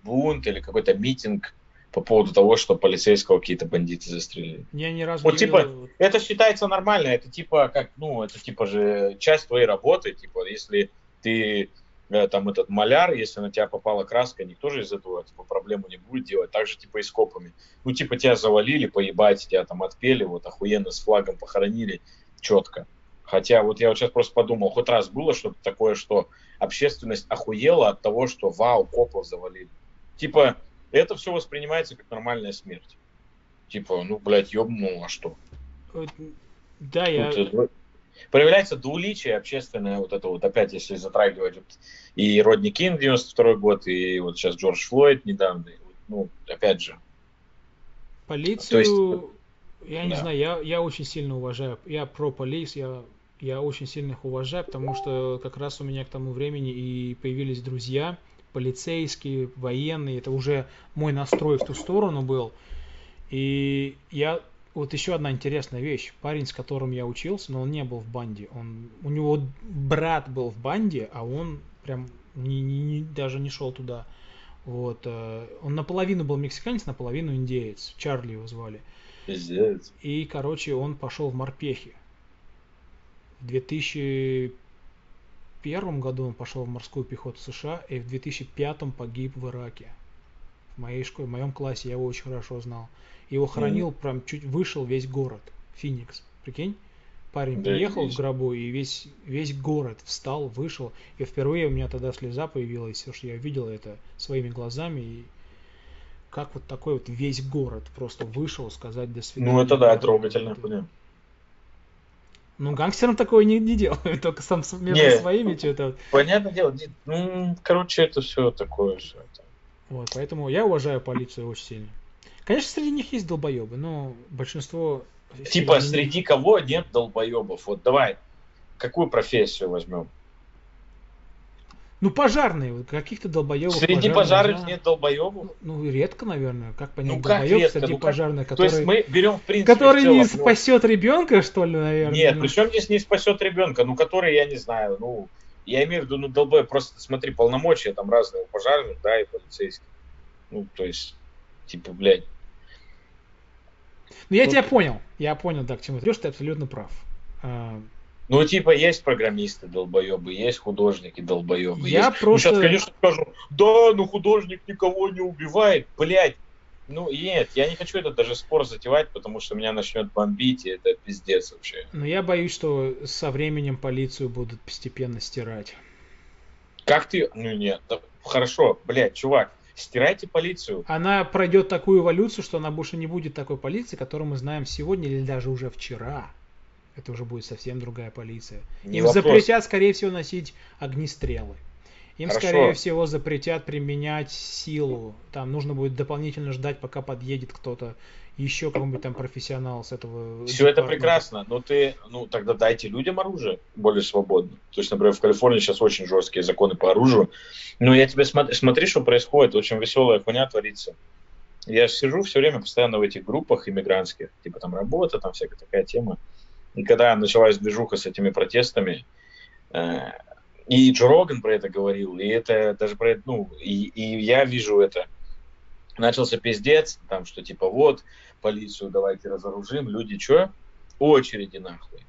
бунт или какой-то митинг по поводу того, что полицейского какие-то бандиты застрелили. Я ни разу вот, не типа, видел. это считается нормально, это типа как, ну, это типа же часть твоей работы, типа, если ты там этот маляр, если на тебя попала краска, никто же из этого типа проблему не будет делать. Так же типа и с копами. Ну, типа тебя завалили, поебать, тебя там отпели, вот охуенно с флагом похоронили, четко. Хотя вот я вот сейчас просто подумал, хоть раз было что-то такое, что общественность охуела от того, что вау, копов завалили. Типа, это все воспринимается как нормальная смерть. Типа, ну, блядь, ёбнул, а что? Да, я... Тут, проявляется двуличие общественное, вот это вот опять, если затрагивать вот, и Родни Кинг 92 год, и вот сейчас Джордж Флойд недавно, ну, опять же. Полицию, есть, я да. не знаю, я, я очень сильно уважаю, я про полис, я, я очень сильно их уважаю, потому что как раз у меня к тому времени и появились друзья, полицейские, военные, это уже мой настрой в ту сторону был. И я вот еще одна интересная вещь. Парень, с которым я учился, но он не был в банде. Он, у него брат был в банде, а он прям не, не, не, даже не шел туда. Вот. Э, он наполовину был мексиканец, наполовину индеец. Чарли его звали. Пиздец. И, короче, он пошел в морпехи. В 2001 году он пошел в морскую пехоту США, и в 2005 погиб в Ираке. В моей школе, в моем классе я его очень хорошо знал. Его хранил mm. прям чуть вышел весь город. Феникс. Прикинь? Парень да, приехал в гробу, и весь, весь город встал, вышел. И впервые у меня тогда слеза появилась, потому что я видел это своими глазами. И как вот такой вот весь город просто вышел сказать до свидания. Ну это да, трогательно, понятно. Ну, гангстерам такое не, не делают, только сам между не, своими что-то. Понятное дело, ну, короче, это все такое все. Вот, поэтому я уважаю полицию очень сильно. Конечно, среди них есть долбоебы, но большинство... Типа среди кого нет долбоебов? Вот давай, какую профессию возьмем? Ну, пожарные, каких-то долбоебов. Среди пожарных да. нет долбоебов? Ну, ну, редко, наверное. Как понять, ну, долбоеб редко? среди ну, пожарных, который... То есть мы берем, в принципе, Который целом, не спасет ну... ребенка, что ли, наверное? Нет, ну. причем здесь не спасет ребенка, ну, который, я не знаю, ну, я имею в виду, ну, долбоеб, просто смотри, полномочия там разные у пожарных, да, и полицейских. Ну, то есть, типа, блядь, ну, я тебя понял. Я понял, да, к чему ты идешь, ты абсолютно прав. А, ну, типа, есть программисты долбоебы, есть художники долбоебы. Я есть... просто... Ну, сейчас, конечно, скажу, да, ну художник никого не убивает, блядь. Ну, нет, я не хочу этот даже спор затевать, потому что меня начнет бомбить, и это пиздец вообще. Но я боюсь, что со временем полицию будут постепенно стирать. Как ты... Ну, нет, да, хорошо, блядь, чувак, Стирайте полицию. Она пройдет такую эволюцию, что она больше не будет такой полиции, которую мы знаем сегодня или даже уже вчера. Это уже будет совсем другая полиция. Не Им вопрос. запретят, скорее всего, носить огнестрелы. Им, Хорошо. скорее всего, запретят применять силу. Там нужно будет дополнительно ждать, пока подъедет кто-то еще какой-нибудь там профессионал с этого. Все это прекрасно, но ты, ну тогда дайте людям оружие более свободно. То есть, например, в Калифорнии сейчас очень жесткие законы по оружию. Но я тебе смотри, смотри, что происходит, очень веселая хуйня творится. Я сижу все время постоянно в этих группах иммигрантских, типа там работа, там всякая такая тема. И когда началась движуха с этими протестами, э, и Джо Роган про это говорил, и это даже про это, ну, и, и я вижу это, начался пиздец, там, что типа вот, полицию давайте разоружим, люди что? Очереди нахуй.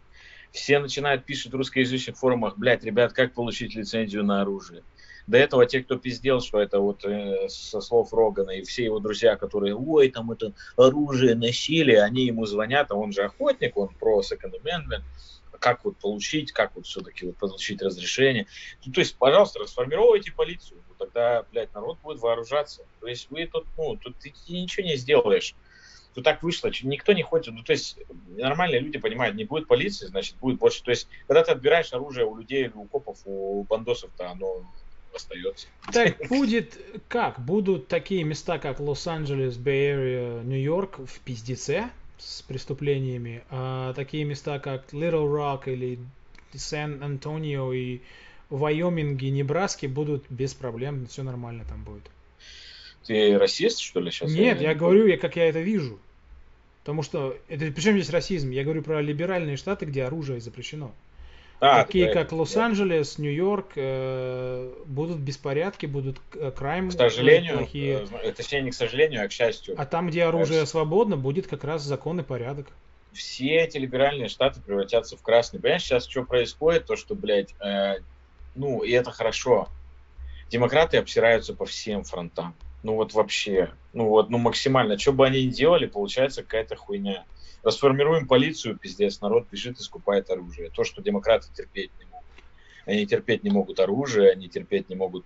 Все начинают писать в русскоязычных форумах, блядь, ребят, как получить лицензию на оружие. До этого те, кто пиздел, что это вот э, со слов Рогана, и все его друзья, которые, ой, там это оружие носили, они ему звонят, а он же охотник, он про Second Amendment, как вот получить, как вот все-таки вот получить разрешение. Ну, то есть, пожалуйста, расформировайте полицию, ну, тогда, блядь, народ будет вооружаться. То есть вы тут, ну, тут ты ничего не сделаешь. Тут так вышло, никто не хочет, ну, то есть нормальные люди понимают, не будет полиции, значит, будет больше. То есть, когда ты отбираешь оружие у людей, у копов, у бандосов-то оно остается. Так будет как? Будут такие места, как Лос-Анджелес, Бэй-Эрия, Нью-Йорк в пиздеце? С преступлениями, а такие места, как Little Rock или Сан-Антонио и Вайоминг и Небраски будут без проблем, все нормально там будет. Ты расист, что ли, сейчас? Нет, я, я говорю, я, как я это вижу. Потому что, это, причем здесь расизм? Я говорю про либеральные штаты, где оружие запрещено. А, Такие как Лос-Анджелес, Нью-Йорк, э, будут беспорядки, будут крайм. К сожалению, плохие. Э, точнее не к сожалению, а к счастью. А там, где оружие свободно, будет как раз закон и порядок. Все эти либеральные штаты превратятся в красный. Понимаешь, сейчас что происходит? То, что, блядь, э, ну, и это хорошо. Демократы обсираются по всем фронтам. Ну вот вообще, ну вот, ну максимально. Что бы они ни делали, получается какая-то хуйня. Расформируем полицию, пиздец, народ бежит и скупает оружие. То, что демократы терпеть не могут. Они терпеть не могут оружие, они терпеть не могут...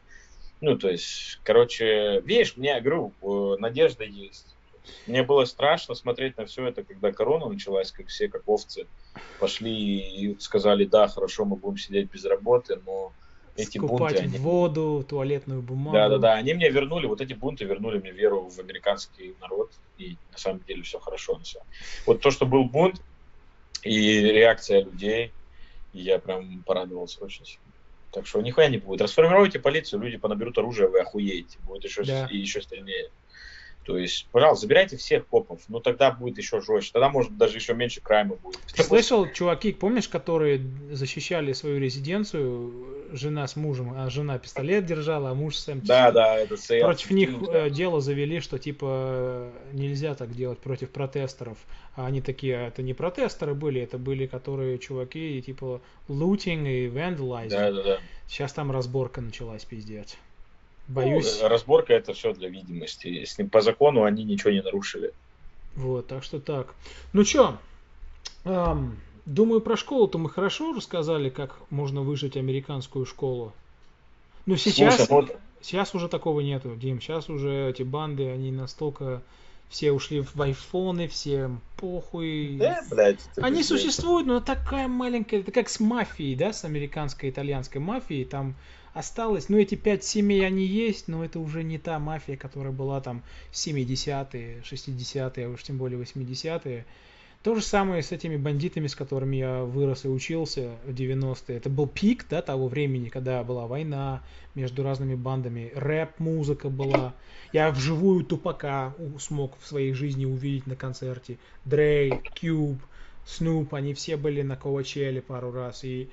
Ну, то есть, короче, видишь, мне, говорю, надежда есть. Мне было страшно смотреть на все это, когда корона началась, как все как овцы пошли и сказали, да, хорошо, мы будем сидеть без работы, но эти Скупать бунты... Они... воду, туалетную бумагу. Да-да-да, они мне вернули, вот эти бунты вернули мне веру в американский народ, и на самом деле все хорошо. Все. Вот то, что был бунт и реакция людей, я прям порадовался очень сильно. Так что нихуя не будет. Расформируйте полицию, люди понаберут оружие, вы охуеете. Будет еще, да. и еще сильнее. То есть, пожалуйста, забирайте всех копов, ну тогда будет еще жестче, тогда может даже еще меньше крайма будет. Ты слышал, чуваки, помнишь, которые защищали свою резиденцию, жена с мужем, а жена пистолет держала, а муж с МЧ. Да, да, это СМ. Против них да. Э, дело завели, что типа нельзя так делать против протесторов. А они такие, «А это не протесторы были, это были которые чуваки, типа looting и vandalizing. Да, да, да. Сейчас там разборка началась, пиздец. Боюсь. Ну, разборка это все для видимости. Если по закону они ничего не нарушили. Вот, так что так. Ну чё, эм, думаю, про школу-то мы хорошо рассказали, как можно выжить американскую школу. Ну сейчас, Слушай, вот... сейчас уже такого нету, Дим. Сейчас уже эти банды, они настолько все ушли в айфоны, всем похуй. Да, блядь. Они существуют, но такая маленькая, это как с мафией, да, с американской, итальянской мафией, там осталось, ну эти пять семей они есть, но это уже не та мафия, которая была там 70-е, 60-е, а уж тем более 80-е. То же самое с этими бандитами, с которыми я вырос и учился в 90-е. Это был пик да, того времени, когда была война между разными бандами. Рэп-музыка была. Я вживую Тупака смог в своей жизни увидеть на концерте. Дрей, Кьюб, Снуп, они все были на Ковачеле пару раз. И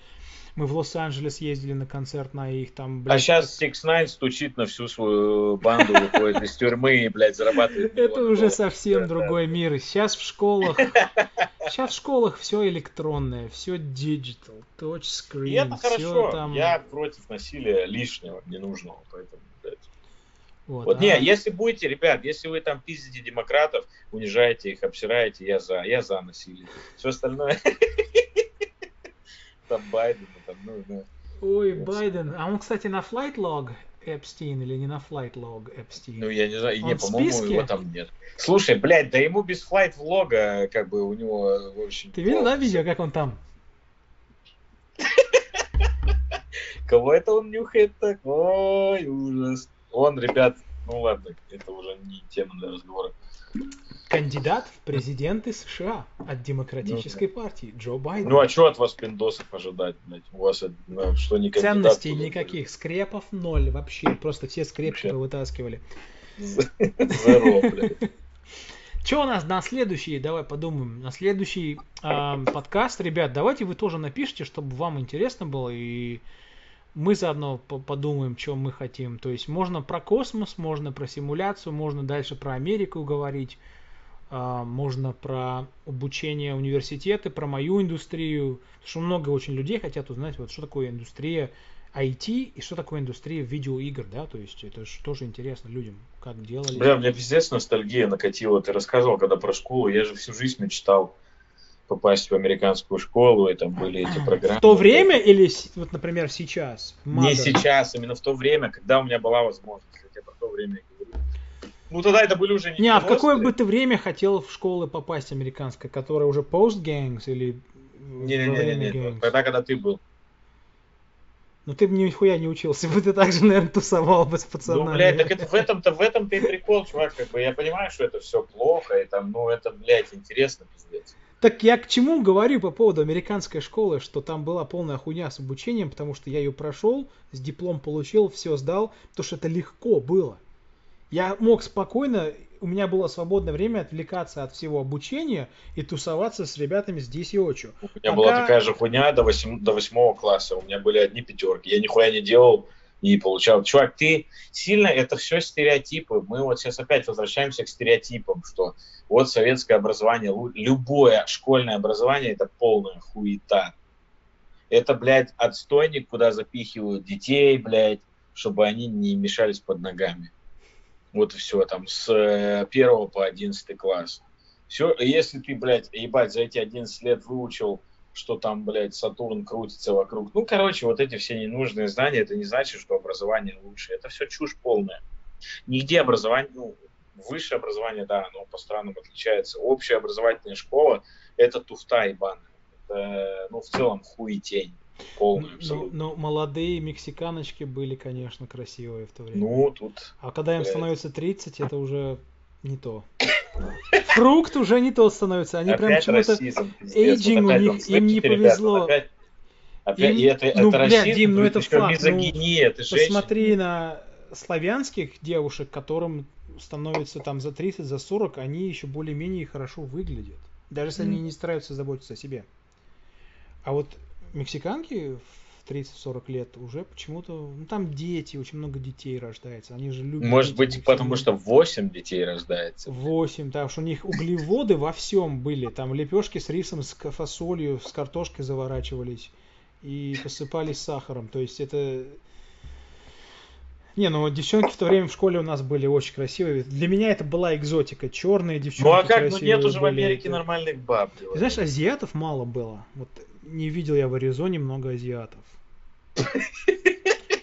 мы в Лос-Анджелес ездили на концерт на их там, блядь. А сейчас Six Nine стучит на всю свою банду, выходит из тюрьмы и, блядь, зарабатывает. Это уже совсем другой мир. Сейчас в школах, [LAUGHS] сейчас в школах все электронное, все digital, touchscreen. И это хорошо. Там... Я против насилия лишнего, ненужного, поэтому, блядь. Вот, вот а... не, если будете, ребят, если вы там пиздите демократов, унижаете их, обсираете, я за, я за насилие. Все остальное [LAUGHS] там Байден, там, ну, ну. Ой, Байден. А он, кстати, на flight log Эпстин или не на flight log Эпстин? Ну, я не знаю, не, по-моему, его там нет. Слушай, блядь, да ему без flight влога, как бы, у него, в общем... Ты видел, да, видео, как он там? Кого это он нюхает так? Ой, ужас. Он, ребят, ну ладно, это уже не тема для разговора. Кандидат в президенты США от Демократической ну, партии Джо Байден. Ну а что от вас пиндосов ожидать, блядь? У вас ну, что не кандидат? Ценностей никаких, скрепов ноль вообще. Просто все скрепки вытаскивали. Зеро, блядь. [LAUGHS] Что у нас на следующий, давай подумаем, на следующий э, подкаст, ребят, давайте вы тоже напишите, чтобы вам интересно было и мы заодно подумаем, что мы хотим. То есть можно про космос, можно про симуляцию, можно дальше про Америку говорить, а, можно про обучение университеты, про мою индустрию. Потому что много очень людей хотят узнать, вот что такое индустрия IT и что такое индустрия видеоигр, да, то есть это же тоже интересно людям, как делали. Бля, у меня пиздец ностальгия накатила. Ты рассказывал, когда про школу, я же всю жизнь мечтал попасть в американскую школу, и там были эти программы. В то время или, вот, например, сейчас? Не сейчас, именно в то время, когда у меня была возможность. Я про то время говорю. Ну, тогда это были уже не Не, а в какое бы ты время хотел в школу попасть американская, которая уже пост-гэнгс или... Не-не-не, тогда, когда ты был. Ну ты бы нихуя не учился, бы ты так же, наверное, тусовал бы с пацанами. Ну, блядь, так это в этом-то, в этом-то и прикол, чувак, как бы, я понимаю, что это все плохо, и там, ну, это, блядь, интересно, пиздец. Так я к чему говорю по поводу американской школы, что там была полная хуйня с обучением, потому что я ее прошел, с диплом получил, все сдал, потому что это легко было. Я мог спокойно, у меня было свободное время отвлекаться от всего обучения и тусоваться с ребятами здесь и очу. У меня Пока... была такая же хуйня до, 8, до 8 класса, у меня были одни пятерки, я нихуя не делал, и получал. Чувак, ты сильно, это все стереотипы. Мы вот сейчас опять возвращаемся к стереотипам, что вот советское образование, любое школьное образование это полная хуета. Это, блядь, отстойник, куда запихивают детей, блядь, чтобы они не мешались под ногами. Вот и все, там, с э, первого по одиннадцатый класс. Все, если ты, блядь, ебать, за эти 11 лет выучил что там, блядь, Сатурн крутится вокруг. Ну, короче, вот эти все ненужные знания, это не значит, что образование лучше. Это все чушь полная. Нигде образование, ну, высшее образование, да, оно по странам отличается. Общая образовательная школа – это туфта ебаная. это, ну, в целом хуетень. Полная, Ну, абсолютно. но молодые мексиканочки были, конечно, красивые в то время. Ну, тут... А когда им блядь. становится 30, это уже не то. Фрукт уже не тот становится. Они прям почему-то... эйджинг у них- им не повезло. опять, опять- и это, ну, это бля, расизм, Дим, ну плюс это факт, ну, мизогиния. Посмотри на славянских девушек, которым становится там за 30, за 40, они еще более-менее хорошо выглядят. Даже если они не стараются заботиться о себе. А вот мексиканки в 30-40 лет уже почему-то... Ну, там дети, очень много детей рождается. Они же любят... Может дети, быть, потому что 8 детей рождается. 8, потому что у них углеводы во всем были. Там лепешки с рисом, с фасолью, с картошкой заворачивались и посыпались сахаром. То есть это... Не, ну девчонки в то время в школе у нас были очень красивые. Для меня это была экзотика. Черные девчонки Ну а как, ну нет уже в. Америке нормальных баб. Ты знаешь, азиатов мало было. Вот не видел я в Аризоне много азиатов.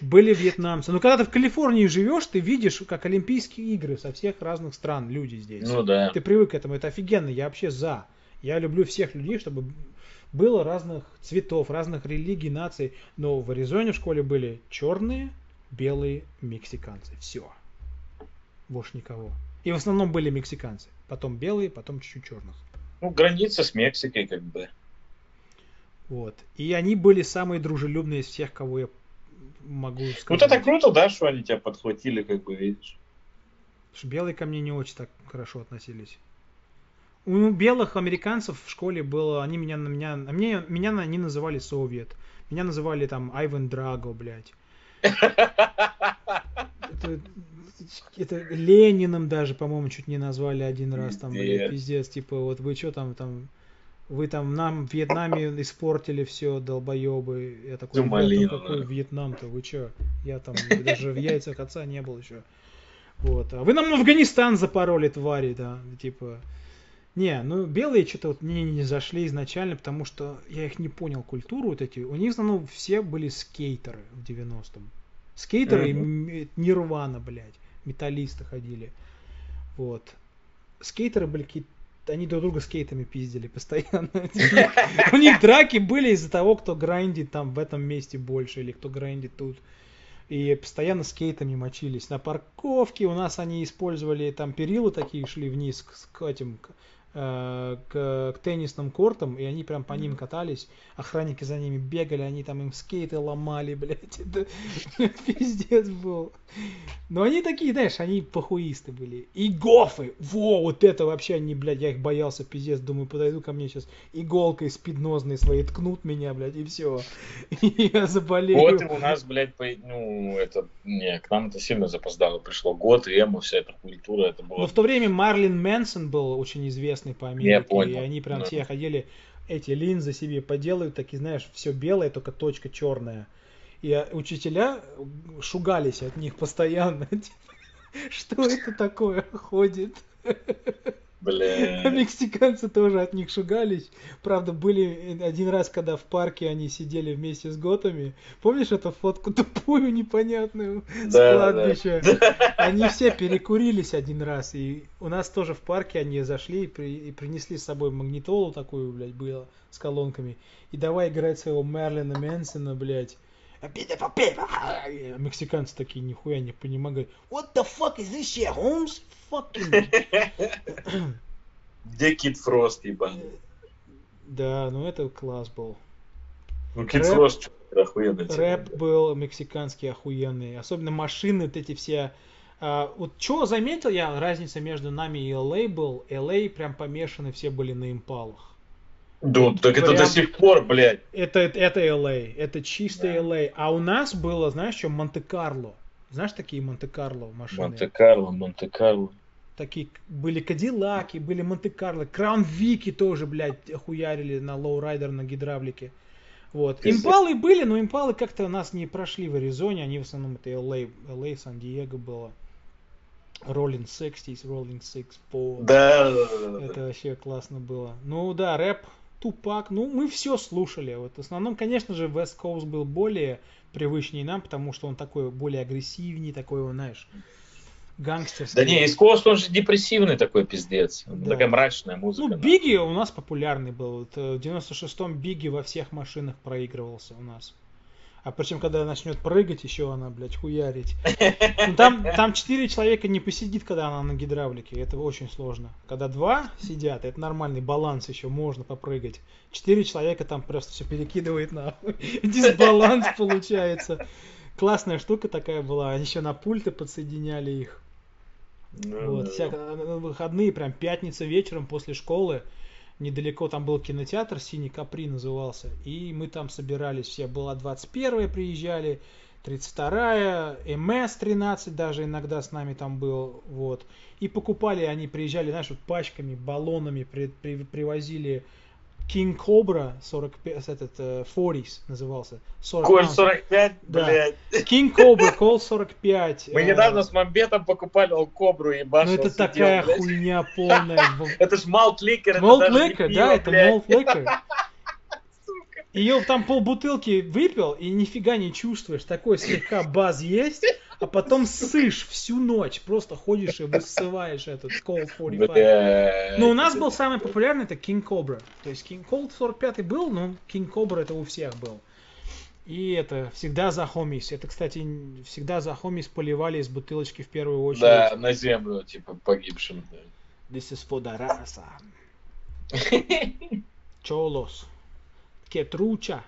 Были вьетнамцы. Но когда ты в Калифорнии живешь, ты видишь, как Олимпийские игры со всех разных стран люди здесь. Ну да. Ты привык к этому, это офигенно, я вообще за. Я люблю всех людей, чтобы было разных цветов, разных религий, наций. Но в Аризоне в школе были черные, белые мексиканцы. Все. Больше никого. И в основном были мексиканцы. Потом белые, потом чуть-чуть черных. Ну, граница с Мексикой, как бы. Вот. И они были самые дружелюбные из всех, кого я могу сказать. Вот это круто, да, что они тебя подхватили, как бы, видишь. Потому что белые ко мне не очень так хорошо относились. У белых американцев в школе было, они меня на меня, а мне, меня на- они называли совет. Меня называли там Айвен Драго, блядь. Это, это Лениным даже, по-моему, чуть не назвали один раз там, блядь, пиздец. Типа, вот вы что там, там, вы там нам в Вьетнаме испортили все, долбоебы. Я такой, Ты «Ребята, малина, какой да». Вьетнам-то, вы чё? Я там даже в яйцах отца не был еще. Вот. А вы нам Афганистан запороли, твари, да. Типа. Не, ну белые что-то вот мне не зашли изначально, потому что я их не понял культуру вот эти. У них в основном все были скейтеры в 90-м. Скейтеры и м- нирвана, блядь. Металлисты ходили. Вот. Скейтеры были какие-то они друг друга скейтами пиздили постоянно. [LAUGHS] У них драки были из-за того, кто грандит там в этом месте больше, или кто грандит тут. И постоянно скейтами мочились. На парковке у нас они использовали там перила такие, шли вниз к, к этим, к, э, к- к теннисным кортам, и они прям по ним катались. Охранники за ними бегали, они там им скейты ломали, [LAUGHS] блядь. Это пиздец был. Но они такие, знаешь, они похуисты были. И гофы! Во, вот это вообще они, блядь, я их боялся, пиздец. Думаю, подойду ко мне сейчас иголкой спиднозной своей ткнут меня, блядь, и все. [LAUGHS] И я заболею. Вот и у нас, блядь, по- ну, это, не, к нам это сильно запоздало пришло. Год, эмо, вся эта культура, это Но было... в то время Марлин Мэнсон был очень известный по Америке. понял. И они прям Да. все ходили, эти линзы себе поделают, такие, знаешь, все белое, только точка черная. И а, учителя шугались от них постоянно. [LAUGHS] Типа, Что это такое ходит? [LAUGHS] А Бля. [LAUGHS] Мексиканцы тоже от них шугались. Правда, были один раз, когда в парке они сидели вместе с готами. Помнишь эту фотку тупую, непонятную с Да, кладбища? [LAUGHS] Они все перекурились один раз. И у нас тоже в парке они зашли и, при- и принесли с собой магнитолу такую, блядь, было с колонками. И давай играть своего Мерлина Мэнсона, блядь. А Мексиканцы такие нихуя не понимают. What the fuck is this shit, Holmes? Fucking [LAUGHS] Где Кит Фрост, ебаный? Да, ну это класс был. Ну, Кит Рэп- Фрост, что охуенно. Рэп был мексиканский охуенный. Особенно машины, вот эти все. А, вот что заметил я, разница между нами и LA был, LA прям помешаны все были на импалах. Да, так это Прям- до сих пор, блядь. Это, это LA, это чистый Да. LA. А у нас было, знаешь, что, Монте-Карло. Знаешь такие Монте-Карло машины? Монте-Карло, Монте-Карло. Такие были Кадиллаки, были Монте-Карло, Crown Vic и тоже, блядь, охуярили на lowrider, на гидравлике. Вот. Пиздец. Импалы были, но импалы как-то нас не прошли в Аризоне, они в основном это LA, LA, Сан-Диего было. Rolling 60s, Rolling 64. Да, да, да, да, Это вообще классно было. Ну да, рэп, Тупак, ну мы все слушали. Вот в основном, конечно же, West Coast был более привычнее нам, потому что он такой более агрессивнее, такой, знаешь, гангстерский. Да не, Искост, он же депрессивный такой пиздец. Да. Такая мрачная музыка. Ну, да. Биги у нас популярный был. Вот, э, В 96-м Биги во всех машинах проигрывался у нас. А причем, когда начнет прыгать, еще она, блядь, хуярить. [LAUGHS] Ну, там, там четыре человека не посидит, когда она на гидравлике. Это очень сложно. Когда два сидят, это нормальный баланс еще, можно попрыгать. Четыре человека там просто все перекидывает нахуй. [LAUGHS] Дисбаланс [LAUGHS] получается. Классная штука такая была. Они еще на пульты подсоединяли их. Ну, Вот, да. всяко- на выходные, прям пятница вечером после школы, недалеко там был кинотеатр, Синий Капри назывался, и мы там собирались все, была 21 приезжали, 32-я, МС-13 даже иногда с нами там был, вот, и покупали, они приезжали, знаешь, вот пачками, баллонами при- при- привозили King Cobra 45, этот, э, 40 назывался, 40 Коль оунс. 45, Да. блядь. King Cobra, Col 45. Мы э, недавно с Мамбетом покупали Алкобру и Ну башил, это сидел, такая блядь. хуйня полная. [LAUGHS] Это ж малт ликер, не ликер, да, это молт ликер. [LAUGHS] Ее там полбутылки выпил и нифига не чувствуешь. Такой слегка баз есть, а потом сышь всю ночь. Просто ходишь и высываешь этот Cold 45. Блядь. Но у нас был самый популярный это King Cobra. То есть King Cold 45 был, но King Cobra это у всех был. И это всегда за хомис. Это, кстати, всегда за хомис поливали из бутылочки в первую очередь. Да, на землю, типа, погибшим. This is for the raza. [LAUGHS] Чолос. Кетруча.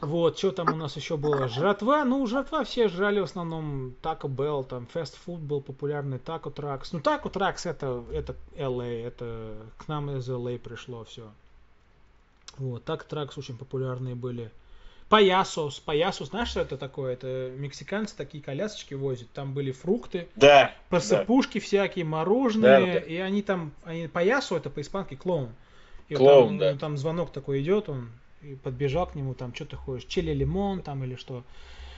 Вот, что там у нас еще было? Жратва. Ну, жратва все жрали в основном Taco Bell, там фастфуд был популярный, Taco Trucks. Ну, Taco Trucks это, это LA, это к нам из LA пришло все. Вот, Taco Trucks очень популярные были. Паясос. Паясос, знаешь, что это такое? Это мексиканцы такие колясочки возят. Там были фрукты, Да. посыпушки всякие, мороженые, Да, да. и они там, они паясу это по-испански клоун. И Клоун, там, да. ну, там звонок такой идет, он и подбежал к нему, там, что ты ходишь, чили лимон там или что.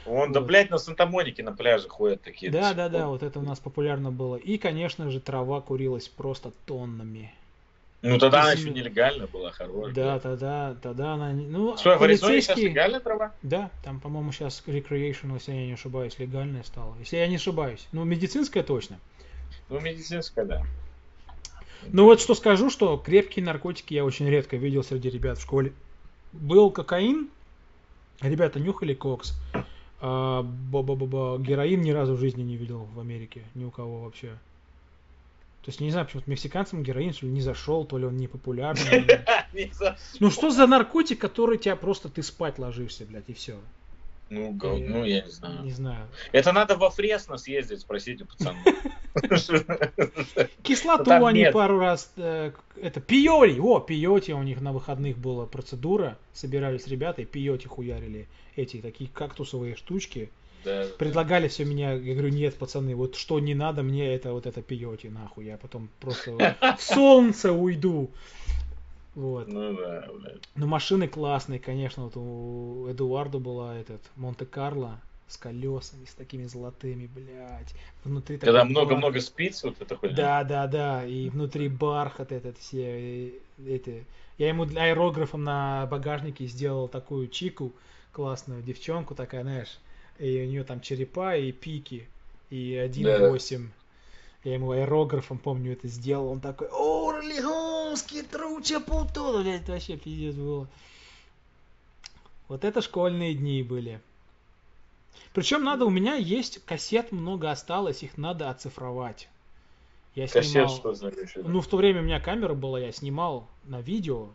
Он, да, Вот. блядь, на Санта-Монике на пляже ходят такие. Да, сих да, да, вот это у нас популярно было. И, конечно же, трава курилась просто тоннами. Ну, тогда она еще нелегально была, хорошая. Да, тогда, тогда она, ну, Стой, в Аризоне сейчас полицейские, легальная трава? да, там, по-моему, сейчас recreational, если я не ошибаюсь, легальная стала. Если я не ошибаюсь. Ну, медицинская точно. Ну, медицинская, да. Ну вот что скажу, что крепкие наркотики я очень редко видел среди ребят в школе. Был кокаин, ребята нюхали кокс, а ба-ба-ба-ба, героин ни разу в жизни не видел в Америке, ни у кого вообще. То есть не знаю, почему мексиканцам героин что ли не зашел, то ли он [LAUGHS] не популярный. Ну что за наркотик, который тебя просто ты спать ложишься, блядь, и все. Ну, гол- ну, я не знаю. Не знаю. Это надо во Фресно съездить, спросить у пацанов. Кислоту они пару раз... э, это пиоти, о, пиоти у них на выходных была процедура. Собирались ребята и пиоти хуярили. Эти такие кактусовые штучки. Предлагали все меня, я говорю, нет, пацаны, вот что не надо мне, это вот это пиоти, нахуй. Я потом просто в [LAUGHS] солнце уйду. Вот. Ну да, блядь. Но машины классные, конечно. Вот у Эдуарда была этот Монте-Карло с колесами, с такими золотыми, блядь. Внутри Когда много-много спиц, вот это хуйня. да, да, да. И внутри бархат этот все эти. Я ему для аэрографом на багажнике сделал такую чику классную девчонку такая, знаешь, и у нее там черепа и пики и 1.8. Я ему аэрографом, помню, это сделал. Он такой, Орлигонский, труча путу. Блядь, вообще пиздец было. Вот это школьные дни были. Причем надо, у меня есть кассет много осталось, их надо оцифровать. Я Кассет, снимал, что значит? ну в то время у меня камера была, я снимал на видео,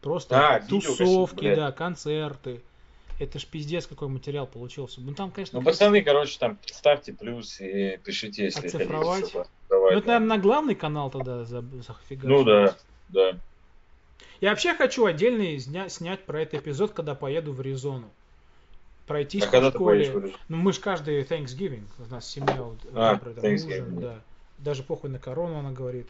просто А, тусовки, блядь. да, концерты. Это ж пиздец какой материал получился. Ну там, конечно, Ну, красиво. пацаны, короче, там ставьте плюс и пишите, если Оцифровать? хотите. чтобы Ну, оцифровать, это, да. наверное, на главный канал тогда за, зафигачить. Ну да, да. Я вообще хочу отдельный сня- снять про этот эпизод, когда поеду в Аризону. Пройтись А по когда ты школе. поедешь в? Ну, мы же каждый Thanksgiving, у нас семья вот, А, выбрала, там, ужин, да. да. Даже похуй на корону, она говорит.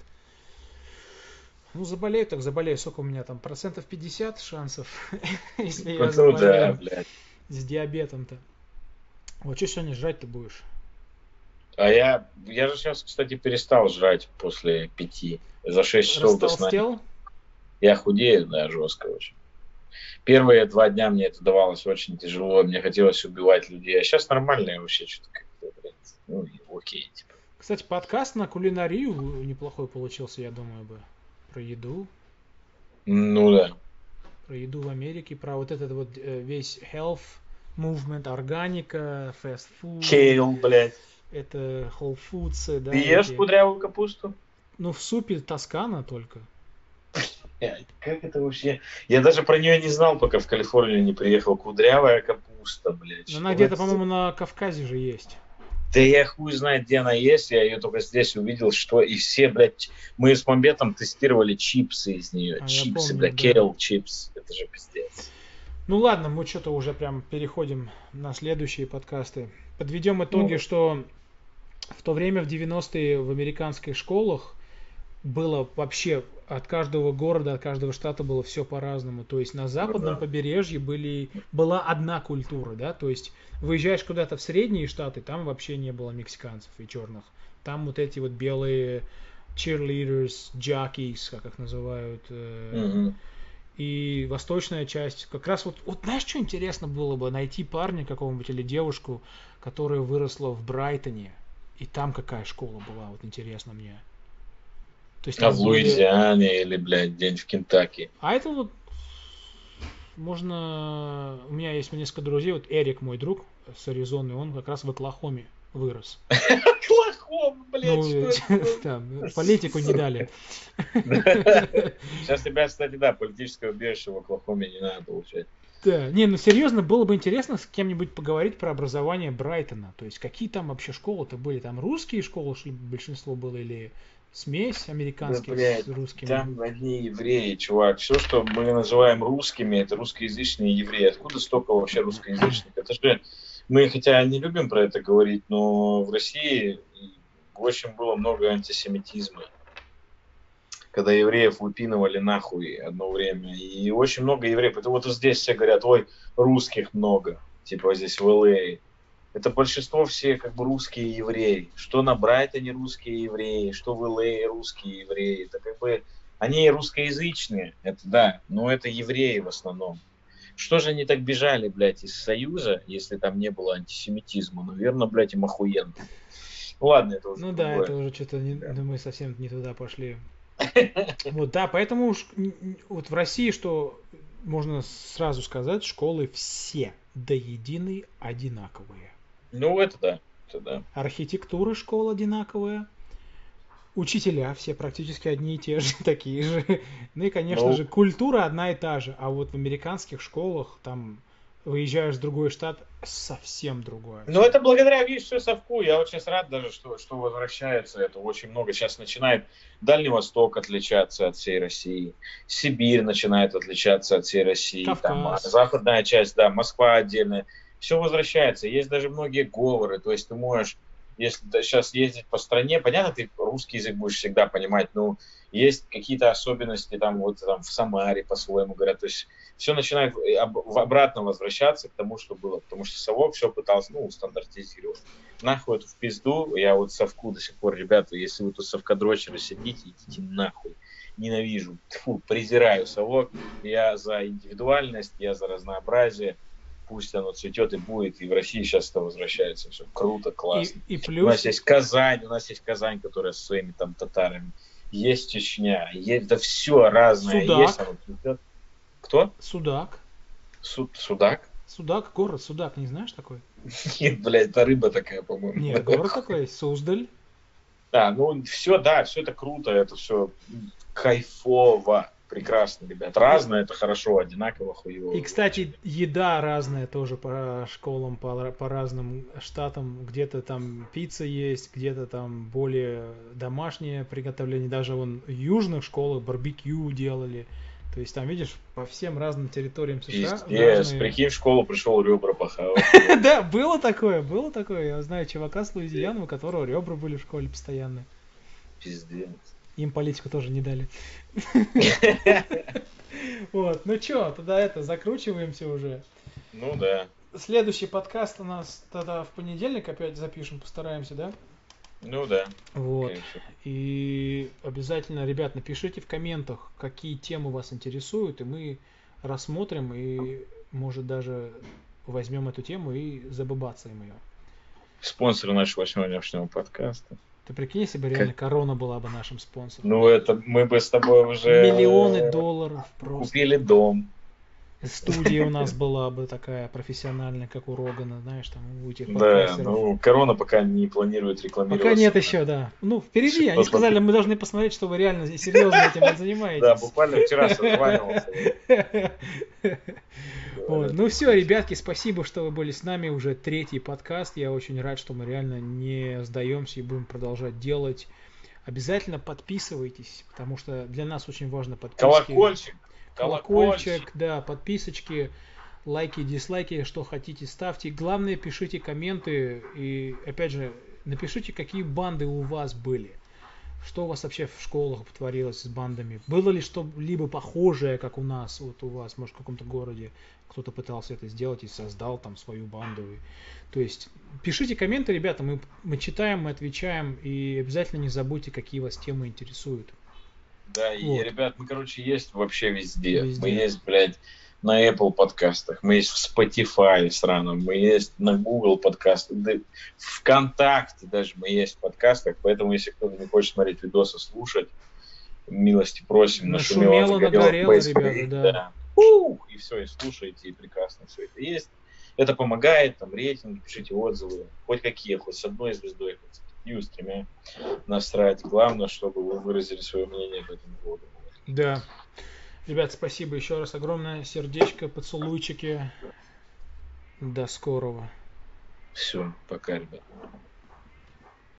Ну, заболею, так заболею. Сколько у меня там? Процентов 50 шансов, [LAUGHS] если я Ну да, заболею блядь. с диабетом-то. Вот что сегодня жрать ты будешь? А я, я же сейчас, кстати, перестал жрать после пяти. За шесть часов до сна. Я худею, да, жестко очень. Первые два дня мне это давалось очень тяжело, мне хотелось убивать людей, а сейчас нормально я вообще что-то как-то, ну, окей, типа. Кстати, подкаст на кулинарию неплохой получился, я думаю бы. Про еду. Ну да. Про еду в Америке, про вот этот вот э, весь health movement, органика, fast food. Кейл, блядь. Это Whole Foods, да. Ты ешь эти- кудрявую капусту? Ну, в супе Тоскана только. Как это вообще? Я даже про нее не знал, пока в Калифорнию не приехал. Кудрявая капуста, блядь. Она где-то, по-моему, на Кавказе же есть. Да я хуй знает, где она есть. Я ее только здесь увидел, что и все, блядь, мы с Мамбетом тестировали чипсы из нее. А, чипсы, помню, блядь, да. кейл чипс. Это же пиздец. Ну ладно, мы что-то уже прям переходим на следующие подкасты. Подведем итоги, Ну. что в то время, в 90-е, в американских школах было вообще от каждого города, от каждого штата было все по-разному. То есть на западном да. побережье были, была одна культура, да, то есть выезжаешь куда-то в средние штаты, там вообще не было мексиканцев и черных. Там вот эти вот белые cheerleaders, jockeys, как их называют, Мгм. и восточная часть. Как раз вот, вот знаешь, что интересно было бы? Найти парня какого-нибудь или девушку, которая выросла в Брайтоне. И там какая школа была, вот интересно мне. То есть А в были- Луизиане или, блядь, день в Кентаки. А это вот можно... У меня есть несколько друзей, вот Эрик, мой друг с Аризоны, он как раз в Оклахоме вырос. [LAUGHS] Оклахома, блядь, Ну, там, политику не дали. [LAUGHS] Сейчас тебя, кстати, да, политическое убежище в Оклахоме не надо получать. Да, не, ну серьезно, было бы интересно с кем-нибудь поговорить про образование Брайтона. То есть какие там вообще школы-то были? Там русские школы, большинство было, или смесь американских Да, блядь, с русскими? Там одни евреи, чувак. Все, что мы называем русскими, это русскоязычные евреи. Откуда столько вообще русскоязычных? Это же мы, хотя не любим про это говорить, но в России очень было много антисемитизма. Когда евреев выпинывали нахуй одно время. И очень много евреев. Это вот здесь все говорят, ой, русских много. Типа здесь в ЛА. Это большинство все как бы русские евреи. Что на Брайтоне русские евреи, что в ЛА русские евреи. Это как бы они русскоязычные, это да, но это евреи в основном. Что же они так бежали, блядь, из Союза, если там не было антисемитизма? Наверное, блядь, им охуенно. Ну ладно, это уже Ну да, другое. это уже что-то не, Да. ну, мы совсем не туда пошли. Вот, да, поэтому уж вот в России, что можно сразу сказать, школы все до единой одинаковые. Ну, это да, это да. Архитектура школ одинаковая. Учителя все практически одни и те же, [LAUGHS] такие же. Ну и, конечно Ну. же, культура одна и та же. А вот в американских школах там выезжаешь в другой штат, совсем другое. Но это благодаря, видишь, все совку. Я очень рад даже, что, что возвращается это очень много. Сейчас начинает Дальний Восток отличаться от всей России. Сибирь начинает отличаться от всей России. Там, Кавказ. западная часть, да, Москва отдельная. Все возвращается. Есть даже многие говоры. То есть ты можешь, если сейчас ездить по стране, понятно, ты русский язык будешь всегда понимать, но есть какие-то особенности там вот там в Самаре по-своему говорят. То есть все начинает э, в- обратно возвращаться к тому, что было. Потому что совок все пытался, ну, стандартизировать. Нахуй эту в пизду. Я вот совку до сих пор, ребята, если вы тут совкодрочеры сидите, идите нахуй. Ненавижу. Фу, презираю совок. Я за индивидуальность, я за разнообразие. Пусть оно цветет и будет. И в России сейчас это возвращается. Все круто, классно. И, и У нас плюс, есть Казань, у нас есть Казань, которая со своими там татарами. Есть Чечня, есть, да все разное Судак. есть. оно цветет. Кто? Судак. Суд, судак? Судак, город Судак, не знаешь такой? [LAUGHS] Нет, блядь, это рыба такая, по-моему. Нет, город такой есть, Суздаль. Да, ну все, да, все это круто, это все кайфово, прекрасно, ребят. Разное, это хорошо, одинаково хуево. И, кстати, еда разная тоже по школам, по, по разным штатам. Где-то там пицца есть, где-то там более домашнее приготовление. Даже вон в южных школах барбекю делали. То есть там, видишь, по всем разным территориям США. Пиздец, разные- прикинь, в школу пришел ребра похавать. [LAUGHS] Да, было такое, было такое. Я знаю чувака с Луизианы, у которого ребра были в школе постоянно. Пиздец. Им политику тоже не дали. [LAUGHS] Вот, ну чё, тогда это, закручиваемся уже. Ну да, Следующий подкаст у нас тогда в понедельник опять запишем, постараемся, да? ну да. Вот. конечно. И обязательно, ребят, напишите в комментах, какие темы вас интересуют, и мы рассмотрим и, может, даже возьмем эту тему и забабацаем ее. Спонсор нашего сегодняшнего подкаста. Ты прикинь, если бы реально корона была бы нашим спонсором. Ну, это мы бы с тобой уже... Миллионы долларов просто. Купили дом. Студия у нас [LAUGHS] была бы такая профессиональная, как у Рогана, знаешь, там у этих Да, ну, корона пока не планирует рекламировать. Пока нет еще, да. Ну, впереди. Они сказали, мы должны посмотреть, что вы реально серьезно этим [LAUGHS] занимаетесь. Да, буквально вчера созванивался. [LAUGHS] Вот. Ну все, ребятки, спасибо, что вы были с нами. Уже третий подкаст. Я очень рад, что мы реально не сдаемся и будем продолжать делать. Обязательно подписывайтесь, потому что для нас очень важно подписки. Колокольчик. Колокольчик, да, подписочки, лайки, дизлайки, что хотите, ставьте. Главное, пишите комменты и, опять же, напишите, какие банды у вас были. Что у вас вообще в школах творилось с бандами? Было ли что-либо похожее, как у нас, вот у вас, может, в каком-то городе кто-то пытался это сделать и создал там свою банду. То есть пишите комменты, ребята, мы, мы читаем, мы отвечаем, и обязательно не забудьте, какие вас темы интересуют. Да, и, Вот. ребят, мы, короче, есть вообще везде. Везде. Мы есть, блядь, на Apple подкастах, мы есть в Spotify сраном, мы есть на Google подкастах, да, ВКонтакте даже мы есть в подкастах, поэтому если кто-то не хочет смотреть видосы, слушать, милости просим. Нашумело, загорело, нагорело, ребята, Фрик, да. Ух, и все, и слушайте, и прекрасно все это есть. Это помогает, там, рейтинги, пишите отзывы, хоть какие, хоть с одной звездой, хоть с пятью, с тремя насрать. Главное, чтобы вы выразили свое мнение по этому поводу. Да. Ребят, спасибо еще раз огромное. Сердечко, поцелуйчики. До скорого. Все, пока, ребят.